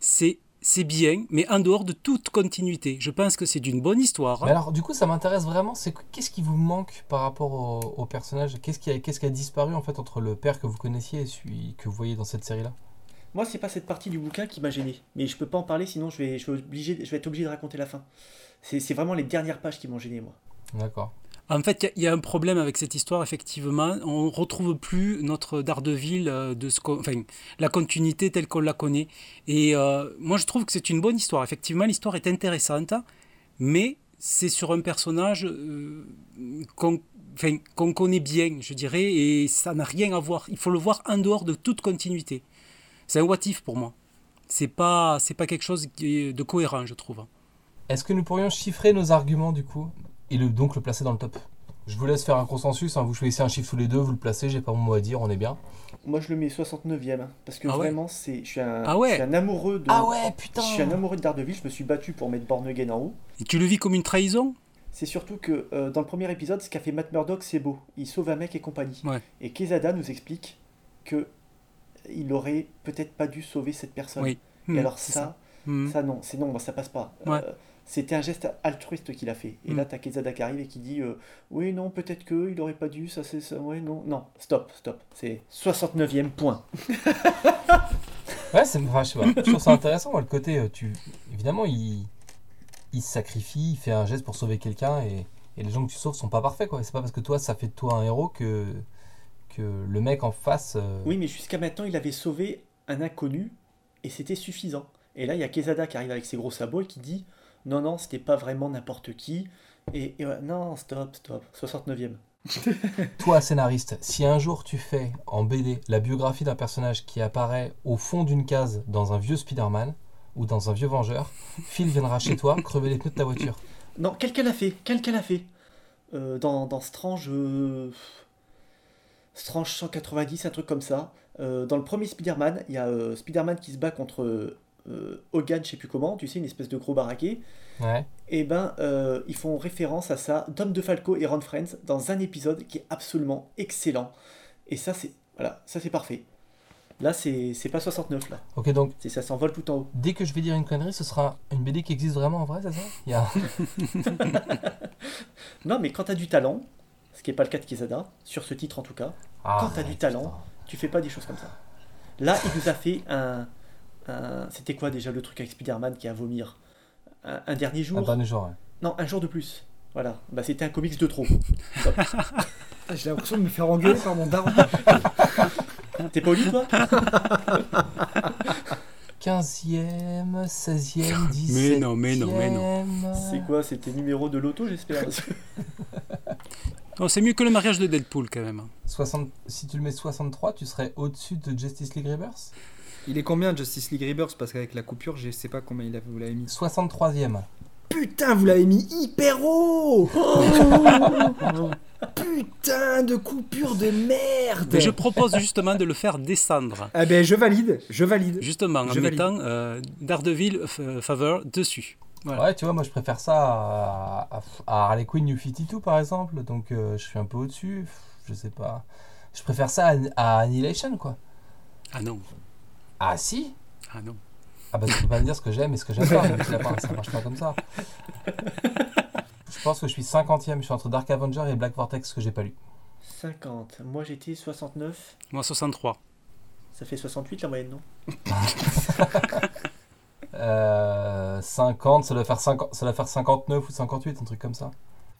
C'est. C'est bien, mais en dehors de toute continuité. Je pense que c'est d'une bonne histoire. Mais alors, du coup, ça m'intéresse vraiment. C'est que- qu'est-ce qui vous manque par rapport au, personnage? Qu'est-ce qui, qu'est-ce qui a disparu en fait entre le père que vous connaissiez et celui que vous voyez dans cette série-là? Moi, c'est pas cette partie du bouquin qui m'a gêné. Mais je peux pas en parler, sinon je vais, je vais, obligé, je vais être obligé de raconter la fin. C'est c'est vraiment les dernières pages qui m'ont gêné, moi. D'accord. En fait, il y a- il y, a un problème avec cette histoire, effectivement. On ne retrouve plus notre Daredevil, euh, de ce enfin, la continuité telle qu'on la connaît. Et euh, moi, je trouve que c'est une bonne histoire. Effectivement, l'histoire est intéressante, mais c'est sur un personnage euh, qu'on enfin, qu'on connaît bien, je dirais, et ça n'a rien à voir. Il faut le voir en dehors de toute continuité. C'est un what if pour moi. C'est pas, c'est pas quelque chose de cohérent, je trouve. Est-ce que nous pourrions chiffrer nos arguments du coup et le, donc le placer dans le top? Je vous laisse faire un consensus, hein, vous choisissez un chiffre tous les deux, vous le placez, j'ai pas mon mot à dire, on est bien. Moi, je le mets 69e. Parce que Ah ouais vraiment, c'est, je, suis un, Ah ouais. je suis un amoureux de. Ah ouais, putain Je suis un amoureux de Daredevil. Je me suis battu pour mettre Born Again en haut. Et tu le vis comme une trahison? C'est surtout que euh, dans le premier épisode, ce qu'a fait Matt Murdock, c'est beau. Il sauve un mec et compagnie. Ouais. Et Kezada nous explique que il aurait peut-être pas dû sauver cette personne. Oui. Et Hmm, alors ça, Hmm. ça non, c'est non, ça passe pas. Ouais. Euh, c'était un geste altruiste qu'il a fait. Et Mm. là, t'as Kezada qui arrive et qui dit euh, Oui, non, peut-être que il aurait pas dû, ça c'est ça. Ouais, non, non, stop, stop. C'est 69e point. [laughs] Ouais, c'est, enfin, je sais pas, je trouve ça intéressant, moi, le côté, euh, tu, évidemment, il, il se sacrifie, il fait un geste pour sauver quelqu'un et, et les gens que tu sauves sont pas parfaits, quoi. C'est pas parce que toi, ça fait de toi un héros que, que le mec en face. euh, Oui, mais jusqu'à maintenant, il avait sauvé un inconnu et c'était suffisant. Et là, il y a Kezada qui arrive avec ses gros sabots et qui dit Non, non, c'était pas vraiment n'importe qui. Et, et ouais, non, stop, stop. 69e. [laughs] Toi, scénariste, si un jour tu fais en BD la biographie d'un personnage qui apparaît au fond d'une case dans un vieux Spider-Man ou dans un vieux Vengeur, Phil viendra chez toi crever les pneus de ta voiture. Non, quelqu'un l'a fait. Quelqu'un l'a fait. Euh, dans, dans Strange. euh, Strange 190, un truc comme ça. Euh, dans le premier Spider-Man, il y a euh, Spider-Man qui se bat contre euh, Hogan, je sais plus comment, tu sais, une espèce de gros baraquet. Ouais. Et ben, euh, ils font référence à ça, Dom DeFalco et Ron Friends, dans un épisode qui est absolument excellent. Et ça, c'est voilà, ça c'est parfait. Là, c'est c'est pas 69 là. Ok, donc ça s'envole tout en haut. dès que je vais dire une connerie, ce sera une BD qui existe vraiment en vrai, c'est ça? Il y a... [laughs] Non, mais quand t'as du talent, ce qui est pas le cas de Quesada, sur ce titre en tout cas, Quand t'as du talent, putain. tu fais pas des choses comme ça. Là, il nous a fait un. un- C'était quoi déjà le truc avec Spider-Man qui a à vomir? Un, un dernier jour? Un dernier jour, ouais. Non, un jour de plus. Voilà. Bah, c'était un comics de trop. Ah, [laughs] J'ai l'impression de me faire engueuler par mon daron. [laughs] T'es pas au lit, toi? 15e, 16e, 17e. Mais non, mais non, mais C'est quoi C'était numéro de loto, j'espère? [laughs] Non, c'est mieux que le mariage de Deadpool quand même. 60... Si tu le mets 63, tu serais au-dessus de Justice League Rebirth? Il est combien Justice League Rebirth? Parce qu'avec la coupure, je sais pas combien il a, vous l'avez mis. 63e. Putain, vous l'avez mis hyper haut [laughs] Putain de coupure de merde Mais je propose justement de le faire descendre. Ah ben je valide, je valide. Justement, en Je valide. mettant euh, Daredevil euh, Favor dessus. Voilà. Ouais, tu vois, moi je préfère ça à, à- à Harley Quinn New 52 par exemple, donc euh, je suis un peu au-dessus, je sais pas. Je préfère ça à, à Annihilation quoi. Ah non, Ah si? Ah non. Ah bah tu peux pas me dire ce que j'aime et ce que j'aime pas, mais ça marche pas comme ça. Je pense que je suis 50ème, je suis entre Dark Avenger et Black Vortex que j'ai pas lu. 50. Moi, j'étais 69. Moi 63. Ça fait 68 la moyenne, non? [laughs] Euh, 50, ça doit, faire 50, ça doit faire 59 ou 58, un truc comme ça.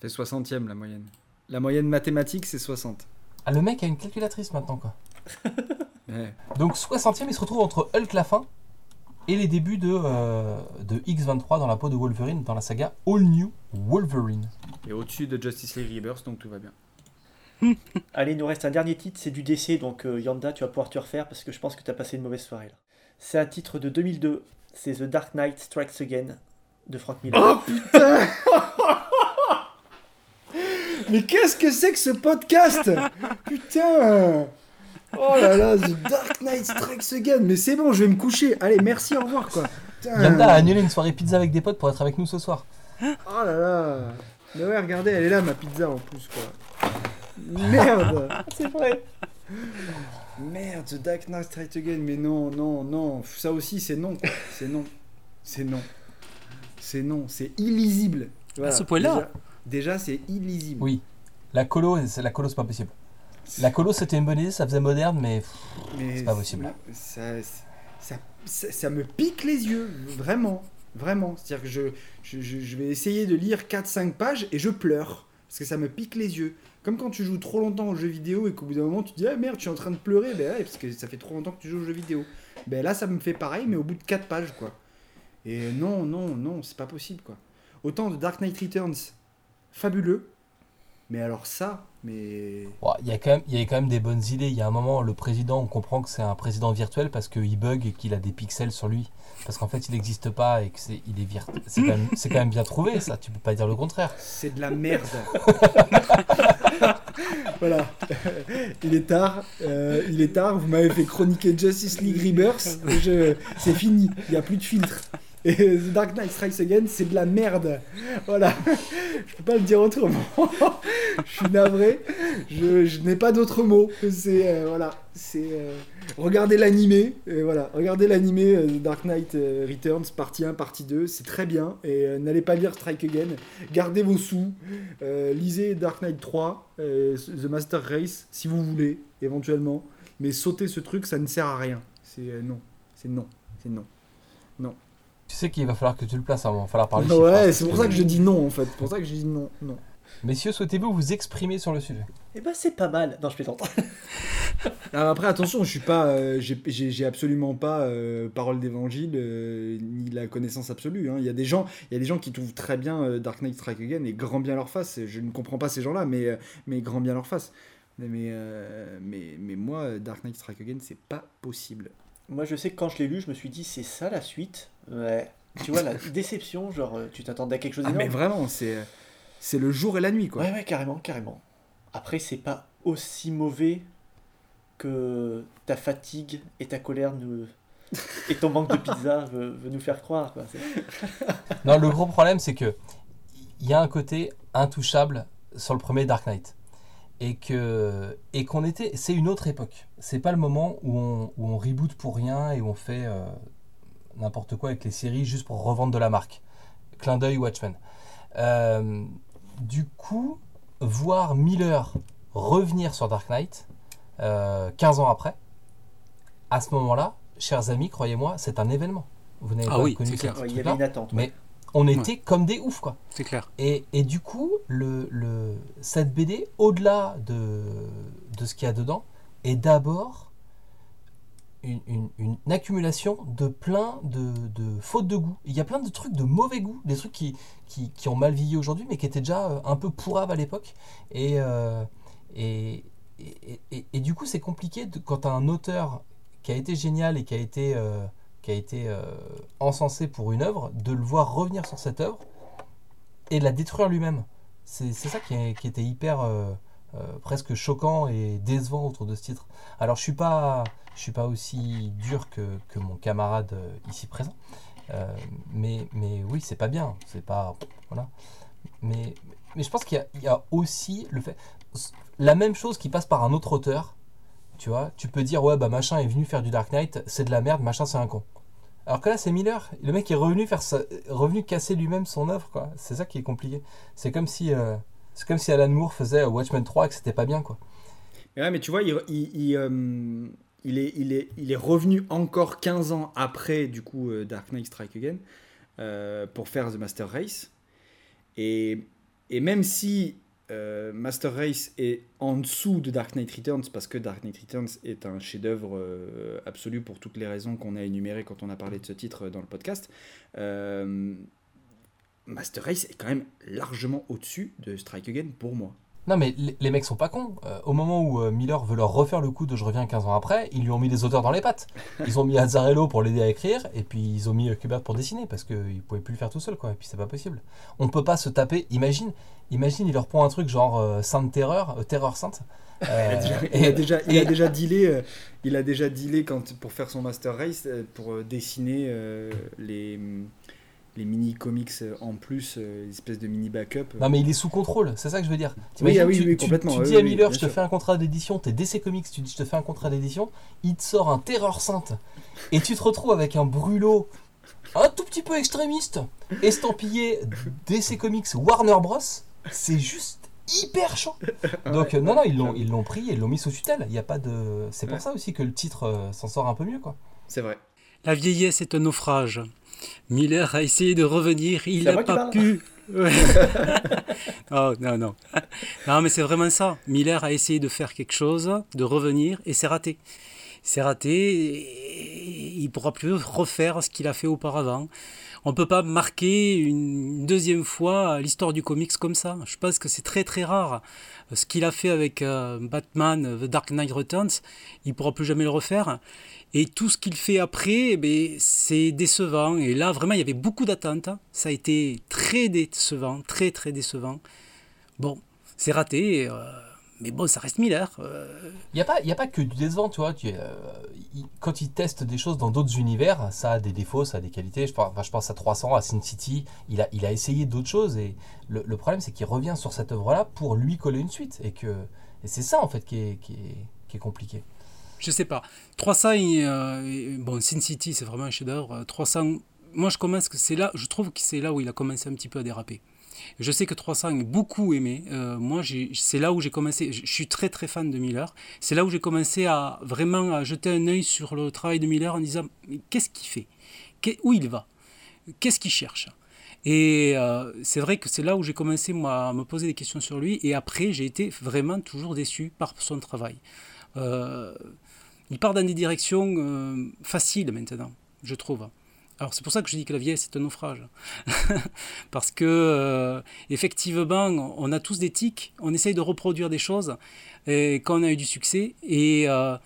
fait 60ème la moyenne. La moyenne mathématique, c'est 60. Ah, le mec a une calculatrice maintenant quoi. [laughs] Ouais. Donc 60ème, il se retrouve entre Hulk la fin et les débuts de, euh, de X23 dans la peau de Wolverine dans la saga All New Wolverine. Et au-dessus de Justice League Rebirth, donc tout va bien. [laughs] Allez, il nous reste un dernier titre, c'est du décès, donc euh, Yanda, tu vas pouvoir te refaire parce que je pense que tu as passé une mauvaise soirée là. C'est un titre de 2002, c'est The Dark Knight Strikes Again de Frank Miller. Oh putain Mais qu'est-ce que c'est que ce podcast? Putain Oh là là, The Dark Knight Strikes Again Mais c'est bon, je vais me coucher. Allez, merci, au revoir quoi. Yanda a annulé une soirée pizza avec des potes pour être avec nous ce soir. Oh là là Mais ouais, regardez, elle est là ma pizza en plus quoi. Merde c'est vrai Merde, The Dark Knight Strikes Again, mais non, non, non. Ça aussi, c'est non. C'est non. C'est non. C'est non. C'est illisible. Voilà. ce point-là Déjà, déjà, c'est illisible. Oui. La colo, c'est la colo, c'est pas possible. La colo, c'était une bonne idée, ça faisait moderne, mais C'est pas possible. Ça, ça, ça, ça me pique les yeux, vraiment. Vraiment. C'est-à-dire que je, je, je- je vais essayer de lire 4-5 pages et je pleure. Parce que ça me pique les yeux. Comme quand tu joues trop longtemps aux jeux vidéo et qu'au bout d'un moment tu dis Ah merde, je suis en train de pleurer. Ben parce que ça fait trop longtemps que tu joues aux jeux vidéo. Ben là, ça me fait pareil, mais au bout de 4 pages, quoi. Et non, non, non, c'est pas possible, quoi. autant de Dark Knight Returns, fabuleux. Mais alors ça, mais. Il y, il y a quand même des bonnes idées. Il y a un moment, le président, on comprend que c'est un président virtuel parce qu'il bug et qu'il a des pixels sur lui. Parce qu'en fait, il n'existe pas et que c'est, il est virtuel. C'est quand, même, bien trouvé, ça. Tu peux pas dire le contraire. C'est de la merde. [laughs] voilà. Il est tard. euh, il est tard. Vous m'avez fait chroniquer Justice League Rebirth. C'est fini. Il n'y a plus de filtre. Et The Dark Knight Strikes Again, c'est de la merde. Voilà. Je peux pas le dire autrement. je suis navré. Je, je n'ai pas d'autres mots. C'est euh, voilà. C'est euh, regardez l'animé. Voilà. Regardez l'animé euh, Dark Knight euh, Returns partie 1, partie 2. C'est très bien. Et n'allez pas lire Strike Again. Gardez vos sous. Lisez Dark Knight 3, euh, The Master Race, si vous voulez, éventuellement. Mais sauter ce truc, ça ne sert à rien. C'est non. C'est non. C'est non. Tu sais qu'il va falloir que tu le places avant. Il va falloir parler chiffres, hein, Ouais, parce c'est pour ça que je dis non en fait. C'est pour ça que je dis non. non. Messieurs, souhaitez-vous vous exprimer sur le sujet? Eh ben, c'est pas mal. Non, je plaisante. [laughs] Alors après, attention, je suis pas, euh, j'ai- j'ai j'ai absolument pas euh, parole d'évangile euh, ni la connaissance absolue. hein. Il y a des gens, il y a des gens qui trouvent très bien euh, Dark Knight Strike Again et grand bien leur face. Je ne comprends pas ces gens-là, mais euh, mais grand bien leur face. Mais mais, euh, mais mais moi, Dark Knight Strike Again, c'est pas possible. Moi, je sais que quand je l'ai lu, je me suis dit, c'est ça la suite Ouais. Tu vois, la [laughs] déception, genre, euh, tu t'attendais à quelque chose Ah mais vraiment, c'est c'est le jour et la nuit quoi. Ouais, ouais, carrément, carrément. Après, c'est pas aussi mauvais que ta fatigue et ta colère nous... et ton manque de [laughs] pizza veut, veut nous faire croire. Quoi. Non, le gros problème, c'est que il y a un côté intouchable sur le premier Dark Knight. Et que et qu'on était. C'est une autre époque. C'est pas le moment où on, où on reboot pour rien et où on fait euh, n'importe quoi avec les séries juste pour revendre de la marque. Clin d'œil Watchmen. Euh, du coup, voir Miller revenir sur Dark Knight euh, 15 ans après, à ce moment-là, chers amis, croyez-moi, c'est un événement. Vous n'avez Ah pas oui, connu c'est ce clair. Ouais, Il y avait une attente. Mais on était comme des oufs, quoi. C'est clair. Et, et du coup, le, le, cette BD, au-delà de, de ce qu'il y a dedans, est d'abord une, une- une accumulation de plein de, de fautes de goût. Il y a plein de trucs de mauvais goût, des trucs qui, qui, qui ont mal vieilli aujourd'hui, mais qui étaient déjà euh, un peu pourraves à l'époque. Et, euh, et, et, et- et du coup, c'est compliqué de- quand tu as un auteur qui a été génial et qui a été, euh, qui a été euh, encensé pour une œuvre, de le voir revenir sur cette œuvre et la détruire lui-même. C'est ça qui, était hyper euh, euh, presque choquant et décevant autour de ce titre. Alors je suis pas, je suis pas aussi dur que, que mon camarade ici présent, mais, mais oui c'est pas bien, c'est pas voilà. Mais, mais je pense qu'il y, y a aussi le fait, la même chose qui passe par un autre auteur. Tu vois, tu peux dire ouais bah machin est venu faire du Dark Knight, c'est de la merde, machin c'est un con. Alors que là, c'est Miller. Le mec est revenu faire revenu casser lui-même son œuvre, quoi. C'est ça qui est compliqué. C'est comme si, euh, c'est comme si Alan Moore faisait Watchmen 3 et que c'était pas bien, quoi. Ouais, mais tu vois, il, il, euh, il est, il, est, il est revenu encore 15 ans après, du coup, euh, Dark Knight Strike Again, euh, pour faire The Master Race. Et, et même si euh, Master Race est en dessous de Dark Knight Returns, parce que Dark Knight Returns est un chef-d'œuvre euh, absolu pour toutes les raisons qu'on a énumérées quand on a parlé de ce titre dans le podcast, euh, Master Race est quand même largement au-dessus de Strike Again pour moi. Non, mais les, les mecs sont pas cons. Euh, au moment où euh, Miller veut leur refaire le coup de Je reviens 15 ans après, ils lui ont mis des auteurs dans les pattes. Ils ont mis Azzarello pour l'aider à écrire, et puis ils ont mis euh, Kubert pour dessiner, parce qu'ils pouvaient plus le faire tout seul, quoi. Et puis c'est pas possible. On peut pas se taper. Imagine, imagine, il leur prend un truc genre euh, Sainte Terreur, Terreur Sainte. [laughs] Il, a et- déjà, il a et- déjà dealé, il a déjà dealé quand, pour faire son Master Race, pour dessiner les, les mini comics euh, en plus, euh, espèce de mini backup. Non mais il est sous contrôle, c'est ça que je veux dire. Oui, ah oui, tu, oui, tu- complètement, tu oui, dis à Miller, je te sûr. fais un contrat d'édition, t'es DC Comics, tu dis je te fais un contrat d'édition, il te sort un Terreur Sainte, et tu te retrouves avec un brûlot un tout petit peu extrémiste, estampillé DC Comics Warner Bros. C'est juste hyper chaud. [laughs] Donc euh, non non ils l'ont ils l'ont pris et ils l'ont mis sous tutelle. Il y a pas de, c'est pour Ouais. ça aussi que le titre euh, s'en sort un peu mieux quoi. C'est vrai. La vieillesse est un naufrage. Miller a essayé de revenir, il n'a pas pu. [laughs] Oh, non, non. [laughs] Non, mais c'est vraiment ça. Miller a essayé de faire quelque chose, de revenir, et c'est raté. C'est raté, et il ne pourra plus refaire ce qu'il a fait auparavant. on peut pas marquer une deuxième fois l'histoire du comics comme ça. Je pense que c'est très très rare. Ce qu'il a fait avec euh, Batman, The Dark Knight Returns, il pourra plus jamais le refaire. Et tout ce qu'il fait après, eh c'est décevant. Et là, vraiment, il y avait beaucoup d'attentes. Ça a été très décevant, très très décevant. Bon, c'est raté. Euh, mais bon, ça reste Miller. Il euh. n'y a, pas, a pas que du décevant, tu vois. Tu, euh, quand il teste des choses dans d'autres univers, ça a des défauts, ça a des qualités. Je pense, je pense à 300, à Sin City. Il a, il a essayé d'autres choses. Et le, le problème, c'est qu'il revient sur cette œuvre-là pour lui coller une suite. Et, que, et c'est ça, en fait, qui est, qui est, qui est compliqué je sais pas. 300, euh, bon, Sin City, c'est vraiment un chef-d'œuvre. 300, moi, je commence que c'est là, je trouve que c'est là où il a commencé un petit peu à déraper. Je sais que 300 est beaucoup aimé. Euh, moi, c'est là où j'ai commencé. Je suis très très fan de Miller. C'est là où j'ai commencé à vraiment à jeter un œil sur le travail de Miller en disant qu'est-ce qu'il fait? Où il va? Qu'est-ce qu'il cherche? Et euh, c'est vrai que c'est là où j'ai commencé moi, à me poser des questions sur lui. Et après, j'ai été vraiment toujours déçu par son travail. Euh, il part dans des directions faciles maintenant, je trouve. Alors c'est pour ça que je dis que la vieillesse c'est un naufrage. [laughs] Parce que euh, effectivement, on a tous des tics, on essaye de reproduire des choses et quand on a eu du succès. Et euh,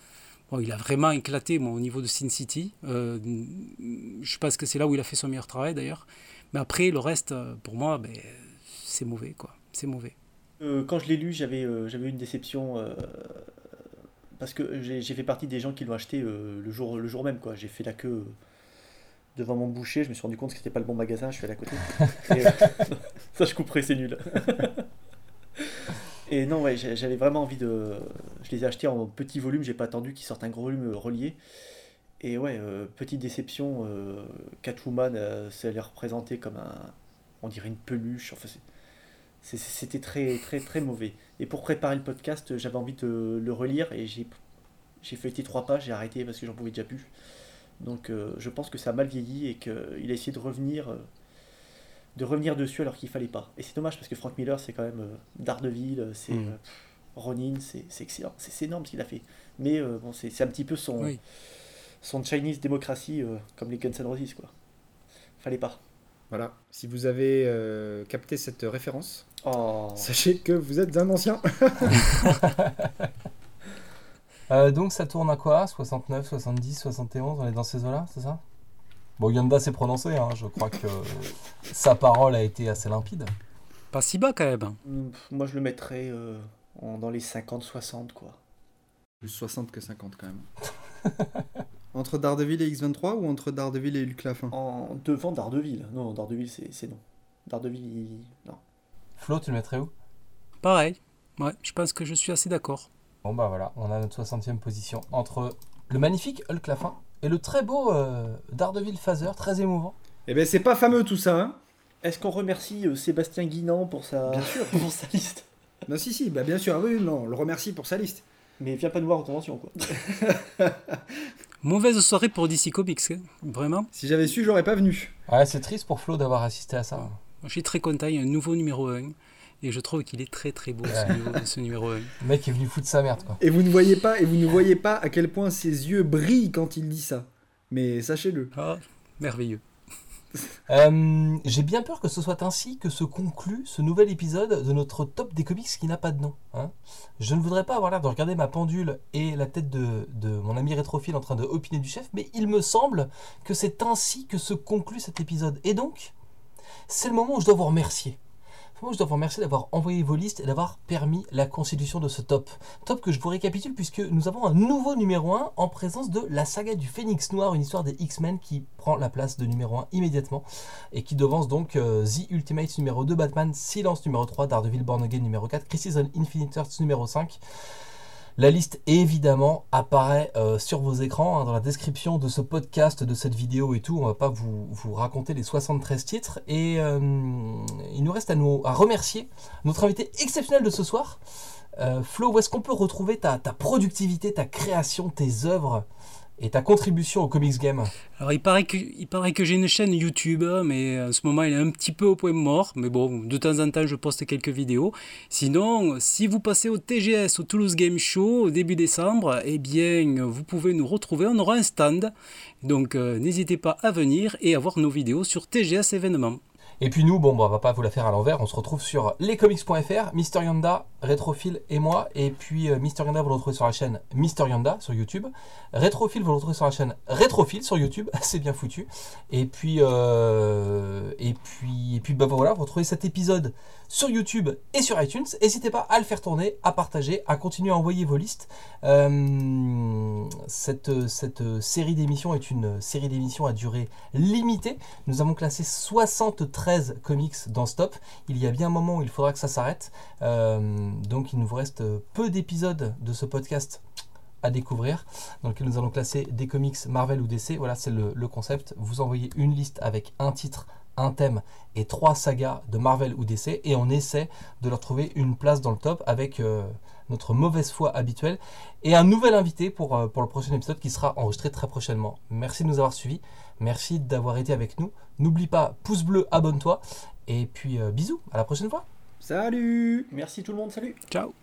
bon, il a vraiment éclaté au niveau de Sin City. je pense que c'est là où il a fait son meilleur travail d'ailleurs. Mais après, le reste, pour moi, ben, c'est mauvais. quoi. C'est mauvais. quand je l'ai lu, j'avais j'avais une déception parce que j'ai fait partie des gens qui l'ont acheté euh, le, jour, le jour même. J'ai fait la queue euh, devant mon boucher, je me suis rendu compte que c'était pas le bon magasin, je suis allé à côté. [laughs] Euh, ça, je couperai, c'est nul. [laughs] Et non, ouais, j'avais vraiment envie de. Je les ai achetés en petit volume, j'ai pas attendu qu'ils sortent un gros volume relié. Et ouais, petite déception, Catwoman, ça allait représenter comme un. On dirait une peluche. Enfin, c'était très, très, très mauvais. Et pour préparer le podcast, j'avais envie de le relire et j'ai, j'ai feuilleté trois pages, j'ai arrêté parce que j'en pouvais déjà plus. Donc euh, je pense que ça a mal vieilli et qu'il a essayé de revenir, euh, de revenir dessus alors qu'il fallait pas. Et c'est dommage parce que Frank Miller, c'est quand même euh, Daredevil, c'est mm. Ronin, c'est, excellent, c'est, énorme ce qu'il a fait. Mais bon, c'est, un petit peu son, son Chinese démocratie comme les Guns N' Roses, quoi. Fallait pas. Voilà, si vous avez euh, capté cette référence, oh. sachez que vous êtes un ancien. [laughs] Euh, donc ça tourne à quoi? 69, 70, 71, on est dans ces eaux-là, c'est ça? Bon, Yanda s'est prononcé, hein, je crois que [laughs] sa parole a été assez limpide. Pas si bas quand même. Moi je le mettrais euh, dans les 50-60 quoi. Plus 60 que 50 quand même. [laughs] Entre Daredevil et X23 ou entre Daredevil et Lafin En devant Daredevil. Non, Daredevil c'est non. Daredevil, non. Flo, tu le mettrais où? Pareil. Ouais, je pense que je suis assez d'accord. Bon bah voilà, on a notre 60e position entre le magnifique Hulk Lafin et le très beau euh, Daredevil Phaser, très émouvant. Eh ben c'est pas fameux tout ça, hein Est-ce qu'on remercie euh, Sébastien Guinan pour sa, bien sûr. [laughs] pour sa liste? Non, si, si, bah bien sûr, ah oui, non, on le remercie pour sa liste. Mais viens pas nous voir en convention, quoi. [laughs] Mauvaise soirée pour DC Comics, hein, vraiment. Si j'avais su, j'aurais pas venu. Ouais, c'est triste pour Flo d'avoir assisté à ça. Je suis très content, il y a un nouveau numéro 1. Et je trouve qu'il est très très beau ce, numéro 1. Le mec est venu foutre sa merde quoi. Et vous ne voyez pas, et vous ne voyez pas à quel point ses yeux brillent quand il dit ça. Mais sachez-le. Ah, merveilleux. Euh, j'ai bien peur que ce soit ainsi que se conclut ce nouvel épisode de notre top des comics qui n'a pas de nom. Hein. Je ne voudrais pas avoir l'air de regarder ma pendule et la tête de, de, mon ami rétrophile en train de opiner du chef, mais il me semble que c'est ainsi que se conclut cet épisode. Et donc, c'est le moment où je dois vous remercier. Moi, je dois vous remercier d'avoir envoyé vos listes et d'avoir permis la constitution de ce top. Top que je vous récapitule puisque nous avons un nouveau numéro 1 en présence de la saga du Phénix Noir, une histoire des X-Men qui prend la place de numéro 1 immédiatement et qui devance donc euh, The Ultimate numéro 2, Batman, Silence numéro 3, Daredevil Born Again numéro 4, Crisis on Infinite Earths numéro 5. La liste évidemment apparaît euh, sur vos écrans, hein, dans la description de ce podcast, de cette vidéo et tout. On va pas vous, vous raconter les 73 titres. Et euh, il nous reste à, nous, remercier notre invité exceptionnel de ce soir. Euh, Flo, où est-ce qu'on peut retrouver ta, ta, productivité, ta création, tes œuvres? Et ta contribution au Comics Game Alors il paraît que, que j'ai une chaîne YouTube, mais en ce moment elle est un petit peu au point mort. Mais bon, de temps en temps je poste quelques vidéos. Sinon, si vous passez au TGS, au Toulouse Game Show, début décembre, eh bien vous pouvez nous retrouver. On aura un stand. Donc euh, n'hésitez pas à venir et à voir nos vidéos sur TGS événements. Et puis nous, bon, bah, on va pas vous la faire à l'envers, on se retrouve sur lescomics.fr, Mister Yanda, Retrophile et moi. Et puis euh, Mister Yanda, vous le retrouvez sur la chaîne Mister Yanda sur YouTube. Retrophile, vous le retrouvez sur la chaîne Retrophile sur YouTube, [laughs] c'est bien foutu. Et puis, euh, et puis, et puis bah, voilà, vous retrouvez cet épisode sur YouTube et sur iTunes. N'hésitez pas à le faire tourner, à partager, à continuer à envoyer vos listes. Euh, cette, série d'émissions est une série d'émissions à durée limitée. Nous avons classé 73 comics dans Stop. Il y a bien un moment où il faudra que ça s'arrête. Euh, donc il nous reste peu d'épisodes de ce podcast à découvrir. Donc nous allons classer des comics Marvel ou DC. Voilà, c'est le, le concept. Vous envoyez une liste avec un titre un thème et trois sagas de Marvel ou DC et on essaie de leur trouver une place dans le top avec euh, notre mauvaise foi habituelle. Et un nouvel invité pour, euh, pour le prochain épisode qui sera enregistré très prochainement. Merci de nous avoir suivis, merci d'avoir été avec nous. N'oublie pas, pouce bleu, abonne-toi. Et puis euh, bisous, à la prochaine fois. Salut. Merci tout le monde, salut. Ciao